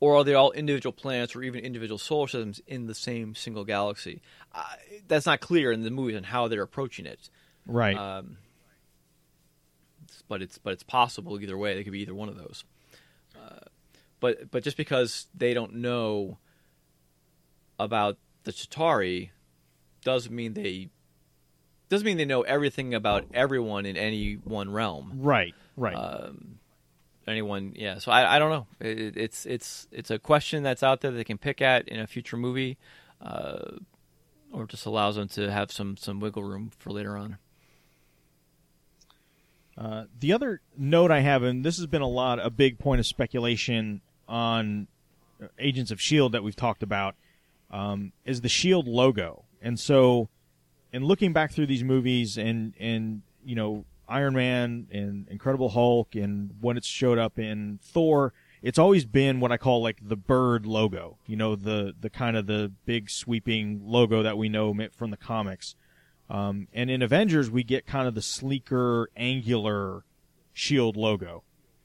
[SPEAKER 1] or are they all individual planets or even individual solar systems in the same single galaxy? Uh, that's not clear in the movies and how they're approaching it.
[SPEAKER 2] Right.
[SPEAKER 1] Um, but it's but it's possible either way. They could be either one of those. Uh, but but just because they don't know about the Chitauri doesn't mean they doesn't mean they know everything about everyone in any one realm
[SPEAKER 2] right. Right.
[SPEAKER 1] um, anyone yeah. So i, I don't know. It, it's it's it's a question that's out there that they can pick at in a future movie uh, or just allows them to have some some wiggle room for later on.
[SPEAKER 2] Uh, the other note I have, and this has been a lot, a big point of speculation on Agents of Shield that we've talked about, um, is the Shield logo. And so, in looking back through these movies, and and you know Iron Man and Incredible Hulk, and when it's showed up in Thor, it's always been what I call like the bird logo. You know, the the kind of the big sweeping logo that we know from the comics. Um, and in Avengers, we get kind of the sleeker, angular shield logo.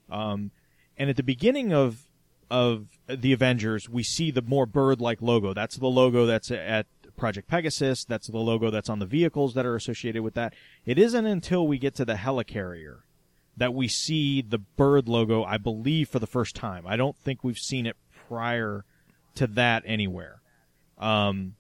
[SPEAKER 2] Um, and at the beginning of of the Avengers, we see the more bird-like logo. That's the logo that's at Project Pegasus. That's the logo that's on the vehicles that are associated with that. It isn't until we get to the helicarrier that we see the bird logo. I believe for the first time. I don't think we've seen it prior to that anywhere. Um,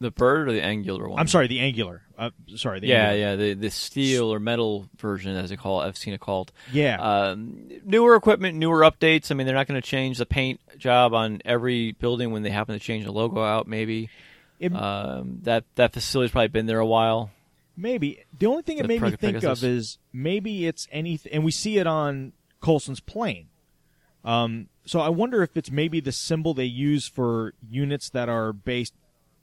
[SPEAKER 1] the bird or the angular one
[SPEAKER 2] I'm sorry, the angular. Uh, sorry, the
[SPEAKER 1] yeah
[SPEAKER 2] angular.
[SPEAKER 1] yeah the the steel or metal version as they call it i've seen it called
[SPEAKER 2] yeah.
[SPEAKER 1] um, newer equipment newer updates i mean they're not going to change the paint job on every building when they happen to change the logo out maybe
[SPEAKER 2] It-
[SPEAKER 1] um, that that facility's probably been there a while
[SPEAKER 2] Maybe the only thing it made me think
[SPEAKER 1] Pegasus.
[SPEAKER 2] of is maybe it's anything, and we see it on Coulson's plane. Um, so I wonder if it's maybe the symbol they use for units that are based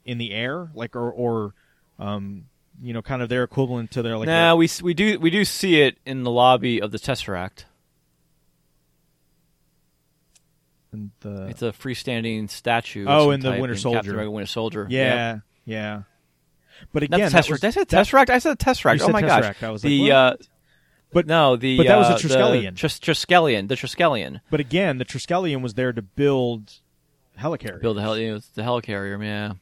[SPEAKER 2] in the air, like or or um, you know, kind of their equivalent to their like.
[SPEAKER 1] nah, we we do we do see it in the lobby of the Tesseract.
[SPEAKER 2] And the,
[SPEAKER 1] It's a freestanding statue.
[SPEAKER 2] Oh, in the Winter
[SPEAKER 1] in
[SPEAKER 2] Soldier.
[SPEAKER 1] Captain America Winter Soldier.
[SPEAKER 2] yeah,
[SPEAKER 1] Yep.
[SPEAKER 2] yeah. But
[SPEAKER 1] Not
[SPEAKER 2] again,
[SPEAKER 1] the
[SPEAKER 2] that
[SPEAKER 1] Tesseract.
[SPEAKER 2] was-
[SPEAKER 1] Did I say Tesseract? I said Tesseract. Oh
[SPEAKER 2] said
[SPEAKER 1] my gosh.
[SPEAKER 2] Tesseract. I was like,
[SPEAKER 1] the uh,
[SPEAKER 2] But
[SPEAKER 1] no, the
[SPEAKER 2] but that was a
[SPEAKER 1] uh, the
[SPEAKER 2] Triskelion.
[SPEAKER 1] Tris- Triskelion. The Triskelion.
[SPEAKER 2] But again, the Triskelion was there to build helicarrier.
[SPEAKER 1] Build the. You know, the helicarrier. Yeah,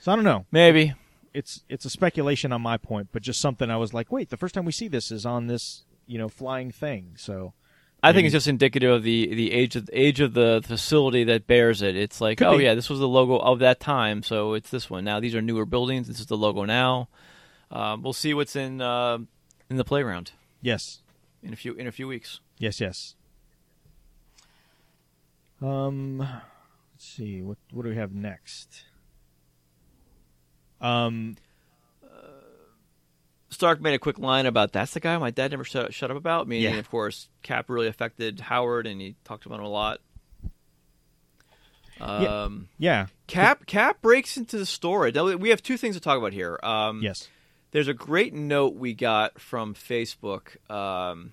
[SPEAKER 2] So I don't know.
[SPEAKER 1] maybe.
[SPEAKER 2] It's it's a speculation on my point, but just something I was like, wait, the first time we see this is on this you know flying thing. So
[SPEAKER 1] I think it's just indicative of the the age of age of the facility that bears it. It's like,
[SPEAKER 2] Could
[SPEAKER 1] oh
[SPEAKER 2] be.
[SPEAKER 1] yeah, this was the logo of that time, so it's this one. Now these are newer buildings. This is the logo now. Um, we'll see what's in uh, in the playground
[SPEAKER 2] yes,
[SPEAKER 1] in a few in a few weeks.
[SPEAKER 2] yes, yes. Um, let's see what what do we have next. Um,
[SPEAKER 1] Stark made a quick line about that's the guy my dad never shut, shut up about. Meaning,
[SPEAKER 2] Yeah.
[SPEAKER 1] of course, Cap really affected Howard, and he talked about him a lot.
[SPEAKER 2] Yeah.
[SPEAKER 1] Um,
[SPEAKER 2] yeah,
[SPEAKER 1] Cap Cap breaks into the story. We have two things to talk about here. Um,
[SPEAKER 2] yes,
[SPEAKER 1] There's a great note we got from Facebook. Um,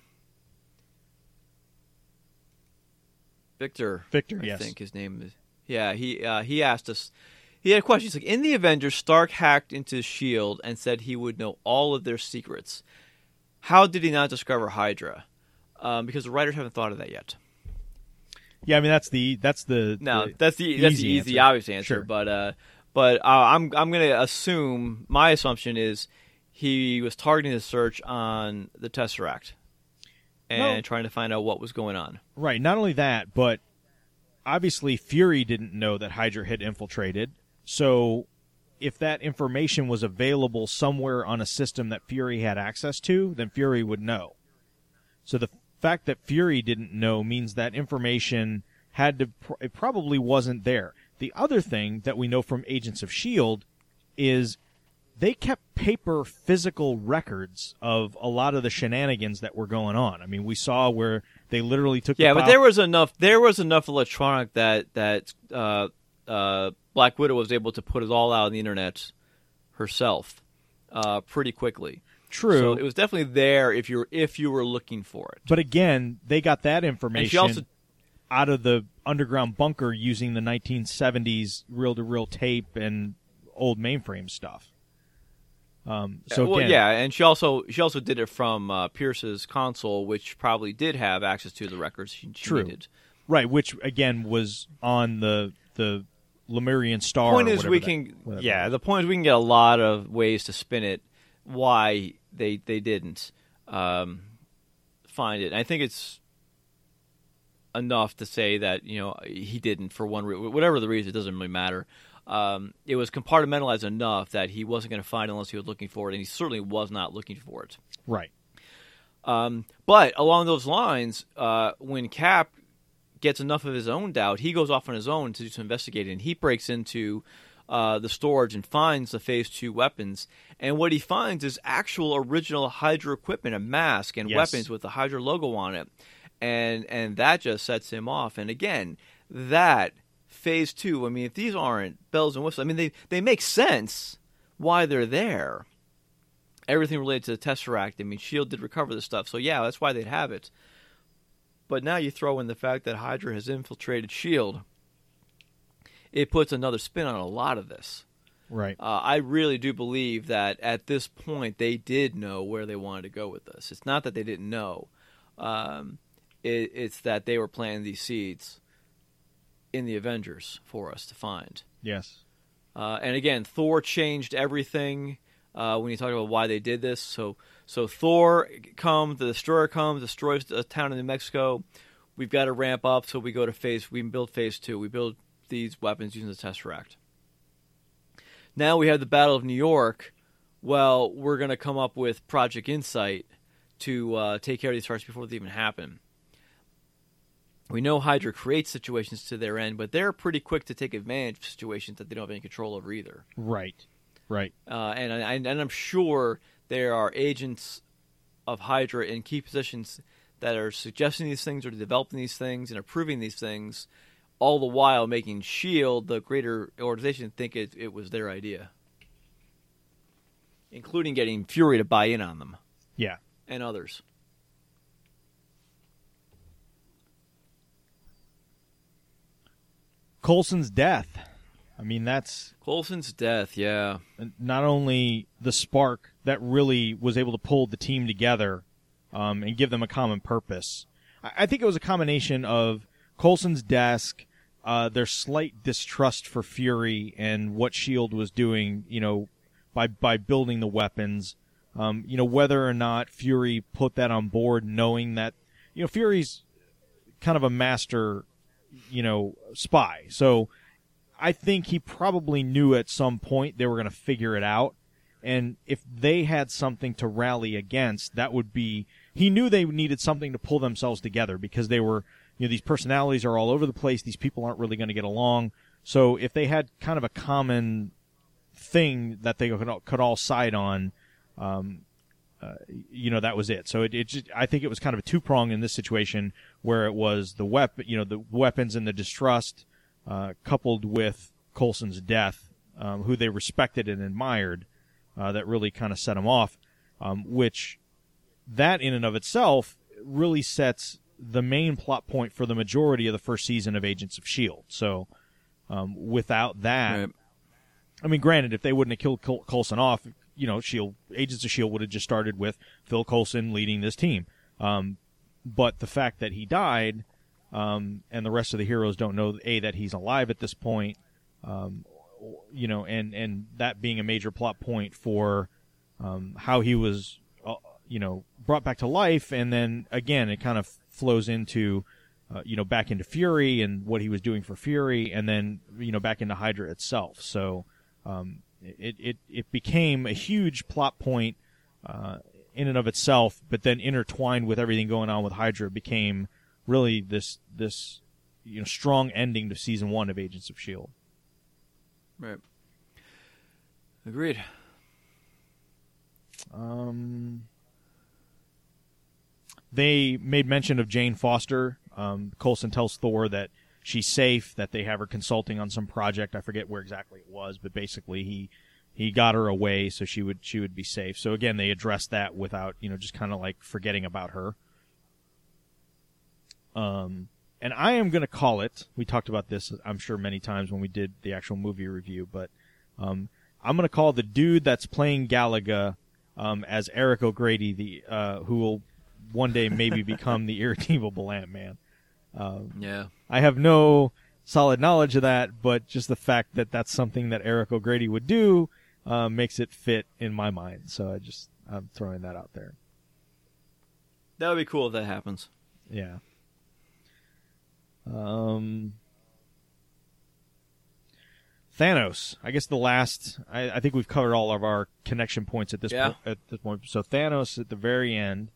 [SPEAKER 1] Victor,
[SPEAKER 2] Victor,
[SPEAKER 1] I
[SPEAKER 2] yes.
[SPEAKER 1] think his name is. Yeah, he uh, he asked us. He had a question. He's like, in the Avengers, Stark hacked into Shield and said he would know all of their secrets. How did he not discover Hydra? Um, because the writers haven't thought of that yet.
[SPEAKER 2] yeah. I mean, that's the that's the
[SPEAKER 1] No,
[SPEAKER 2] the
[SPEAKER 1] that's the that's the
[SPEAKER 2] easy answer.
[SPEAKER 1] obvious answer.
[SPEAKER 2] Sure.
[SPEAKER 1] But uh, but uh, I'm I'm going to assume my assumption is he was targeting the search on the Tesseract and
[SPEAKER 2] No.
[SPEAKER 1] trying to find out what was going on.
[SPEAKER 2] Right. Not only that, but obviously Fury didn't know that Hydra had infiltrated. So if that information was available somewhere on a system that Fury had access to, then Fury would know. So the fact that Fury didn't know means that information had to it probably wasn't there. The other thing that we know from Agents of Shield is they kept paper physical records of a lot of the shenanigans that were going on. I mean, we saw where they literally took the
[SPEAKER 1] Yeah, but
[SPEAKER 2] file-
[SPEAKER 1] there was enough. There was enough electronic that that uh, uh, Black Widow was able to put it all out on the internet herself uh, pretty quickly.
[SPEAKER 2] true.
[SPEAKER 1] So it was definitely there if you were if you were looking for it.
[SPEAKER 2] but again, they got that information
[SPEAKER 1] And she also
[SPEAKER 2] out of the underground bunker using the 1970s reel-to-reel tape and old mainframe stuff. Um, so
[SPEAKER 1] well,
[SPEAKER 2] again,
[SPEAKER 1] yeah, and she also she also did it from uh, Pierce's console, which probably did have access to the records she, she
[SPEAKER 2] True.
[SPEAKER 1] needed.
[SPEAKER 2] right, which again was on the the Lemurian star.
[SPEAKER 1] point is, we
[SPEAKER 2] that-
[SPEAKER 1] can
[SPEAKER 2] whatever.
[SPEAKER 1] yeah. The point is, we can get a lot of ways to spin it. Why they they didn't um, find it? And I think it's enough to say that you know he didn't for one re- whatever the reason. It doesn't really matter. Um, it was compartmentalized enough that he wasn't going to find it unless he was looking for it, and he certainly was not looking for it.
[SPEAKER 2] right.
[SPEAKER 1] Um, but along those lines, uh, when Cap gets enough of his own doubt, he goes off on his own to do some investigating. He breaks into uh, the storage and finds the Phase Two weapons. And what he finds is actual original Hydra equipment, a mask and
[SPEAKER 2] Yes.
[SPEAKER 1] weapons with the Hydra logo on it. And and that just sets him off. And again, that Phase Two. I mean, if these aren't bells and whistles, I mean they they make sense why they're there everything related to the Tesseract. I mean, Shield did recover the stuff, so yeah, that's why they'd have it. But now you throw in the fact that Hydra has infiltrated Shield. It puts another spin on a lot of this.
[SPEAKER 2] Right.
[SPEAKER 1] Uh, I really do believe that at this point they did know where they wanted to go with this. It's not that they didn't know; um, it, it's that they were planting these seeds in the Avengers for us to find.
[SPEAKER 2] Yes.
[SPEAKER 1] Uh, and again, Thor changed everything uh, when you talk about why they did this. So, so Thor comes, the destroyer comes, destroys the town in New Mexico. We've got to ramp up, so we go to phase. We build phase two. We build these weapons using the Tesseract. Now we have the Battle of New York. Well, we're going to come up with Project Insight to uh, take care of these threats before they even happen. We know Hydra creates situations to their end, but they're pretty quick to take advantage of situations that they don't have any control over either.
[SPEAKER 2] Right. Right.
[SPEAKER 1] Uh, and I, and I'm sure there are agents of Hydra in key positions that are suggesting these things or developing these things and approving these things, all the while making Shield, the greater organization, think it, it was their idea, including getting Fury to buy in on them
[SPEAKER 2] Yeah.
[SPEAKER 1] and others.
[SPEAKER 2] Coulson's death. I mean, that's
[SPEAKER 1] Coulson's death, yeah.
[SPEAKER 2] not only the spark that really was able to pull the team together um, and give them a common purpose. I, I think it was a combination of Coulson's desk, uh, their slight distrust for Fury and what Shield was doing, you know, by by building the weapons. Um, you know, whether or not Fury put that on board, knowing that you know Fury's kind of a master, you know, spy. So I think he probably knew at some point they were going to figure it out. And if they had something to rally against, that would be, he knew they needed something to pull themselves together because they were, you know, these personalities are all over the place. These people aren't really going to get along. So if they had kind of a common thing that they could all, could all side on, um, uh, you know, that was it. So it, it just, I think it was kind of a two prong in this situation where it was the weapon, you know, the weapons and the distrust, uh, coupled with Coulson's death, um, who they respected and admired, uh, that really kind of set him off. Um, which that in and of itself really sets the main plot point for the majority of the first season of Agents of Shield. So um, without that,
[SPEAKER 1] Right.
[SPEAKER 2] I mean, granted, if they wouldn't have killed Col- Coulson off, you know, Shield Agents of Shield would have just started with Phil Coulson leading this team. Um, but the fact that he died, um, and the rest of the heroes don't know a that he's alive at this point, um, you know, and and that being a major plot point for um, how he was, uh, you know, brought back to life, and then again, it kind of flows into. Uh, you know, back into Fury and what he was doing for Fury, and then you know back into Hydra itself. So, um, it, it it became a huge plot point uh, in and of itself, but then intertwined with everything going on with Hydra, became really this this you know strong ending to season one of Agents of Shield.
[SPEAKER 1] Right. Agreed.
[SPEAKER 2] Um, they made mention of Jane Foster. Um, Coulson tells Thor that she's safe, that they have her consulting on some project. I forget where exactly it was, but basically he he got her away so she would she would be safe. So again, they addressed that without you know just kind of like forgetting about her. Um, and I am going to call it. We talked about this, I'm sure, many times when we did the actual movie review, but um, I'm going to call the dude that's playing Galaga um, as Eric O'Grady, the uh, who will one day maybe become the irredeemable Ant Man.
[SPEAKER 1] Yeah.
[SPEAKER 2] I have no solid knowledge of that, but just the fact that that's something that Eric O'Grady would do uh, makes it fit in my mind. So I just I'm throwing that out there.
[SPEAKER 1] That would be cool if that happens.
[SPEAKER 2] Yeah. Um. Thanos. I guess the last. I, I think we've covered all of our connection points at this
[SPEAKER 1] Yeah.
[SPEAKER 2] po- at this point. So Thanos at the very end,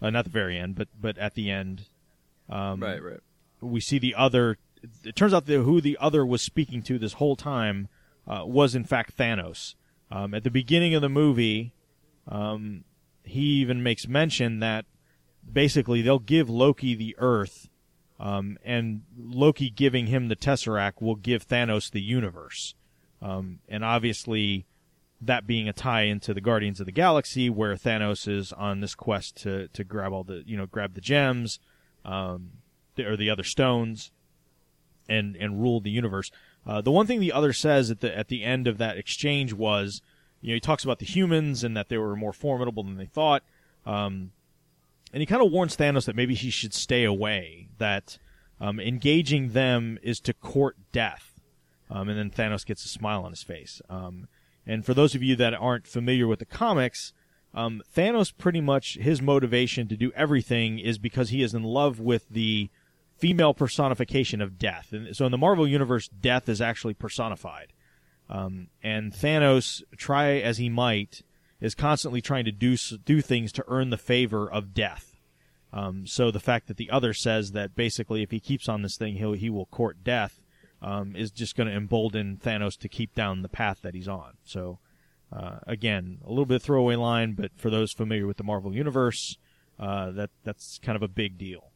[SPEAKER 2] uh, not the very end, but but at the end, um,
[SPEAKER 1] Right, right.
[SPEAKER 2] we see the other. It turns out that who the other was speaking to this whole time uh, was in fact Thanos. Um, at the beginning of the movie, um, he even makes mention that basically they'll give Loki the Earth, um, and Loki giving him the Tesseract will give Thanos the universe. Um, and obviously, that being a tie into the Guardians of the Galaxy, where Thanos is on this quest to to grab all the you know grab the gems, um, the, or the other stones, and and rule the universe. Uh, the one thing the other says at the at the end of that exchange was, you know, he talks about the humans and that they were more formidable than they thought. Um, and he kind of warns Thanos that maybe he should stay away. That um, engaging them is to court death. Um, and then Thanos gets a smile on his face. Um, and for those of you that aren't familiar with the comics, um, Thanos pretty much his motivation to do everything is because he is in love with the female personification of death. And so in the Marvel universe, death is actually personified. Um, and Thanos, try as he might, is constantly trying to do do things to earn the favor of death. Um, so the fact that the other says that basically if he keeps on this thing, he'll he will court death, um, is just going to embolden Thanos to keep down the path that he's on. So Uh, again, a little bit of throwaway line, but for those familiar with the Marvel Universe, uh, that that's kind of a big deal.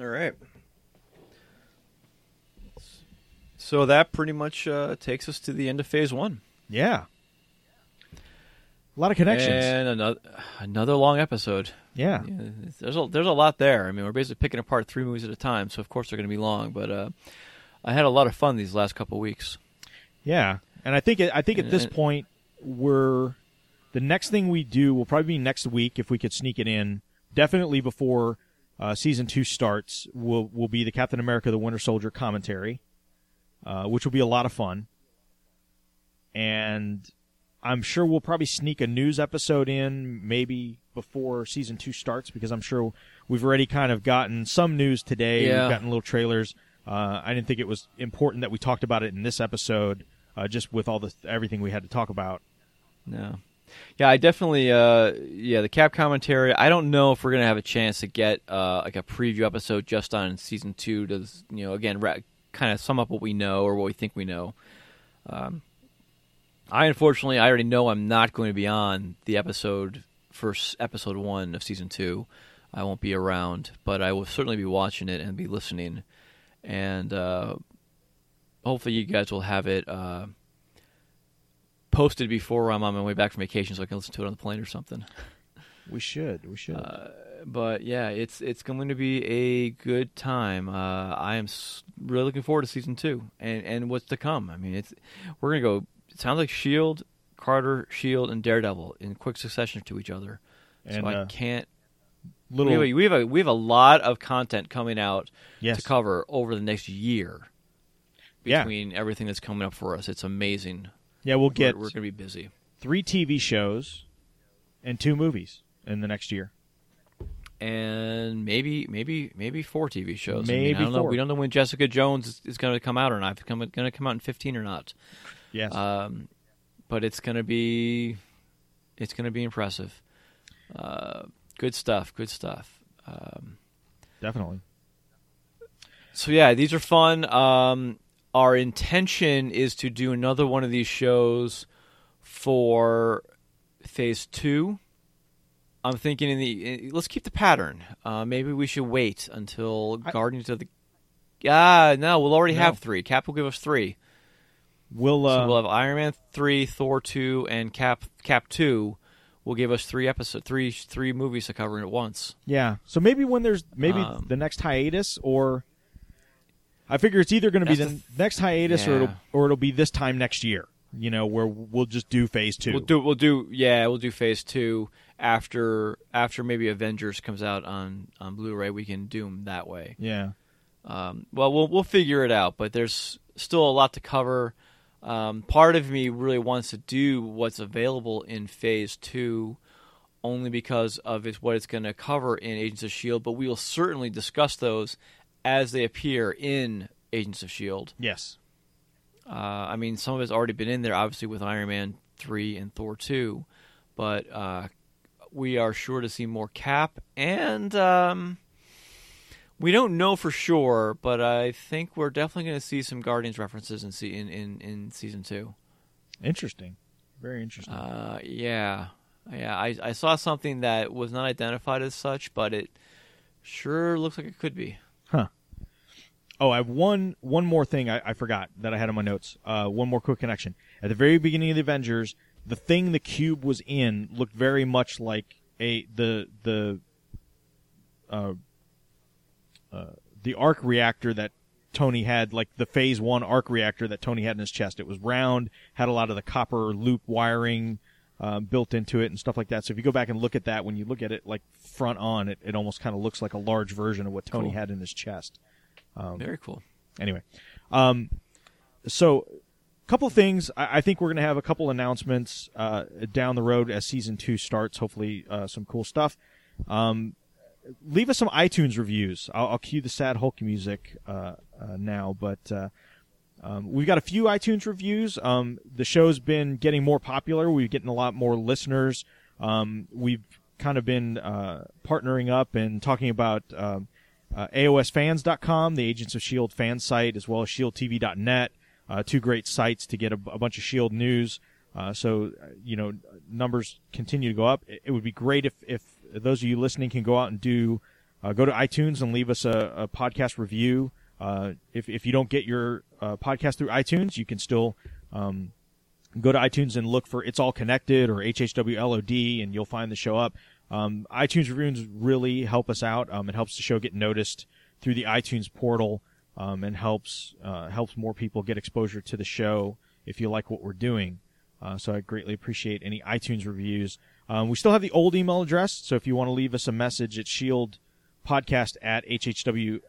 [SPEAKER 1] All right. So that pretty much uh, takes us to the end of phase one.
[SPEAKER 2] Yeah. A lot of connections.
[SPEAKER 1] And another another long episode.
[SPEAKER 2] yeah.
[SPEAKER 1] Yeah, there's a there's a lot there. I mean, we're basically picking apart three movies at a time, so of course they're going to be long. But uh, I had a lot of fun these last couple weeks.
[SPEAKER 2] Yeah, and I think I think at this
[SPEAKER 1] And-
[SPEAKER 2] point we're the next thing we do will probably be next week if we could sneak it in. Definitely before uh, season two starts will will be the Captain America: The Winter Soldier commentary, uh, which will be a lot of fun. And I'm sure we'll probably sneak a news episode in maybe before season two starts because I'm sure we've already kind of gotten some news today.
[SPEAKER 1] Yeah.
[SPEAKER 2] We've gotten little trailers. Uh, I didn't think it was important that we talked about it in this episode, uh, just with all the everything we had to talk about.
[SPEAKER 1] No. Yeah, I definitely. Uh, yeah, the cap commentary. I don't know if we're gonna have a chance to get uh, like a preview episode just on season two to you know again ra- kind of sum up what we know or what we think we know. Um, I unfortunately I already know I'm not going to be on the episode first episode one of season two. I won't be around, but I will certainly be watching it and be listening, and uh, hopefully you guys will have it. Uh, posted before I'm on my way back from vacation, so I can listen to it on the plane or something.
[SPEAKER 2] We should. We should.
[SPEAKER 1] But yeah, it's it's going to be a good time. Uh, I am s- really looking forward to season two and and what's to come. I mean, it's we're gonna go. It sounds like Shield, Carter, Shield, and Daredevil in quick succession to each other.
[SPEAKER 2] And,
[SPEAKER 1] so I
[SPEAKER 2] uh,
[SPEAKER 1] can't.
[SPEAKER 2] Little.
[SPEAKER 1] We have, a, we have a we have a lot of content coming out
[SPEAKER 2] Yes.
[SPEAKER 1] to cover over the next year.
[SPEAKER 2] Yeah.
[SPEAKER 1] Between everything that's coming up for us, it's amazing.
[SPEAKER 2] yeah, we'll
[SPEAKER 1] We're,
[SPEAKER 2] get
[SPEAKER 1] we're going to be busy.
[SPEAKER 2] three TV shows and two movies in the next year.
[SPEAKER 1] And maybe maybe maybe four TV shows. I, mean,
[SPEAKER 2] Maybe
[SPEAKER 1] I don't know.
[SPEAKER 2] four.
[SPEAKER 1] We don't know when Jessica Jones is, is going to come out or not. If it's going to come out in fifteen or not.
[SPEAKER 2] Yes.
[SPEAKER 1] Um, but it's going to be it's going to be impressive. Uh, good stuff. Good stuff. Um,
[SPEAKER 2] Definitely.
[SPEAKER 1] so yeah, these are fun. Um, our intention is to do another one of these shows for phase two. I'm thinking in the let's keep the pattern. Uh, maybe we should wait until
[SPEAKER 2] I-
[SPEAKER 1] Guardians of the. Ah, no, we'll already
[SPEAKER 2] No.
[SPEAKER 1] have three. Cap will give us three.
[SPEAKER 2] We'll. Uh,
[SPEAKER 1] so we'll have Iron Man three, Thor two, and Cap Cap two. Will give us three episode, three three movies to cover in at once.
[SPEAKER 2] Yeah. So maybe when there's maybe
[SPEAKER 1] Um,
[SPEAKER 2] the next hiatus or I figure it's either going to be the next hiatus or it'll or it'll be this time next year. You know, where we'll just do phase 2.
[SPEAKER 1] We'll do we'll do yeah we'll do phase two after after maybe Avengers comes out on on Blu-ray. We can do 'em that way.
[SPEAKER 2] yeah.
[SPEAKER 1] Um, well, we'll we'll figure it out, but there's still a lot to cover. Um, part of me really wants to do what's available in Phase Two, only because of it's what it's going to cover in Agents of Shield. But we will certainly discuss those as they appear in Agents of Shield.
[SPEAKER 2] Yes.
[SPEAKER 1] Uh, I mean, some of it's already been in there, obviously with Iron Man three and Thor two, but uh, we are sure to see more Cap, and um, we don't know for sure, but I think we're definitely going to see some Guardians references in se- in, in, in season two.
[SPEAKER 2] Interesting. Very interesting.
[SPEAKER 1] Uh, yeah, yeah. I I saw something that was not identified as such, but it sure looks like it could be. Huh.
[SPEAKER 2] Oh, I have one one more thing I, I forgot that I had on my notes. Uh, one more quick connection. At the very beginning of the Avengers, the thing the cube was in looked very much like a the the uh, uh, the arc reactor that Tony had, like the Phase One arc reactor that Tony had in his chest. It was round, had a lot of the copper loop wiring uh, built into it and stuff like that. So if you go back and look at that, when you look at it like front on, it, it almost kind of looks like a large version of what Tony
[SPEAKER 1] Cool.
[SPEAKER 2] had in his chest
[SPEAKER 1] Very cool.
[SPEAKER 2] anyway um so couple things I, I think we're going to have a couple announcements uh, down the road as season two starts hopefully uh, some cool stuff um, leave us some itunes reviews i'll, I'll cue the sad hulk music uh, uh, now but uh, um, we've got a few iTunes reviews. Um, the show's been getting more popular. We're getting a lot more listeners. Um, we've kind of been uh, partnering up and talking about um, uh, AOSfans.com, the Agents of S.H.I.E.L.D. fan site, as well as ShieldTV.net. uh, two great sites to get a, a bunch of Shield news. Uh, so uh, you know numbers continue to go up. It, it would be great if if those of you listening can go out and do uh, go to iTunes and leave us a, a podcast review. Uh, if if you don't get your podcast through iTunes, you can still um, go to iTunes and look for "It's All Connected" or HHWLOD, and you'll find the show up. Um, iTunes reviews really help us out. Um, it helps the show get noticed through the iTunes portal, um, and helps uh, helps more people get exposure to the show if you like what we're doing. Uh, so I greatly appreciate any iTunes reviews. Um, we still have the old email address, so if you want to leave us a message at shieldpodcast at hhwlod.com,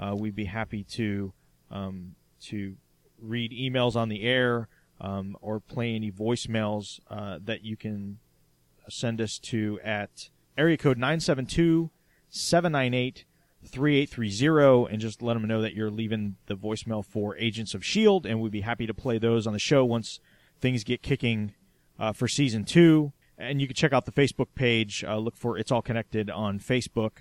[SPEAKER 2] uh, we'd be happy to um, to read emails on the air um, or play any voicemails uh, that you can send us to at area code 972 798 3830 and just let them know that you're leaving the voicemail for Agents of S.H.I.E.L.D. and we'd be happy to play those on the show once things get kicking uh, for season two. And you can check out the Facebook page, uh, look for It's All Connected on Facebook,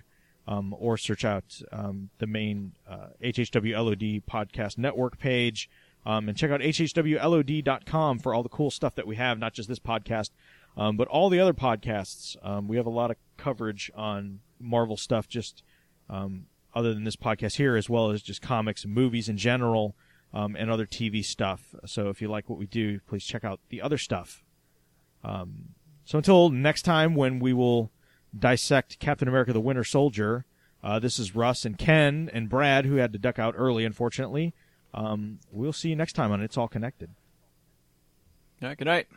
[SPEAKER 2] um, or search out um, the main uh, HHWLOD podcast network page. Um, and check out hhwlod.com for all the cool stuff that we have, not just this podcast, um, but all the other podcasts. Um, we have a lot of coverage on Marvel stuff, just um, other than this podcast here, as well as just comics and movies in general, um, and other TV stuff. So if you like what we do, please check out the other stuff. Um, so until next time, when we will dissect Captain America: The Winter Soldier, uh, this is Russ and Ken and Brad, who had to duck out early, unfortunately. Um, we'll see you next time on It's All Connected.
[SPEAKER 1] All right, good night.